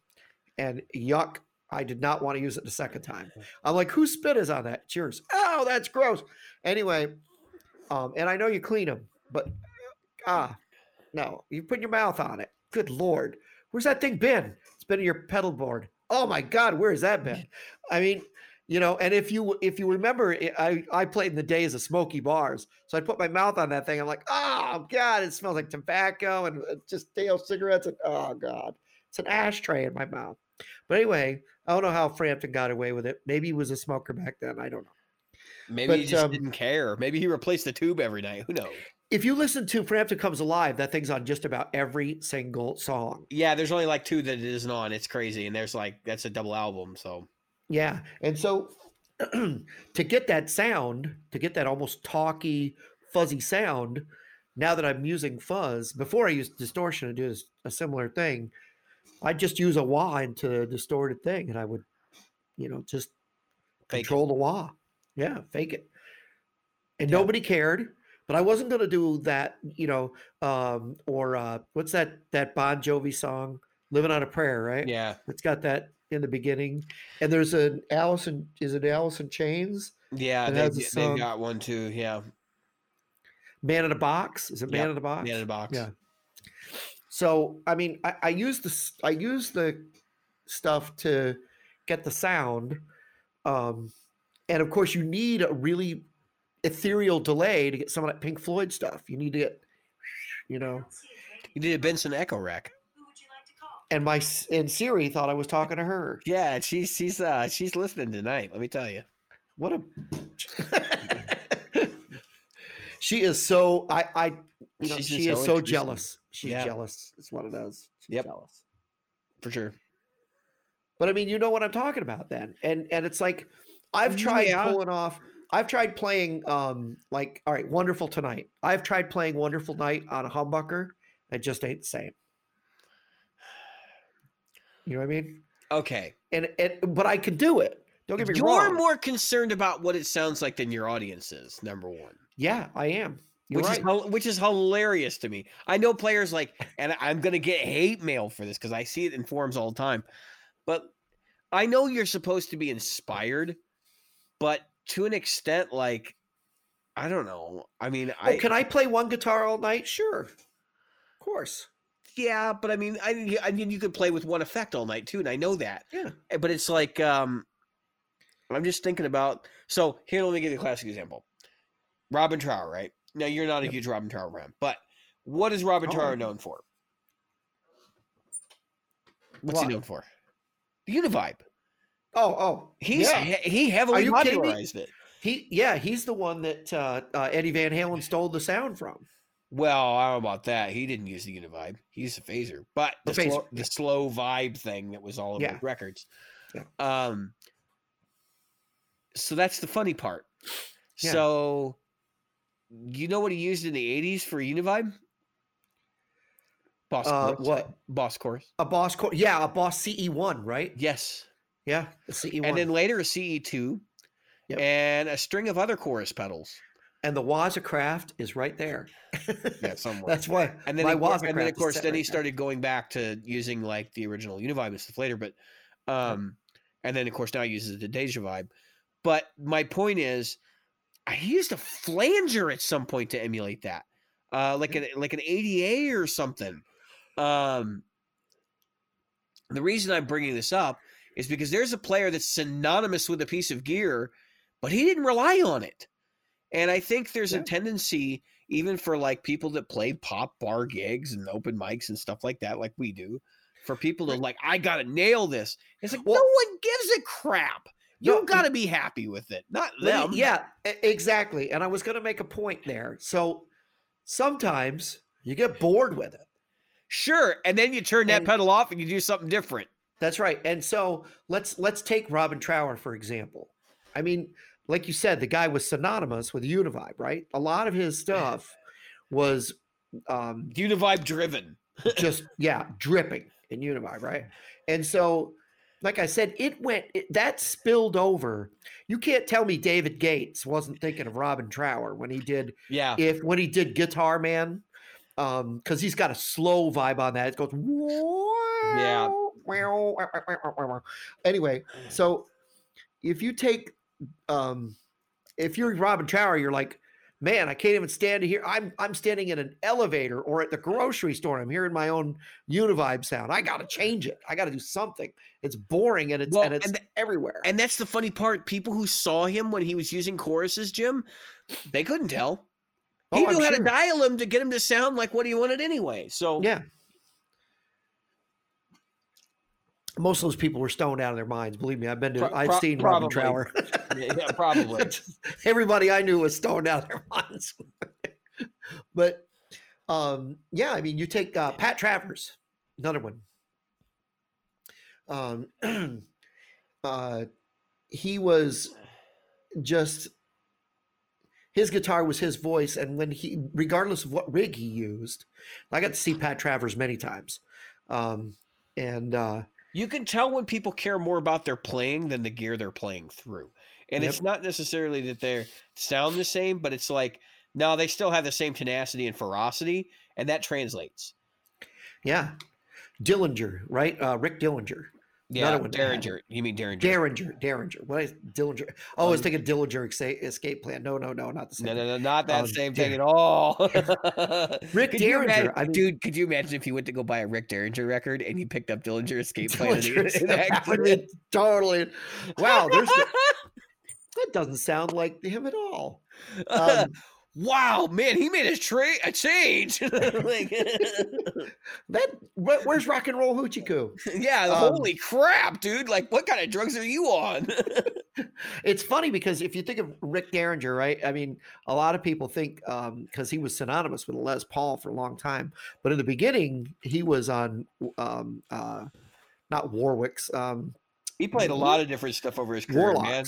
[SPEAKER 2] And yuck, I did not want to use it the second time. I'm like, whose spit is on that? It's yours. Oh, that's gross. Anyway, um, and I know you clean them, but ah, no, you put your mouth on it. Good lord. Where's that thing been? It's been in your pedal board. Oh my god, where has that been? I mean, you know and if you if you remember i i played in the days of smoky bars so i put my mouth on that thing i'm like oh god it smells like tobacco and uh, just stale cigarettes and oh god it's an ashtray in my mouth but anyway i don't know how frampton got away with it maybe he was a smoker back then i don't know
[SPEAKER 1] Maybe he just
[SPEAKER 2] um,
[SPEAKER 1] didn't care. Maybe he replaced the tube every night. Who knows?
[SPEAKER 2] If you listen to frampton comes alive that thing's on just about every single song
[SPEAKER 1] Yeah, there's only like two that it isn't on. It's crazy, and there's like that's a double album. So
[SPEAKER 2] Yeah. And so to get that sound, to get that almost talky, fuzzy sound, now that I'm using fuzz, before I used distortion to do a similar thing, I'd just use a wah into the distorted thing and I would, you know, just
[SPEAKER 1] Fake it.
[SPEAKER 2] control the wah. Yeah, fake it. And
[SPEAKER 1] Yeah.
[SPEAKER 2] nobody cared. But I wasn't gonna do that, you know, um, or uh, what's that that Bon Jovi song, "Living on a Prayer," right?
[SPEAKER 1] yeah,
[SPEAKER 2] It's got that in the beginning. And there's an Allison, is it Alice in Chains?
[SPEAKER 1] yeah, they,
[SPEAKER 2] they
[SPEAKER 1] got one too. Yeah,
[SPEAKER 2] Man in a Box? Is it Man
[SPEAKER 1] Yep,
[SPEAKER 2] in a Box?
[SPEAKER 1] man in a box.
[SPEAKER 2] Yeah. So I mean, I, I use this I use the stuff to get the sound. Um, and of course you need a really ethereal delay to get some of that Pink Floyd stuff. You need to get you know.
[SPEAKER 1] You need a Binson Echorec.
[SPEAKER 2] And my and Siri thought I was talking to her.
[SPEAKER 1] Yeah, she's she's uh she's listening tonight. Let me tell you.
[SPEAKER 2] What a she is so I I you know, she is
[SPEAKER 1] so
[SPEAKER 2] so jealous. She's
[SPEAKER 1] Yeah.
[SPEAKER 2] jealous. It's what it is. She's
[SPEAKER 1] Yep.
[SPEAKER 2] jealous.
[SPEAKER 1] for sure.
[SPEAKER 2] But I mean, you know what I'm talking about then. And and it's like I've tried
[SPEAKER 1] Yeah.
[SPEAKER 2] pulling off I've tried playing um like all right, Wonderful Tonight. I've tried playing Wonderful Night on a humbucker. It just ain't the same. You know what I mean?
[SPEAKER 1] Okay.
[SPEAKER 2] And and but I can do it. Don't get me
[SPEAKER 1] You're
[SPEAKER 2] wrong.
[SPEAKER 1] more concerned about what it sounds like than your audience is, number one.
[SPEAKER 2] yeah, I am. You're
[SPEAKER 1] which
[SPEAKER 2] right.
[SPEAKER 1] is which is hilarious to me. I know players like, and I'm gonna get hate mail for this because I see it in forums all the time. But I know you're supposed to be inspired, but to an extent, like I don't know. I mean,
[SPEAKER 2] oh,
[SPEAKER 1] I
[SPEAKER 2] can I play one guitar all night? Sure. Of course.
[SPEAKER 1] yeah, but I mean, I I mean, you could play with one effect all night too, and I know that.
[SPEAKER 2] Yeah.
[SPEAKER 1] Eh, But it's like, um, I'm just thinking about. So here, let me give you a classic example. Robin Trower, right? Now you're not a
[SPEAKER 2] Yep.
[SPEAKER 1] huge Robin Trower fan, but what is Robin
[SPEAKER 2] Oh,
[SPEAKER 1] Trower known for? What's he known for? The Univibe.
[SPEAKER 2] Oh, oh.
[SPEAKER 1] He's
[SPEAKER 2] yeah.
[SPEAKER 1] he, he heavily
[SPEAKER 2] you
[SPEAKER 1] popularized it.
[SPEAKER 2] He yeah, he's the one that uh, uh, Eddie Van Halen stole the sound from.
[SPEAKER 1] Well, I don't know about that. He didn't use the Univibe. He used a phaser, but the,
[SPEAKER 2] The phaser,
[SPEAKER 1] slow, the slow vibe thing that was all over
[SPEAKER 2] Yeah.
[SPEAKER 1] the records.
[SPEAKER 2] Yeah.
[SPEAKER 1] Um. So that's the funny part.
[SPEAKER 2] Yeah.
[SPEAKER 1] So, you know what he used in the '80s for Univibe? Boss
[SPEAKER 2] Uh,
[SPEAKER 1] chorus.
[SPEAKER 2] what?
[SPEAKER 1] Boss chorus.
[SPEAKER 2] A Boss, co- yeah, a Boss CE one, right?
[SPEAKER 1] Yes.
[SPEAKER 2] Yeah, the CE one.
[SPEAKER 1] And then later a CE2
[SPEAKER 2] Yep.
[SPEAKER 1] and a string of other chorus pedals.
[SPEAKER 2] and the Waza Craft is right there.
[SPEAKER 1] Yeah, somewhere.
[SPEAKER 2] That's why.
[SPEAKER 1] and then,
[SPEAKER 2] my
[SPEAKER 1] of
[SPEAKER 2] Waza
[SPEAKER 1] and then of course, then
[SPEAKER 2] right
[SPEAKER 1] he
[SPEAKER 2] there.
[SPEAKER 1] started going back to using like the original Univibe and stuff later. But, um, and then of course now he uses the Deja Vibe. But my point is, I used a flanger at some point to emulate that, uh, like an like an ADA or something. Um, the reason I'm bringing this up is because there's a player that's synonymous with a piece of gear, but he didn't rely on it. And I think there's
[SPEAKER 2] Yeah.
[SPEAKER 1] a tendency, even for like people that play pop bar gigs and open mics and stuff like that, like we do, for people to like, I gotta nail this. It's like
[SPEAKER 2] Well-
[SPEAKER 1] no one gives a crap. You
[SPEAKER 2] No,
[SPEAKER 1] gotta be happy with it, not them.
[SPEAKER 2] me- yeah, exactly. And I was going to make a point there. So sometimes you get bored with it.
[SPEAKER 1] Sure. And then you turn that pedal off and you do something different.
[SPEAKER 2] That's right. And so let's let's take Robin Trower for example. I mean, like you said, the guy was synonymous with Univibe, right? A lot of his stuff was um,
[SPEAKER 1] Univibe driven.
[SPEAKER 2] just yeah, dripping in Univibe, right? And so, like I said, it went it, that spilled over. You can't tell me David Gates wasn't thinking of Robin Trower when he did
[SPEAKER 1] Yeah.
[SPEAKER 2] if when he did Guitar Man, um, because he's got a slow vibe on that. It goes
[SPEAKER 1] Yeah.
[SPEAKER 2] Anyway, so if you take um if you're Robin Trower, you're like, man, I can't even stand to hear. I'm I'm standing in an elevator or at the grocery store. I'm hearing my own Univibe sound. I gotta change it. I gotta do something. It's boring and it's
[SPEAKER 1] Well,
[SPEAKER 2] and it's
[SPEAKER 1] and th-
[SPEAKER 2] everywhere.
[SPEAKER 1] And that's the funny part. People who saw him when he was using choruses, Jim, they couldn't tell. He
[SPEAKER 2] Oh, I'm
[SPEAKER 1] knew how to dial him to get him to sound like what he wanted anyway. So
[SPEAKER 2] Yeah. Most of those people were stoned out of their minds. Believe me, I've been to.
[SPEAKER 1] Pro-
[SPEAKER 2] I've seen Robin
[SPEAKER 1] probably.
[SPEAKER 2] Trower.
[SPEAKER 1] yeah, yeah, probably.
[SPEAKER 2] Everybody I knew was stoned out of their minds. but um, yeah, I mean, you take uh, Pat Travers, another one. Um, uh, he was just his guitar was his voice, and when he, regardless of what rig he used, I got to see Pat Travers many times, um, and uh,
[SPEAKER 1] You can tell when people care more about their playing than the gear they're playing through. And
[SPEAKER 2] Yep.
[SPEAKER 1] it's not necessarily that they sound the same, but it's like, no, they still have the same tenacity and ferocity, and that translates.
[SPEAKER 2] yeah, Dillinger, right? Uh, Rick Dillinger.
[SPEAKER 1] Yeah,
[SPEAKER 2] Another one.
[SPEAKER 1] Derringer. You mean Derringer?
[SPEAKER 2] Derringer, Derringer. What is Dillinger? Oh, I was
[SPEAKER 1] Um,
[SPEAKER 2] thinking Dillinger escape, plan. No, no, no, not the same.
[SPEAKER 1] No,
[SPEAKER 2] thing.
[SPEAKER 1] no, no, not that
[SPEAKER 2] Um,
[SPEAKER 1] same thing at all.
[SPEAKER 2] Rick
[SPEAKER 1] Could
[SPEAKER 2] Derringer,
[SPEAKER 1] imagine-
[SPEAKER 2] I mean-
[SPEAKER 1] dude, could you imagine if you went to go buy a Rick Derringer record and you picked up Dillinger Escape Plan?
[SPEAKER 2] Dillinger
[SPEAKER 1] in-
[SPEAKER 2] is-
[SPEAKER 1] in
[SPEAKER 2] that would
[SPEAKER 1] accident?
[SPEAKER 2] be totally. Wow, there's that doesn't sound like him at all. Um,
[SPEAKER 1] wow, man, he made a tra- a change. like,
[SPEAKER 2] That where's rock and roll Hoochie Koo?
[SPEAKER 1] yeah,
[SPEAKER 2] Um,
[SPEAKER 1] holy crap, dude! Like, what kind of drugs are you on?
[SPEAKER 2] It's funny because if you think of Rick Derringer, right? I mean, a lot of people think because he was synonymous with Les Paul for a long time, but in the beginning, he was on um, uh, not Warwick's um,
[SPEAKER 1] he played a lot of different stuff over his career, man.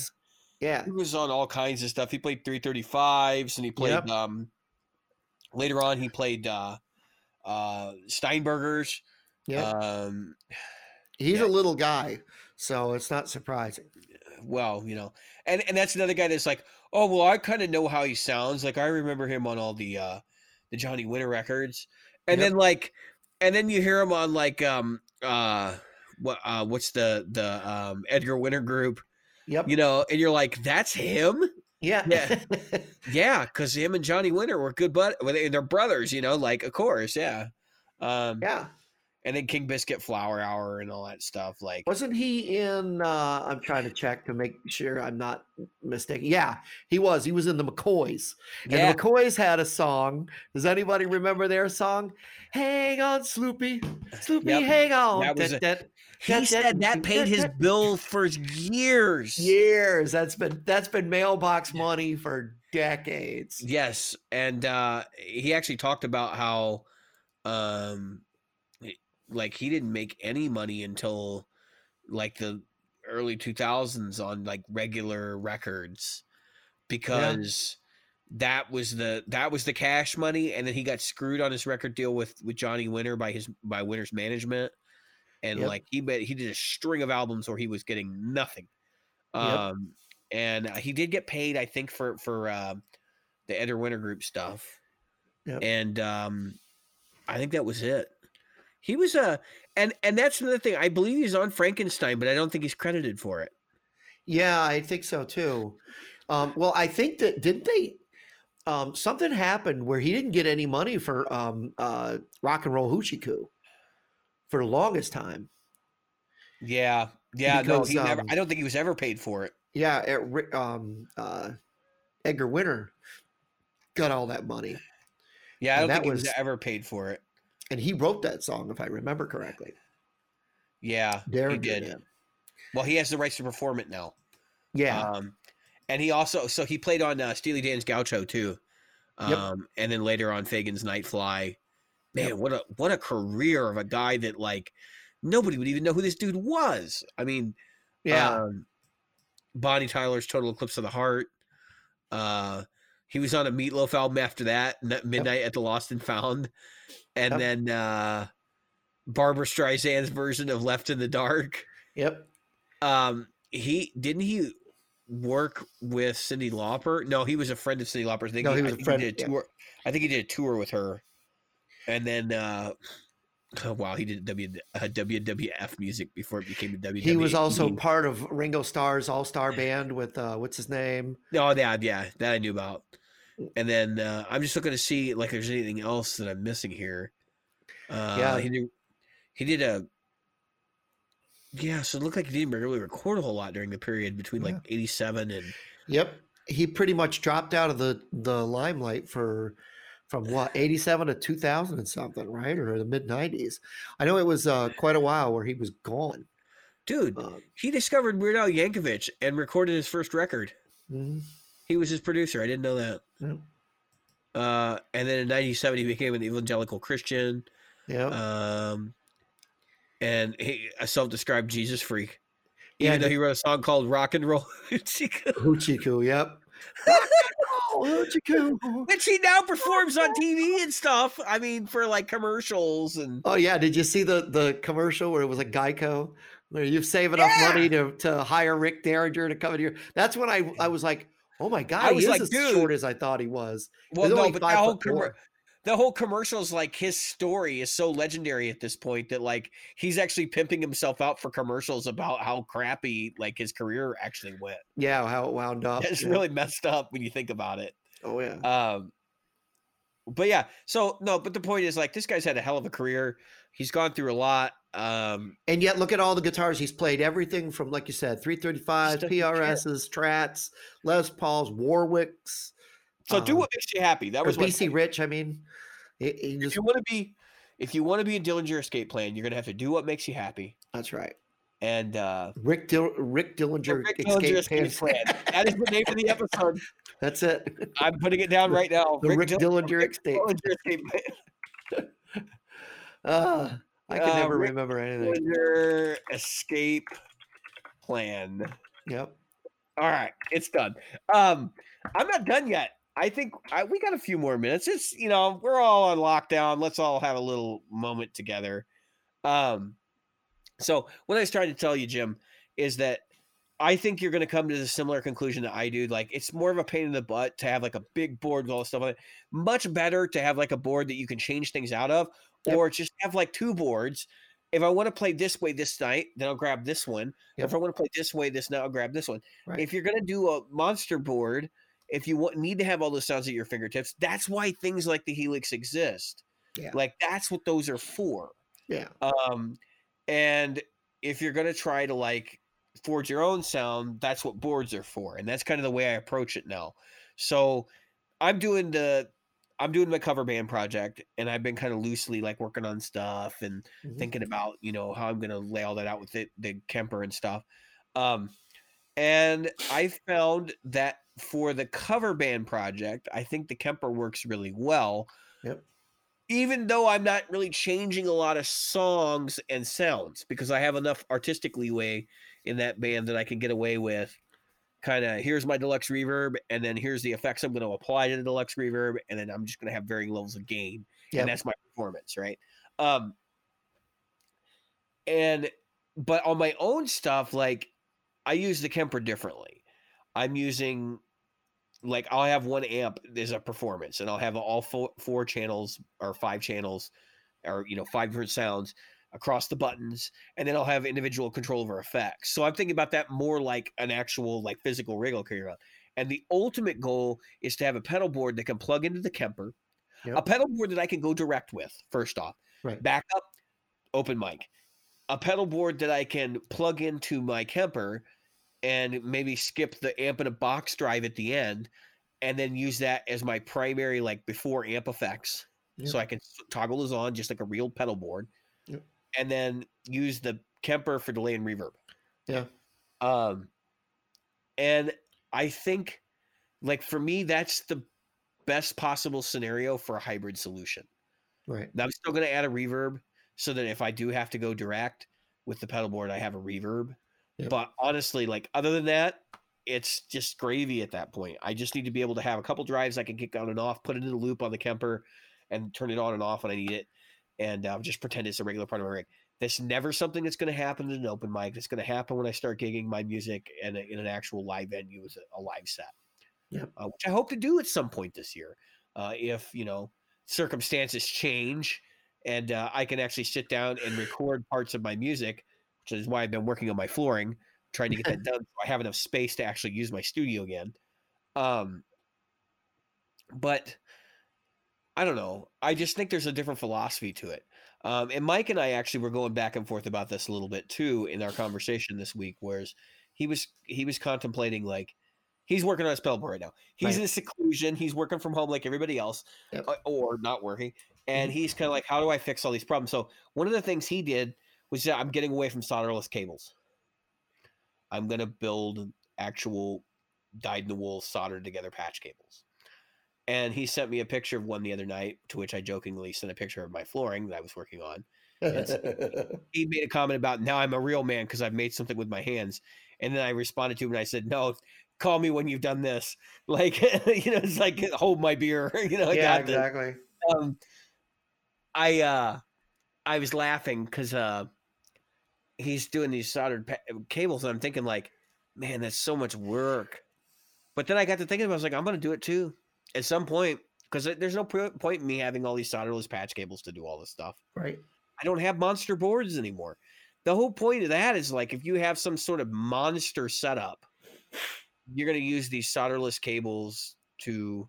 [SPEAKER 2] Yeah,
[SPEAKER 1] He was on all kinds of stuff. He played 335s and he played
[SPEAKER 2] Yep.
[SPEAKER 1] um later on he played uh uh Steinbergers.
[SPEAKER 2] yeah.
[SPEAKER 1] Um
[SPEAKER 2] He's
[SPEAKER 1] yeah.
[SPEAKER 2] a little guy, so it's not surprising.
[SPEAKER 1] well, you know. And and that's another guy that's like, "Oh, well, I kind of know how he sounds. Like I remember him on all the uh the Johnny Winter records." And
[SPEAKER 2] Yep.
[SPEAKER 1] then like and then you hear him on like um uh what uh what's the the um Edgar Winter group,
[SPEAKER 2] Yep.
[SPEAKER 1] you know, and you're like, "That's him?"
[SPEAKER 2] yeah.
[SPEAKER 1] Yeah. Yeah, because him and Johnny Winter were good, but they're brothers, you know. Like, of course, yeah. Um,
[SPEAKER 2] yeah.
[SPEAKER 1] and then King Biscuit, Flower Hour, and all that stuff. Like,
[SPEAKER 2] Wasn't he in? Uh, I'm trying to check to make sure I'm not mistaken. Yeah, he was. He was in the McCoys. And
[SPEAKER 1] yeah,
[SPEAKER 2] the McCoys had a song. Does anybody remember their song? Hang on, Sloopy. Sloopy,
[SPEAKER 1] Yep.
[SPEAKER 2] hang on.
[SPEAKER 1] That was a- he
[SPEAKER 2] that-
[SPEAKER 1] said that paid his bill for years.
[SPEAKER 2] years. That's been that's been mailbox money for decades.
[SPEAKER 1] Yes, and uh, he actually talked about how, um, like he didn't make any money until like the early two thousands on like regular records, because that was the that was the cash money, and then he got screwed on his record deal with with Johnny Winter by his by Winter's management, and
[SPEAKER 2] Yep.
[SPEAKER 1] like he bet he did a string of albums where he was getting nothing.
[SPEAKER 2] Yep.
[SPEAKER 1] Um, and uh, he did get paid, I think, for for uh, the Edgar Winter Group stuff.
[SPEAKER 2] Yep.
[SPEAKER 1] And um, I think that was it. He was a, and and that's another thing. I believe he's on Frankenstein, but I don't think he's credited for it.
[SPEAKER 2] Yeah, I think so too. Um, well, I think that didn't they? Um, something happened where he didn't get any money for um, uh, rock and roll Hoochie Koo for the longest time.
[SPEAKER 1] Yeah, yeah. no,
[SPEAKER 2] Because,
[SPEAKER 1] he never.
[SPEAKER 2] um,
[SPEAKER 1] I don't think he was ever paid for it.
[SPEAKER 2] Yeah, it, um, uh, Edgar Winter got all that money,
[SPEAKER 1] Yeah, I don't
[SPEAKER 2] that
[SPEAKER 1] think he was
[SPEAKER 2] was-
[SPEAKER 1] ever paid for it.
[SPEAKER 2] and he wrote that song, if I remember correctly.
[SPEAKER 1] Yeah, he
[SPEAKER 2] Derringer
[SPEAKER 1] did.
[SPEAKER 2] did.
[SPEAKER 1] Well, he has the rights to perform it now.
[SPEAKER 2] Yeah,
[SPEAKER 1] Um, and he also so he played on uh, Steely Dan's Gaucho too, um,
[SPEAKER 2] Yep.
[SPEAKER 1] and then later on Fagen's Nightfly. Man,
[SPEAKER 2] Yep.
[SPEAKER 1] what a what a career of a guy that like nobody would even know who this dude was. I mean,
[SPEAKER 2] yeah,
[SPEAKER 1] um, Bonnie Tyler's Total Eclipse of the Heart. Uh, he was on a Meatloaf album after that, Midnight at the Lost and Found, and
[SPEAKER 2] Yep.
[SPEAKER 1] then uh, Barbra Streisand's version of Left in the Dark.
[SPEAKER 2] yep.
[SPEAKER 1] Um, he didn't he work with Cyndi Lauper? No, he was a friend of Cyndi Lauper's. I think
[SPEAKER 2] No, he was
[SPEAKER 1] I
[SPEAKER 2] a friend,
[SPEAKER 1] did a
[SPEAKER 2] yeah.
[SPEAKER 1] I think he did a tour with her, and then uh, oh, wow, he did W uh, WWF music before it became the WWE.
[SPEAKER 2] He was also part of Ringo Starr's All Star Band with uh, what's his name?
[SPEAKER 1] oh yeah, yeah, that I knew about. And then uh, I'm just looking to see like there's anything else that I'm missing here. Uh,
[SPEAKER 2] Yeah.
[SPEAKER 1] he did. He did a. Yeah, so it looked like he didn't really record a whole lot during the period between like '87 and
[SPEAKER 2] Yep. He pretty much dropped out of the the limelight for from what 87 to 2000 and something, right? Or the mid 90s. I know it was uh, quite a while where he was gone.
[SPEAKER 1] dude.
[SPEAKER 2] Um,
[SPEAKER 1] He discovered Weird Al Yankovic and recorded his first record.
[SPEAKER 2] mhm,
[SPEAKER 1] He was his producer. I didn't know that.
[SPEAKER 2] Yep.
[SPEAKER 1] Uh, and then in '97 he became an evangelical Christian.
[SPEAKER 2] Yep.
[SPEAKER 1] Um, and he a self-described Jesus freak.
[SPEAKER 2] Yeah,
[SPEAKER 1] Even though he wrote a song called "Rock and Roll,"
[SPEAKER 2] Hoochie yep.
[SPEAKER 1] Which he now performs on TV and stuff. I mean, for like commercials and
[SPEAKER 2] Oh yeah, did you see the the commercial where it was a Geico where you save enough
[SPEAKER 1] Yeah.
[SPEAKER 2] money to to hire Rick Derringer to come in here? That's when I I was like, oh my god,
[SPEAKER 1] I
[SPEAKER 2] he
[SPEAKER 1] was
[SPEAKER 2] is
[SPEAKER 1] like,
[SPEAKER 2] as
[SPEAKER 1] dude.
[SPEAKER 2] short as I thought he was.
[SPEAKER 1] well,
[SPEAKER 2] He's
[SPEAKER 1] no, but that whole
[SPEAKER 2] foot
[SPEAKER 1] commer-
[SPEAKER 2] four.
[SPEAKER 1] The whole commercials like his story is so legendary at this point that like he's actually pimping himself out for commercials about how crappy like his career actually went.
[SPEAKER 2] Yeah, how it wound up.
[SPEAKER 1] It's
[SPEAKER 2] yeah.
[SPEAKER 1] really messed up when you think about it.
[SPEAKER 2] Oh yeah.
[SPEAKER 1] Um, but yeah, so no, but the point is like this guy's had a hell of a career. He's gone through a lot. Um,
[SPEAKER 2] And yet, look at all the guitars he's played. Everything from, like you said, 335s,
[SPEAKER 1] Just.
[SPEAKER 2] PRSs, Strats, Les Pauls, Warwicks.
[SPEAKER 1] So do
[SPEAKER 2] Um,
[SPEAKER 1] what makes you happy. That was
[SPEAKER 2] BC Rich. I mean, he
[SPEAKER 1] if
[SPEAKER 2] just,
[SPEAKER 1] you want to be if you want to be a Dillinger escape plan, you're gonna have to do what makes you happy.
[SPEAKER 2] that's right.
[SPEAKER 1] And uh
[SPEAKER 2] Rick Dil, Rick Dillinger
[SPEAKER 1] Rick
[SPEAKER 2] escape,
[SPEAKER 1] Dillinger escape
[SPEAKER 2] Pants.
[SPEAKER 1] plan. That is the name of the episode.
[SPEAKER 2] That's it.
[SPEAKER 1] I'm putting it down right now.
[SPEAKER 2] The Rick
[SPEAKER 1] Dill-
[SPEAKER 2] Dillinger escape.
[SPEAKER 1] Dillinger escape plan.
[SPEAKER 2] Uh, I can
[SPEAKER 1] Uh,
[SPEAKER 2] never
[SPEAKER 1] Rick
[SPEAKER 2] remember anything.
[SPEAKER 1] Dillinger escape plan.
[SPEAKER 2] Yep.
[SPEAKER 1] All right, it's done. Um, I'm not done yet. I think I, we got a few more minutes. It's you know we're all on lockdown. Let's all have a little moment together. Um, so what I was trying to tell you, Jim, is that I think you're going to come to the similar conclusion that I do. Like it's more of a pain in the butt to have like a big board with all this stuff on it. Much better to have like a board that you can change things out of,
[SPEAKER 2] Yep.
[SPEAKER 1] or just have like two boards. If I want to play this way this night, then I'll grab this one.
[SPEAKER 2] Yep.
[SPEAKER 1] If I want to play this way this night, I'll grab this one.
[SPEAKER 2] Right.
[SPEAKER 1] If you're going to do a monster board, if you want need to have all those sounds at your fingertips, that's why things like the Helix exist.
[SPEAKER 2] Yeah.
[SPEAKER 1] Like that's what those are for.
[SPEAKER 2] Yeah.
[SPEAKER 1] Um, and if you're gonna try to like forge your own sound, that's what boards are for, and that's kind of the way I approach it now. So I'm doing the I'm doing my cover band project, and I've been kind of loosely like working on stuff and
[SPEAKER 2] Mhm.
[SPEAKER 1] thinking about you know how I'm gonna lay all that out with it, the Kemper and stuff. Um, and I found that for the cover band project, I think the Kemper works really well.
[SPEAKER 2] Yep.
[SPEAKER 1] Even though I'm not really changing a lot of songs and sounds because I have enough artistic leeway in that band that I can get away with kind of here's my deluxe reverb and then here's the effects I'm going to apply to the deluxe reverb and then I'm just going to have varying levels of gain
[SPEAKER 2] Yep.
[SPEAKER 1] and that's my performance, right? Um and but on my own stuff like I use the Kemper differently. I'm using like I'll have one amp as a performance and I'll have all four, four channels or five channels or you know five different sounds across the buttons and then I'll have individual control over effects. So I'm thinking about that more like an actual like physical rig I'll carry around. And the ultimate goal is to have a pedal board that can plug into the Kemper, a pedal board that I can go direct with first off,
[SPEAKER 2] Right.
[SPEAKER 1] backup, open mic, a pedal board that I can plug into my Kemper and maybe skip the amp in a box drive at the end and then use that as my primary like before amp effects so I can toggle those on just like a real pedal board
[SPEAKER 2] Yep.
[SPEAKER 1] and then use the Kemper for delay and reverb.
[SPEAKER 2] Yeah.
[SPEAKER 1] Um, and I think, like for me, that's the best possible scenario for a hybrid solution.
[SPEAKER 2] Right.
[SPEAKER 1] Now I'm still going to add a reverb so that if I do have to go direct with the pedal board, I have a reverb.
[SPEAKER 2] Yep.
[SPEAKER 1] But honestly, like other than that, it's just gravy at that point. I just need to be able to have a couple drives I can kick on and off, put it in a loop on the Kemper, and turn it on and off when I need it, and uh, just pretend it's a regular part of my rig. That's never something that's going to happen in an open mic. It's going to happen when I start gigging my music in, a, in an actual live venue with a, a live set.
[SPEAKER 2] Yep.
[SPEAKER 1] Uh, which I hope to do at some point this year, uh, if you know circumstances change and uh, I can actually sit down and record parts of my music, which is why I've been working on my flooring, trying to get that done. So I have enough space to actually use my studio again. Um, but I don't know. I just think there's a different philosophy to it. Um, and Mike and I actually were going back and forth about this a little bit too in our conversation this week, whereas he was he was contemplating like he's working on his pedal board right now. He's
[SPEAKER 2] Right.
[SPEAKER 1] in seclusion. He's working from home like everybody else,
[SPEAKER 2] Yep.
[SPEAKER 1] uh, or not working. And he's kind of like, how do I fix all these problems? So one of the things he did was that I'm getting away from solderless cables. I'm gonna build actual dyed in the wool soldered together patch cables. And he sent me a picture of one the other night, to which I jokingly sent a picture of my flooring that I was working on. He made a comment about now I'm a real man because I've made something with my hands. And then I responded to him and I said, No, call me when you've done this. Like, you know, it's like hold my beer. You know, I
[SPEAKER 2] yeah, exactly.
[SPEAKER 1] um i uh i was laughing because uh he's doing these soldered pa- cables and i'm thinking like man that's so much work. But then i got to thinking i was like i'm gonna do it too. At some point because there's no po- point in me having all these solderless patch cables to do all this stuff.
[SPEAKER 2] Right.
[SPEAKER 1] i don't have monster boards anymore. The whole point of that is like if you have some sort of monster setup you're going to use these solderless cables to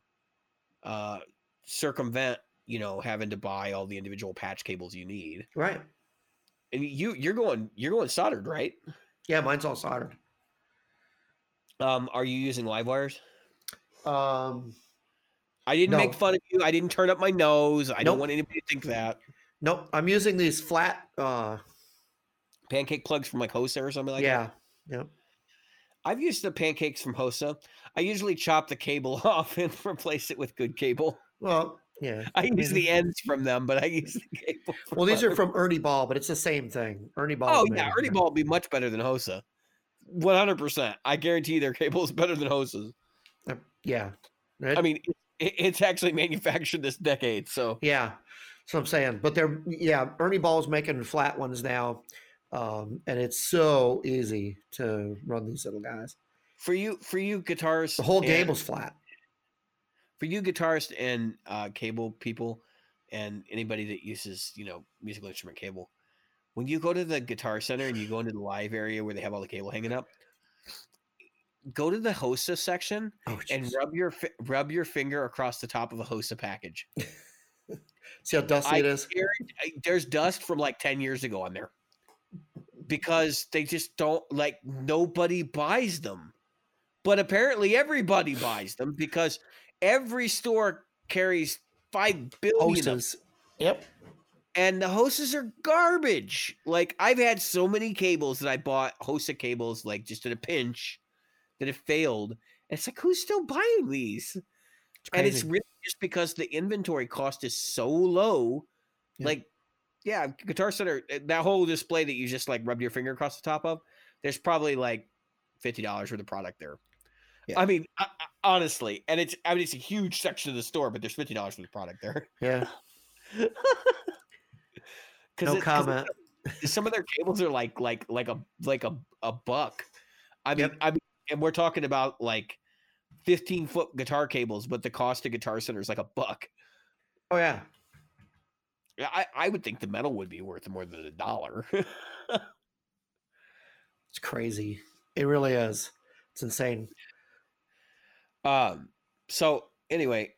[SPEAKER 1] uh circumvent you know having to buy all the individual patch cables you need.
[SPEAKER 2] Right.
[SPEAKER 1] And you you're going you're going soldered right
[SPEAKER 2] Yeah, mine's all soldered.
[SPEAKER 1] um are you using live wires
[SPEAKER 2] Um,
[SPEAKER 1] I didn't
[SPEAKER 2] No.
[SPEAKER 1] make fun of you. I didn't turn up my nose. I don't want anybody to think that.
[SPEAKER 2] Nope. I'm using these flat. Uh,
[SPEAKER 1] Pancake plugs from like Hosa or something like that.
[SPEAKER 2] yeah. Yep.
[SPEAKER 1] I've used the pancakes from Hosa. I usually chop the cable off and replace it with good cable.
[SPEAKER 2] Well, yeah.
[SPEAKER 1] I use the ends from them, but I use the cable.
[SPEAKER 2] Well, these are
[SPEAKER 1] from.
[SPEAKER 2] Ernie Ball, but it's the same thing. Ernie Ball.
[SPEAKER 1] Oh yeah, Ernie Ball would be much better than Hosa. One hundred percent. I guarantee their cable is better than Hosa's.
[SPEAKER 2] Uh, Yeah.
[SPEAKER 1] I mean, it, it's actually manufactured this decade, so
[SPEAKER 2] Yeah, So I'm saying. But they're yeah, Ernie Ball's making flat ones now, um, and it's so easy to run these little guys.
[SPEAKER 1] for you, for you guitarists,
[SPEAKER 2] The whole
[SPEAKER 1] and-
[SPEAKER 2] cable's flat.
[SPEAKER 1] For you guitarists and uh, cable people, and anybody that uses you know musical instrument cable. When you go to the guitar center and you go into the live area where they have all the cable hanging up, go to the Hosa section
[SPEAKER 2] Oh,
[SPEAKER 1] and rub your rub your finger across the top of a Hosa package.
[SPEAKER 2] see how dusty
[SPEAKER 1] I
[SPEAKER 2] it is.
[SPEAKER 1] guarantee- there's dust from like 10 years ago on there because they just don't like nobody buys them. But apparently everybody buys them because every store carries 5 billion
[SPEAKER 2] Hosas. Yep.
[SPEAKER 1] and the Hosas are garbage. Like I've had so many cables that I bought Hosa cables like just in a pinch that have failed. And it's like who's still buying these?
[SPEAKER 2] It's
[SPEAKER 1] and it's really just because the inventory cost is so low.
[SPEAKER 2] Yeah.
[SPEAKER 1] Like, yeah, Guitar Center, uh, that whole display that you just like rubbed your finger across the top of, there's probably like fifty dollars worth of product there.
[SPEAKER 2] Yeah.
[SPEAKER 1] I mean, I- honestly, and it's I mean it's a huge section of the store, but there's fifty dollars worth of product there.
[SPEAKER 2] yeah.
[SPEAKER 1] Because
[SPEAKER 2] No comment.
[SPEAKER 1] some of their cables are like like like a like a, a buck. I mean,
[SPEAKER 2] Yep.
[SPEAKER 1] I mean, and we're talking about like fifteen foot guitar cables, but the cost of Guitar Center is like a buck.
[SPEAKER 2] Oh yeah.
[SPEAKER 1] Yeah, I, I would think the metal would be worth more than a dollar.
[SPEAKER 2] It's crazy. It really is. It's insane.
[SPEAKER 1] Um. So anyway,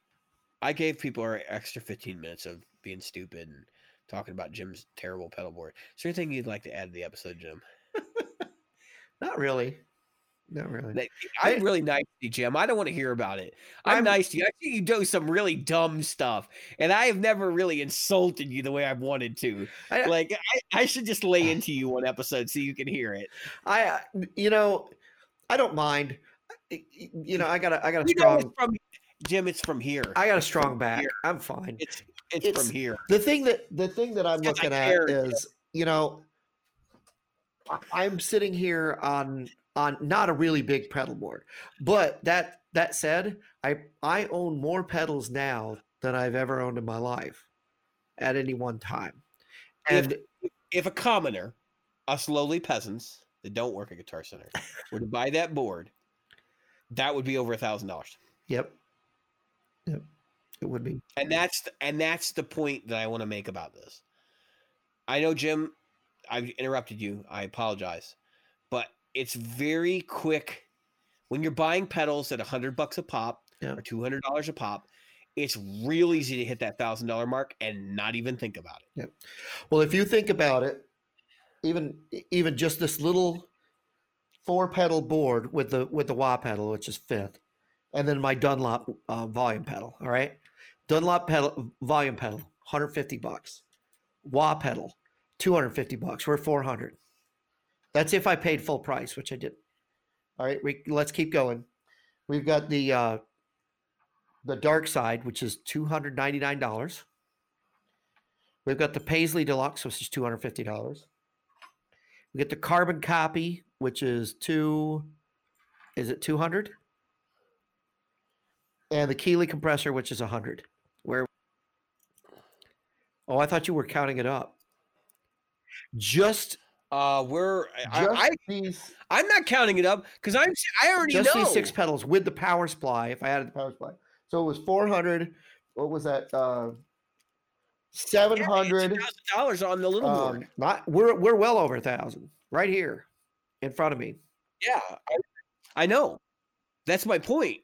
[SPEAKER 1] I gave people our extra fifteen minutes of being stupid and talking about Jim's terrible pedal board. Is there anything you'd like to add to the episode, Jim?
[SPEAKER 2] Not really. Not really.
[SPEAKER 1] I'm really nice to you, Jim. I don't want to hear about it. I'm,
[SPEAKER 2] I'm-
[SPEAKER 1] nice to you. I see you do some really dumb stuff, and I have never really insulted you the way I've wanted to.
[SPEAKER 2] I-
[SPEAKER 1] Like I, I should just lay into you one episode so you can hear it.
[SPEAKER 2] I, uh, you know, I don't mind. You know, I got a, I got a
[SPEAKER 1] You know, it's
[SPEAKER 2] strong,
[SPEAKER 1] from Jim. It's from here.
[SPEAKER 2] I got a strong back.
[SPEAKER 1] Here.
[SPEAKER 2] I'm fine.
[SPEAKER 1] It's it's,
[SPEAKER 2] it's-
[SPEAKER 1] from here.
[SPEAKER 2] The thing that, the thing that I'm looking at
[SPEAKER 1] care, yeah.
[SPEAKER 2] is, you know, I'm sitting here on, on not a really big pedal board, but that, that said, I, I own more pedals now than I've ever owned in my life at any one time.
[SPEAKER 1] If-
[SPEAKER 2] And
[SPEAKER 1] If a commoner, us lowly peasants that don't work at Guitar Center, were to buy that board, that would be over a thousand dollars.
[SPEAKER 2] yep. Yep. It would be.
[SPEAKER 1] and that's the, and that's the point that I want to make about this. I know Jim, I've interrupted you. I apologize, but it's very quick when you're buying pedals at a hundred bucks a pop
[SPEAKER 2] Yeah.
[SPEAKER 1] or two hundred dollars a pop. It's real easy to hit that thousand dollar mark and not even think about it.
[SPEAKER 2] Well, if you think about it, even even just this little four pedal board with the with the wah pedal, which is fifth, and then my Dunlop uh, volume pedal. All right, Dunlop pedal volume pedal, 150 bucks. Wah pedal, 250 bucks. We're 400. That's if I paid full price, which I did. All right, we, let's keep going. We've got the uh, the dark side, which is 299 dollars. We've got the Paisley Deluxe, which is two hundred fifty dollars. We get the carbon copy, which is two. Is it two hundred? And the Keeley compressor, which is a hundred. Where? Oh, I thought you were counting it up. Just,
[SPEAKER 1] Uh, we're I, I I'm not counting it up because I'm I already
[SPEAKER 2] just
[SPEAKER 1] know
[SPEAKER 2] these six pedals with the power supply. If I added the power supply, so it was four hundred. What was that? Uh, Seven hundred.
[SPEAKER 1] dollars on the little board.
[SPEAKER 2] Um, not we're we're well over a thousand right here in front of me.
[SPEAKER 1] Yeah, I, I know. That's my point.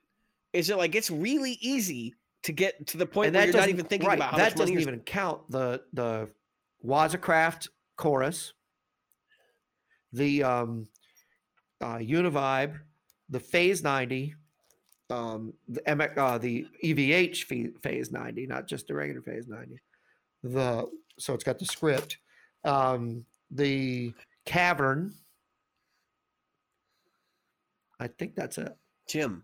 [SPEAKER 1] Is it like it's really easy to get to the point
[SPEAKER 2] and
[SPEAKER 1] where
[SPEAKER 2] that
[SPEAKER 1] you're not even thinking
[SPEAKER 2] right,
[SPEAKER 1] about how
[SPEAKER 2] that
[SPEAKER 1] much
[SPEAKER 2] doesn't even count the the Waza Craft chorus, the um, uh, Univibe, the Phase ninety, um, the MX, uh, the EVH ph- phase 90, not just the regular phase 90. The so it's got the script, um, the cavern. I think that's it.
[SPEAKER 1] Jim,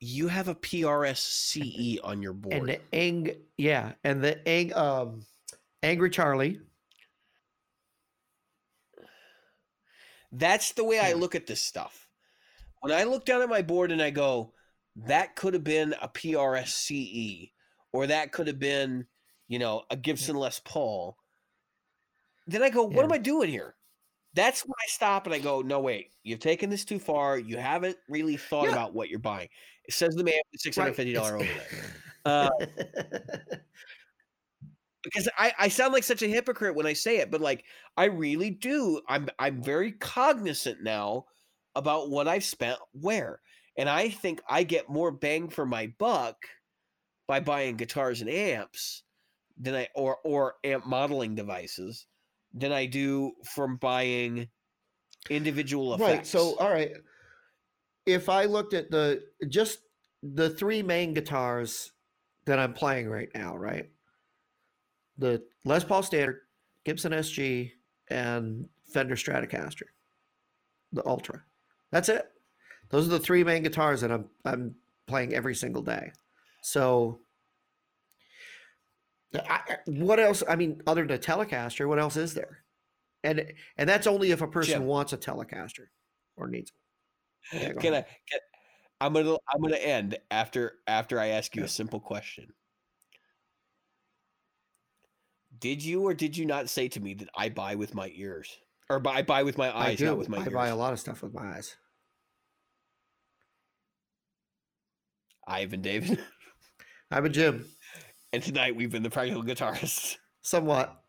[SPEAKER 1] you have a PRS CE E on your board.
[SPEAKER 2] And the ang, yeah, and the ang, um, angry Charlie.
[SPEAKER 1] That's the way I look at this stuff. When I look down at my board and I go, that could have been a PRS CE, E, or that could have been, you know, a Gibson Les Paul. Then I go, what am I doing here? That's when I stop and I go, no, wait, you've taken this too far. You haven't really thought
[SPEAKER 2] Yeah.
[SPEAKER 1] about what you're buying. It says the man with six hundred fifty dollar
[SPEAKER 2] Right,
[SPEAKER 1] overlay. Uh, because I, I sound like such a hypocrite when I say it, but like I really do. I'm I'm very cognizant now about what I've spent where. And I think I get more bang for my buck by buying guitars and amps than I or or amp modeling devices than I do from buying individual effects.
[SPEAKER 2] right. So, all right. If I looked at the just the three main guitars that I'm playing right now, right? The Les Paul Standard, Gibson SG, and Fender Stratocaster, the Ultra. That's it. Those are the three main guitars that I'm I'm playing every single day. So, I, I- what else? I mean, other than a Telecaster, what else is there? And and that's only if a person
[SPEAKER 1] Jim.
[SPEAKER 2] wants a Telecaster or needs. one. Yeah, go
[SPEAKER 1] can I? Can, I'm gonna I'm gonna end after after I ask you a simple question. Did you or did you not say to me that I buy with my ears? Or buy, I buy with my eyes, not with my
[SPEAKER 2] I
[SPEAKER 1] ears.
[SPEAKER 2] buy a lot of stuff with my eyes.
[SPEAKER 1] Ivan David.
[SPEAKER 2] I'm a Jim,
[SPEAKER 1] and tonight we've been the practical guitarists.
[SPEAKER 2] somewhat.